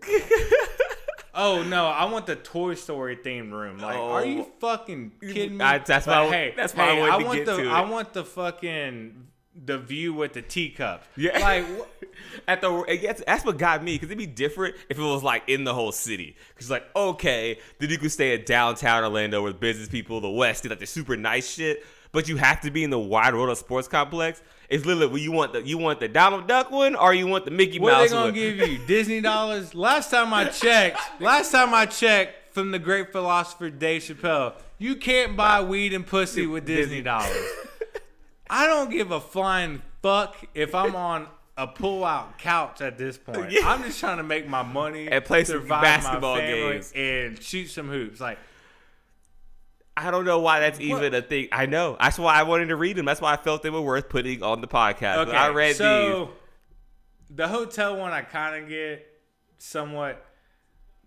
B: oh no, I want the Toy Story themed room. Like, are you
A: Oh.
B: fucking kidding me?
A: I- that's
B: But
A: why I-
B: hey,
A: that's why I
B: hey,
A: wanted to
B: want
A: get
B: the
A: to it.
B: I want the fucking the view with the teacup.
A: Yeah.
B: like.
A: At the that's, that's what got me because it'd be different if it was like in the whole city. Because like okay, then you could stay at downtown Orlando with business people, the West, do like the super nice shit. But you have to be in the wide world of sports complex. It's literally well, you want the you want the Donald Duck one or you want the Mickey Mouse one?
B: What are they gonna give you? Disney dollars? Last time I checked, last time I checked from the great philosopher Dave Chappelle, you can't buy weed and pussy with Disney dollars. I don't give a flying fuck if I'm on a pull-out couch at this point.
A: Yeah.
B: I'm just trying to make my money
A: And play some basketball games.
B: and shoot some hoops. Like
A: I don't know why that's even a thing. I know. That's why I wanted to read them. That's why I felt they were worth putting on the podcast.
B: Okay,
A: I read
B: so the hotel one I kind of get somewhat.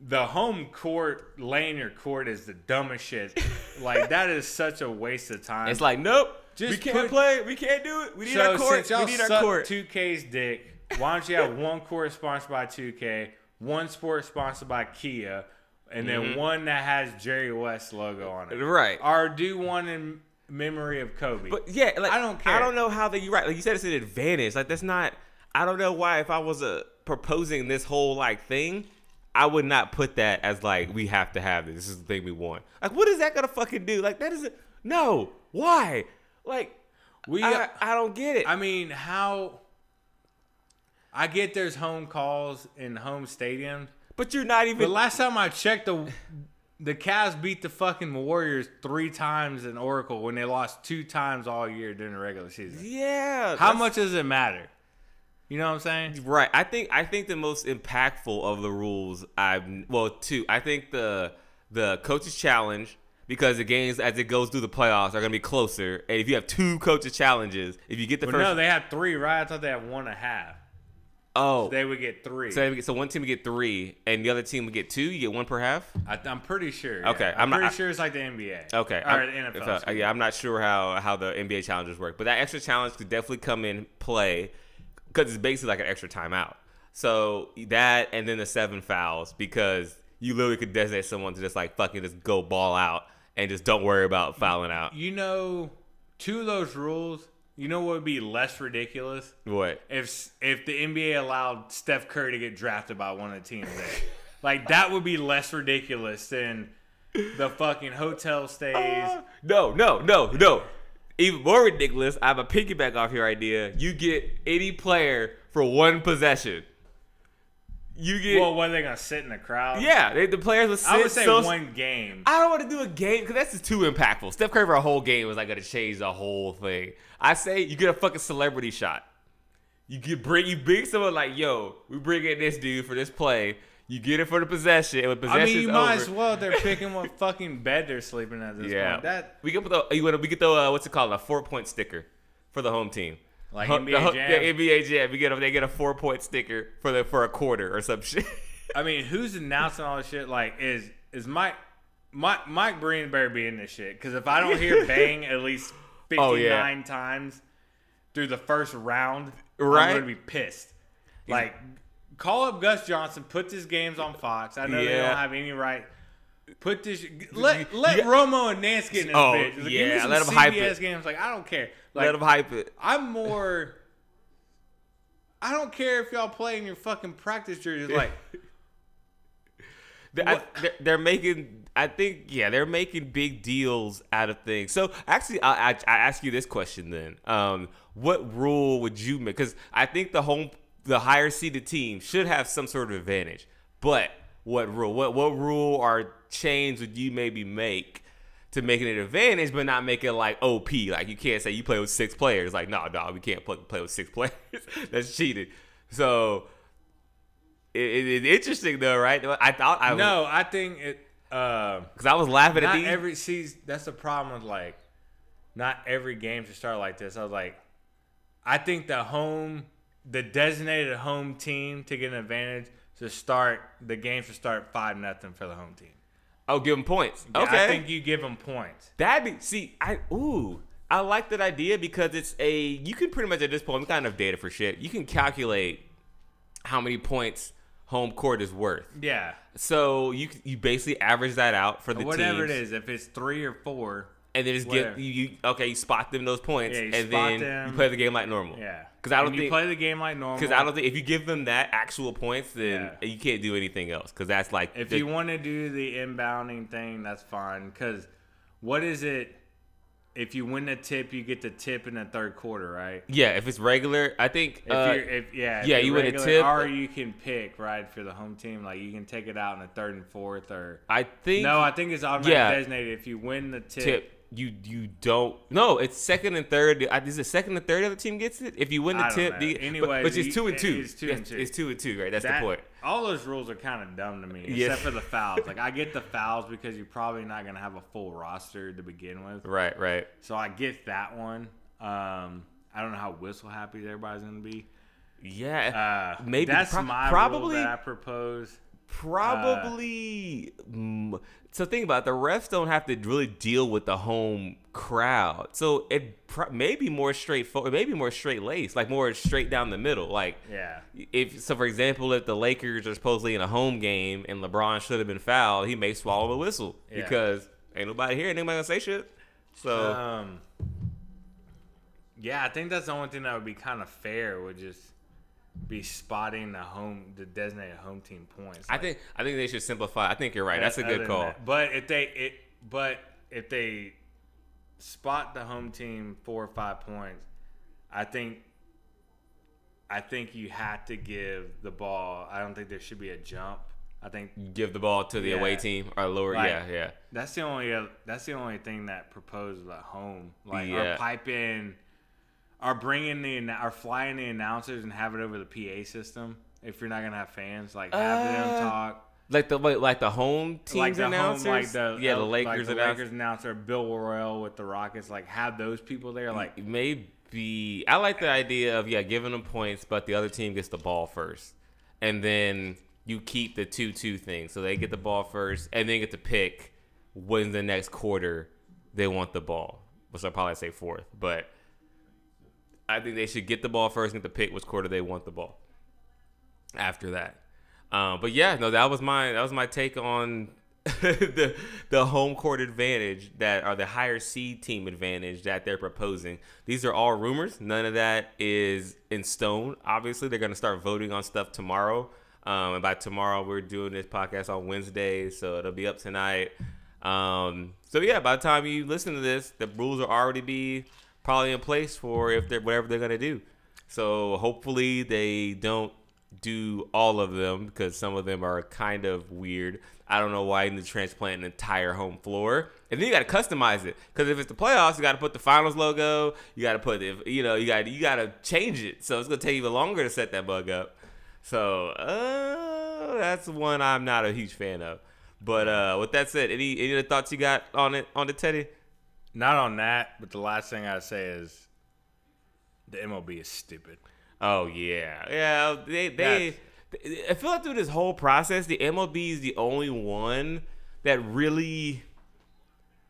B: The home court, laying your court is the dumbest shit. like that is such a waste of time.
A: It's like nope.
B: Just
A: we can't
B: put-
A: play. We can't do it. We need
B: so
A: our court.
B: since y'all
A: We need our court.
B: 2K's dick, why don't you have one court sponsored by 2K, one sport sponsored by Kia, and then
A: Mm-hmm.
B: one that has Jerry West logo on it,
A: Right.
B: Or do one in memory of Kobe.
A: But yeah, like
B: I don't care.
A: I don't know how they. You're right. Like you said, it's an advantage. Like that's not. I don't know why. If I was uh, proposing this whole like thing, I would not put that as like we have to have this. This is the thing we want. Like what is that gonna fucking do? Like that isn't. No. Why? Like
B: we,
A: I, I don't get it.
B: I mean, how? I get there's home calls in home stadiums,
A: but you're not even.
B: The last time I checked, the the Cavs beat the fucking Warriors three times in Oracle when they lost two times all year during the regular season.
A: yeah.
B: How much does it matter? You know what I'm saying?
A: Right. I think I think the most impactful of the rules I've well two. I think the the coaches challenge because the games as it goes through the playoffs are gonna be closer. And if you have two coaches challenges, if you get the
B: But
A: first
B: no, they have three, right? I thought they had one and a half.
A: Oh
B: They would get three.
A: so, so one team would get three and the other team would get two. You get one per half.
B: I, I'm pretty sure. yeah.
A: Okay,
B: I'm,
A: I'm
B: pretty sure it's like the NBA.
A: Okay.
B: or
A: I'm-
B: the NFL.
A: uh, yeah, I'm not sure how how the NBA challenges work, but that extra challenge could definitely come in play because it's basically like an extra timeout. So that and then the seven fouls because you literally could designate someone to just like fucking just go ball out and just don't worry about fouling out.
B: You know, two of those rules. You know what would be less ridiculous
A: What?
B: if if the NBA allowed Steph Curry to get drafted by one of the teams there. like that would be less ridiculous than the fucking hotel stays.
A: Uh, no, no, no, no. Even more ridiculous. I have a piggyback off your idea. You get any player for one possession. You get
B: well, what are they gonna sit in the crowd?
A: yeah. They, the players would sit
B: I would say
A: so
B: one game.
A: I don't want to do a game because that's just too impactful. Steph Curry for a whole game was like gonna change the whole thing. I say you get a fucking celebrity shot. You get bring you bring someone like yo, we bring in this dude for this play. You get it for the possession, and when
B: I mean, you might as well. They're picking what fucking bed they're sleeping at this
A: yeah.
B: point. That
A: we get the you want we get the uh, what's it called a four point sticker for the home team.
B: Like
A: Ho-
B: NBA
A: the
B: Jam?
A: Yeah, NBA Jam. We get a, they get a four point sticker for the for a quarter or some shit.
B: I mean, who's announcing all this shit? Like, is is Mike Mike Mike Breen better be in this shit? Because if I don't hear bang at least fifty nine
A: Oh, yeah.
B: times through the first round,
A: Right.
B: I'm gonna be pissed. Like, call up Gus Johnson, put his games on Fox. I know they don't have any right. Put this. Let let
A: Yeah.
B: Romo and Nance get in this
A: Oh,
B: bitch. Like,
A: yeah,
B: some
A: let 'em hype it.
B: games. Like I don't care. Like
A: Let them hype it.
B: I'm more. I don't care if y'all play in your fucking practice jerseys. Like,
A: I- they're, they're making. I think yeah, they're making big deals out of things. So actually, I, I, I ask you this question then: um, What rule would you make? Because I think the home, the higher seeded team should have some sort of advantage. But what rule? What what rule or change would you maybe make to make it an advantage, but not make it like OP? Like you can't say you play with six players. Like no, no, we can't play, play with six players. That's cheating. So it, it, it's interesting though, right? I thought I
B: No, I think it. Uh,
A: because I was laughing at these.
B: every see that's the problem with like not every game should start like this. I was like, I think the home, the designated home team to get an advantage to start the game should start five nothing for the home team.
A: oh, give them points.
B: Yeah,
A: Okay,
B: I think you give them points.
A: That'd be see, I ooh, I like that idea because it's a you can pretty much at this point we got enough data for shit. You can calculate how many points home court is worth.
B: Yeah,
A: So you you basically average that out for the team.
B: whatever
A: teams,
B: it is, if it's three or four,
A: and then just
B: whatever.
A: get you, you okay. You spot them those points,
B: Yeah,
A: and then
B: them.
A: you play the game like normal.
B: yeah.
A: because I don't
B: And you play the game like normal.
A: because I don't think if you give them that actual points, then
B: Yeah.
A: you can't do anything else because that's like
B: If
A: the-
B: you want to do the inbounding thing, that's fine. Because what is it? If you win the tip, you get the tip in the third quarter, right?
A: yeah, if it's regular, I think
B: If
A: uh,
B: you're, if, yeah, if
A: yeah, you win a tip.
B: or you can pick right for the home team. Like you can take it out in the third and fourth, or
A: I think
B: no, I think it's automatically
A: Yeah.
B: designated. If you win the tip,
A: tip. You you don't no. It's second and third. Is it second and third? The other team gets it. If you win the
B: I
A: tip, do you- but, but it's two and two.
B: it's two and two.
A: It's two and two, right? That's
B: that,
A: the point.
B: All those rules are kind of dumb to me,
A: Yeah.
B: except for the fouls. Like I get the fouls because you're probably not gonna have a full roster to begin with.
A: Right, right.
B: So I get that one. Um, I don't know how whistle happy everybody's gonna be.
A: Yeah,
B: Uh,
A: maybe
B: that's
A: pro-
B: my
A: probably
B: rule that I propose.
A: probably. mm, so think about it, the refs don't have to really deal with the home crowd, so it may be more straightforward, maybe more straight laced, like more straight down the middle, like.
B: Yeah,
A: If so, for example, if the Lakers are supposedly in a home game and LeBron should have been fouled, he may swallow the whistle
B: Yeah.
A: because ain't nobody here, ain't nobody gonna say shit. So
B: um, yeah, I think that's the only thing that would be kind of fair would just be spotting the home, the designated home team points.
A: I think I think they should simplify. I think you're right. That's a good call.
B: that. But if they it, but if they spot the home team four or five points, I think. I think you have to give the ball. I don't think there should be a jump. I think
A: Give the ball to the away team or lower.
B: Like,
A: yeah, yeah.
B: That's the only uh, that's the only thing that proposed at home. Like
A: Yeah.
B: or pipe in, or bringing the or flying the announcers and have it over the PA system. If you're not gonna have fans, like have
A: Uh,
B: them talk.
A: Like the like, the home teams
B: Like the
A: announcers.
B: home, like the
A: yeah, the
B: uh,
A: Lakers
B: like the. Lakers announcer, Bill Worrell with the Rockets. Like have those people there. Like
A: maybe I like the idea of yeah giving them points, but the other team gets the ball first, and then you keep the two-two thing, so they get the ball first, and then get to pick when the next quarter they want the ball. Which I'll probably say fourth, but I think they should get the ball first and get to pick which quarter they want the ball. After that, um, but yeah, no, that was my that was my take on the the home court advantage that are the higher seed team advantage that they're proposing. These are all rumors. None of that is in stone. Obviously, they're going to start voting on stuff tomorrow. Um, and by tomorrow, we're doing this podcast on Wednesday, so it'll be up tonight. Um, so yeah, by the time you listen to this, the rules will already be probably in place for if they're whatever they're going to do. So hopefully they don't do all of them because some of them are kind of weird. I don't know why you need to transplant an entire home floor, and then you got to customize it. Because if it's the playoffs, you got to put the finals logo. You got to put if you know you got you got to change it. So it's gonna take even longer to set that bug up. So uh, that's one I'm not a huge fan of. But uh, with that said, any any other thoughts you got on it on the Teddy?
B: not on that. But the last thing I say is the MLB is stupid.
A: Oh yeah, yeah. They they. I feel like through this whole process, the MLB is the only one that really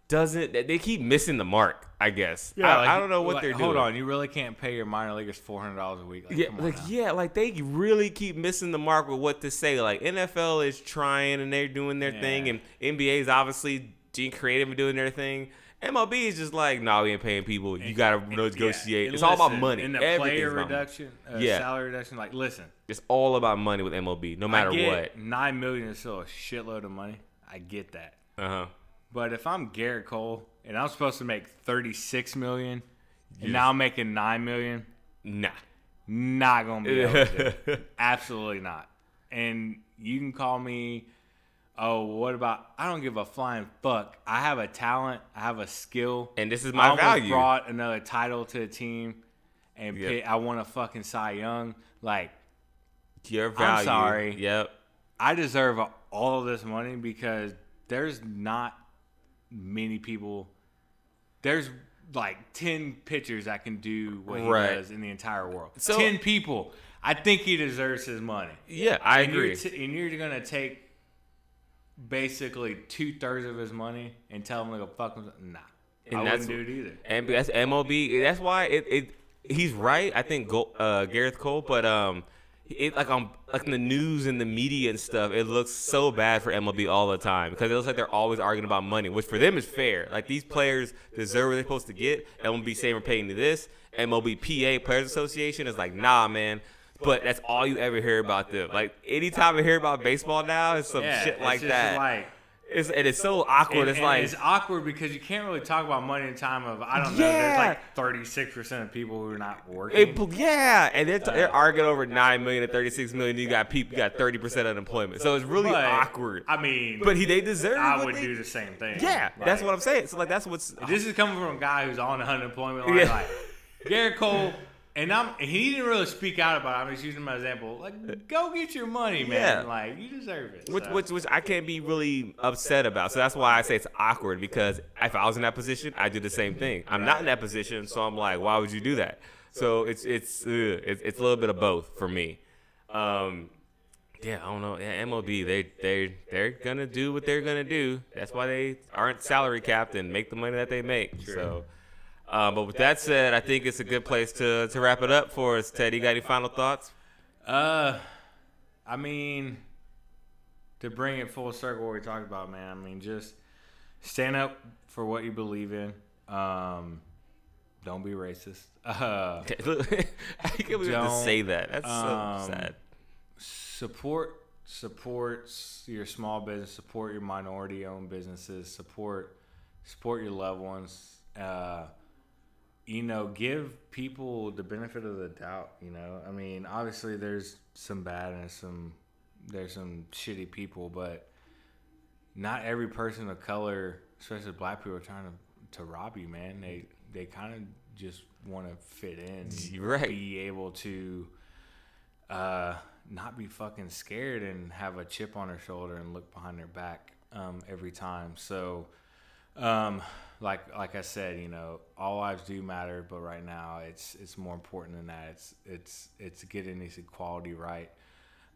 A: doesn't. They keep missing the mark. I guess. I,
B: like-
A: I don't know what
B: like,
A: they're doing.
B: Hold on, you really can't pay your minor leaguers four hundred dollars a week. Like,
A: Yeah, like
B: now.
A: yeah, like they really keep missing the mark with what to say. Like NFL is trying and they're doing their thing, and NBA is obviously being creative and doing their thing. MLB is just like, no, nah, we ain't paying people. You gotta
B: And-
A: negotiate.
B: yeah,
A: it's all about money.
B: And the player reduction, uh,
A: Yeah.
B: salary reduction. Like, listen,
A: It's all about money with MLB, no matter
B: I get
A: what.
B: Nine million is still a shitload of money. I get that.
A: Uh huh.
B: But if I'm Gerrit Cole and I'm supposed to make 36 million, and now I'm making nine million,
A: Nah.
B: not gonna be able to. do it. Absolutely not. And you can call me oh, what about? I don't give a flying fuck. I have a talent. I have a skill.
A: And this is
B: I
A: my
B: almost
A: value.
B: brought another title to the team, and
A: Yep.
B: pick- I want a fucking Cy Young. Like
A: Your value.
B: I'm sorry.
A: Yep.
B: I deserve all of this money because there's not many people. There's like ten pitchers that can do what he
A: Right.
B: does in the entire world.
A: So-
B: ten people. I think he deserves his money.
A: Yeah, I
B: and
A: agree.
B: You're t- and you're gonna take basically two thirds of his money and tell him to go fuck himself. Nah,
A: And
B: I
A: that's-
B: wouldn't do it either.
A: and that's MLB. That's why it, it he's right. I think Go, uh, Gerrit Cole, but um, it like on like in the news and the media and stuff, it looks so bad for MLB all the time because it looks like they're always arguing about money, which for them is fair. Like these players deserve what they're supposed to get. MLB saying we're paying you this. MLB PA Players Association is like, nah, man. But that's all you ever hear about them. Like anytime I hear about baseball now, it's some
B: Yeah,
A: shit
B: it's
A: like
B: just
A: that.
B: Like,
A: it's and it's so awkward.
B: and,
A: it's
B: and
A: like
B: it's awkward because you can't really talk about money in time of I don't know.
A: Yeah.
B: There's like 36 percent of people who are not working.
A: It, yeah, and they're, they're arguing over nine million to thirty six million. You got people, you got thirty percent unemployment, so it's really
B: But,
A: awkward.
B: I mean,
A: But he, they deserve.
B: I would
A: they-
B: do the same thing.
A: Yeah, that's what I'm saying. So like that's what's.
B: This is coming from a guy who's on unemployment line.
A: Yeah.
B: Like Gerrit Cole, and I'm he didn't really speak out about. it. I'm just using my example. Like, go get your money, man.
A: Yeah.
B: Like, you deserve it.
A: Which,
B: so.
A: which, which I can't be really upset about. So that's why I say it's awkward because if I was in that position, I'd do the same thing. I'm not in that position, so I'm like, why would you do that? So it's it's uh, it's, it's a little bit of both for me. Um, yeah, I don't know. Yeah, MLB, they they they're gonna do what they're gonna do. That's why they aren't salary capped and make the money that they make. So. Um, but with that said, I think it's a good place to, to wrap it up for us. Teddy, you got any final thoughts?
B: Uh, I mean, to bring it full circle, what we talked about, man. I mean, just stand up for what you believe in. Um, don't be racist. Uh,
A: I can't believe to say that. That's
B: um,
A: so sad.
B: support support your small business, support your minority owned businesses, support support your loved ones. Uh, you know, give people the benefit of the doubt. You know, I mean, obviously there's some bad and some there's some shitty people, but not every person of color, especially black people, are trying to to rob you, man. They they kind of just want to fit in,
A: right.
B: Be able to uh, not be fucking scared and have a chip on their shoulder and look behind their back um, every time. So, um, like like I said, you know, all lives do matter, but right now it's it's more important than that. It's it's it's getting this equality right.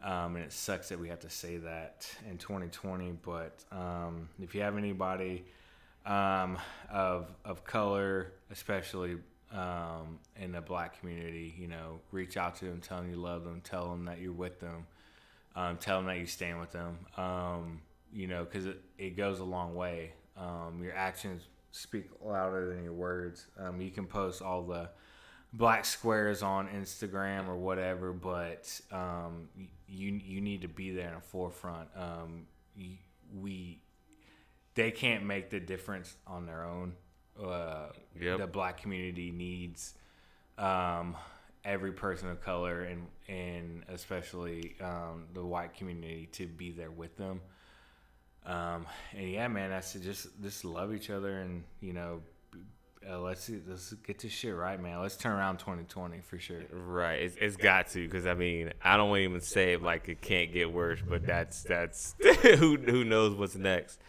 B: Um, and it sucks that we have to say that in 2020. But um, if you have anybody um, of of color, especially um, in the black community, you know, reach out to them, tell them you love them, tell them that you're with them, um, tell them that you stand with them. Um, you know, because it, it goes a long way. Um, your actions speak louder than your words. Um, you can post all the black squares on Instagram or whatever, but um, you you need to be there in the forefront. Um, we they can't make the difference on their own. Uh,
A: Yep.
B: The black community needs um, every person of color and and especially um, the white community to be there with them. Um, and yeah, man, I said just just love each other and you know, uh, let's let's get this shit right, man. Let's turn around 2020 for sure.
A: Right, it's, it's got to because I mean I don't even say it like it can't get worse, but that's that's who who knows what's next.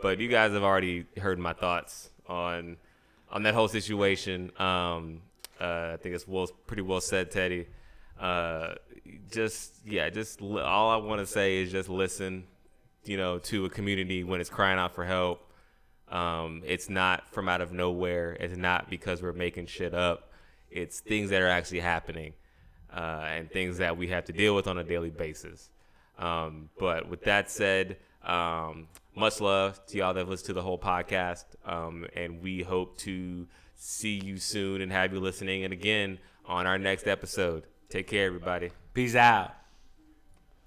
A: But you guys have already heard my thoughts on on that whole situation. Um, uh, I think it's well pretty well said, Teddy. Uh, just yeah, just all I want to say is just listen, you know, to a community when it's crying out for help. Um, it's not from out of nowhere. It's not because we're making shit up. It's things that are actually happening uh, and things that we have to deal with on a daily basis. Um, but with that said, um, much love to y'all that listen to the whole podcast. Um, and we hope to see you soon and have you listening. And again, on our next episode. Take care, everybody.
B: Peace out.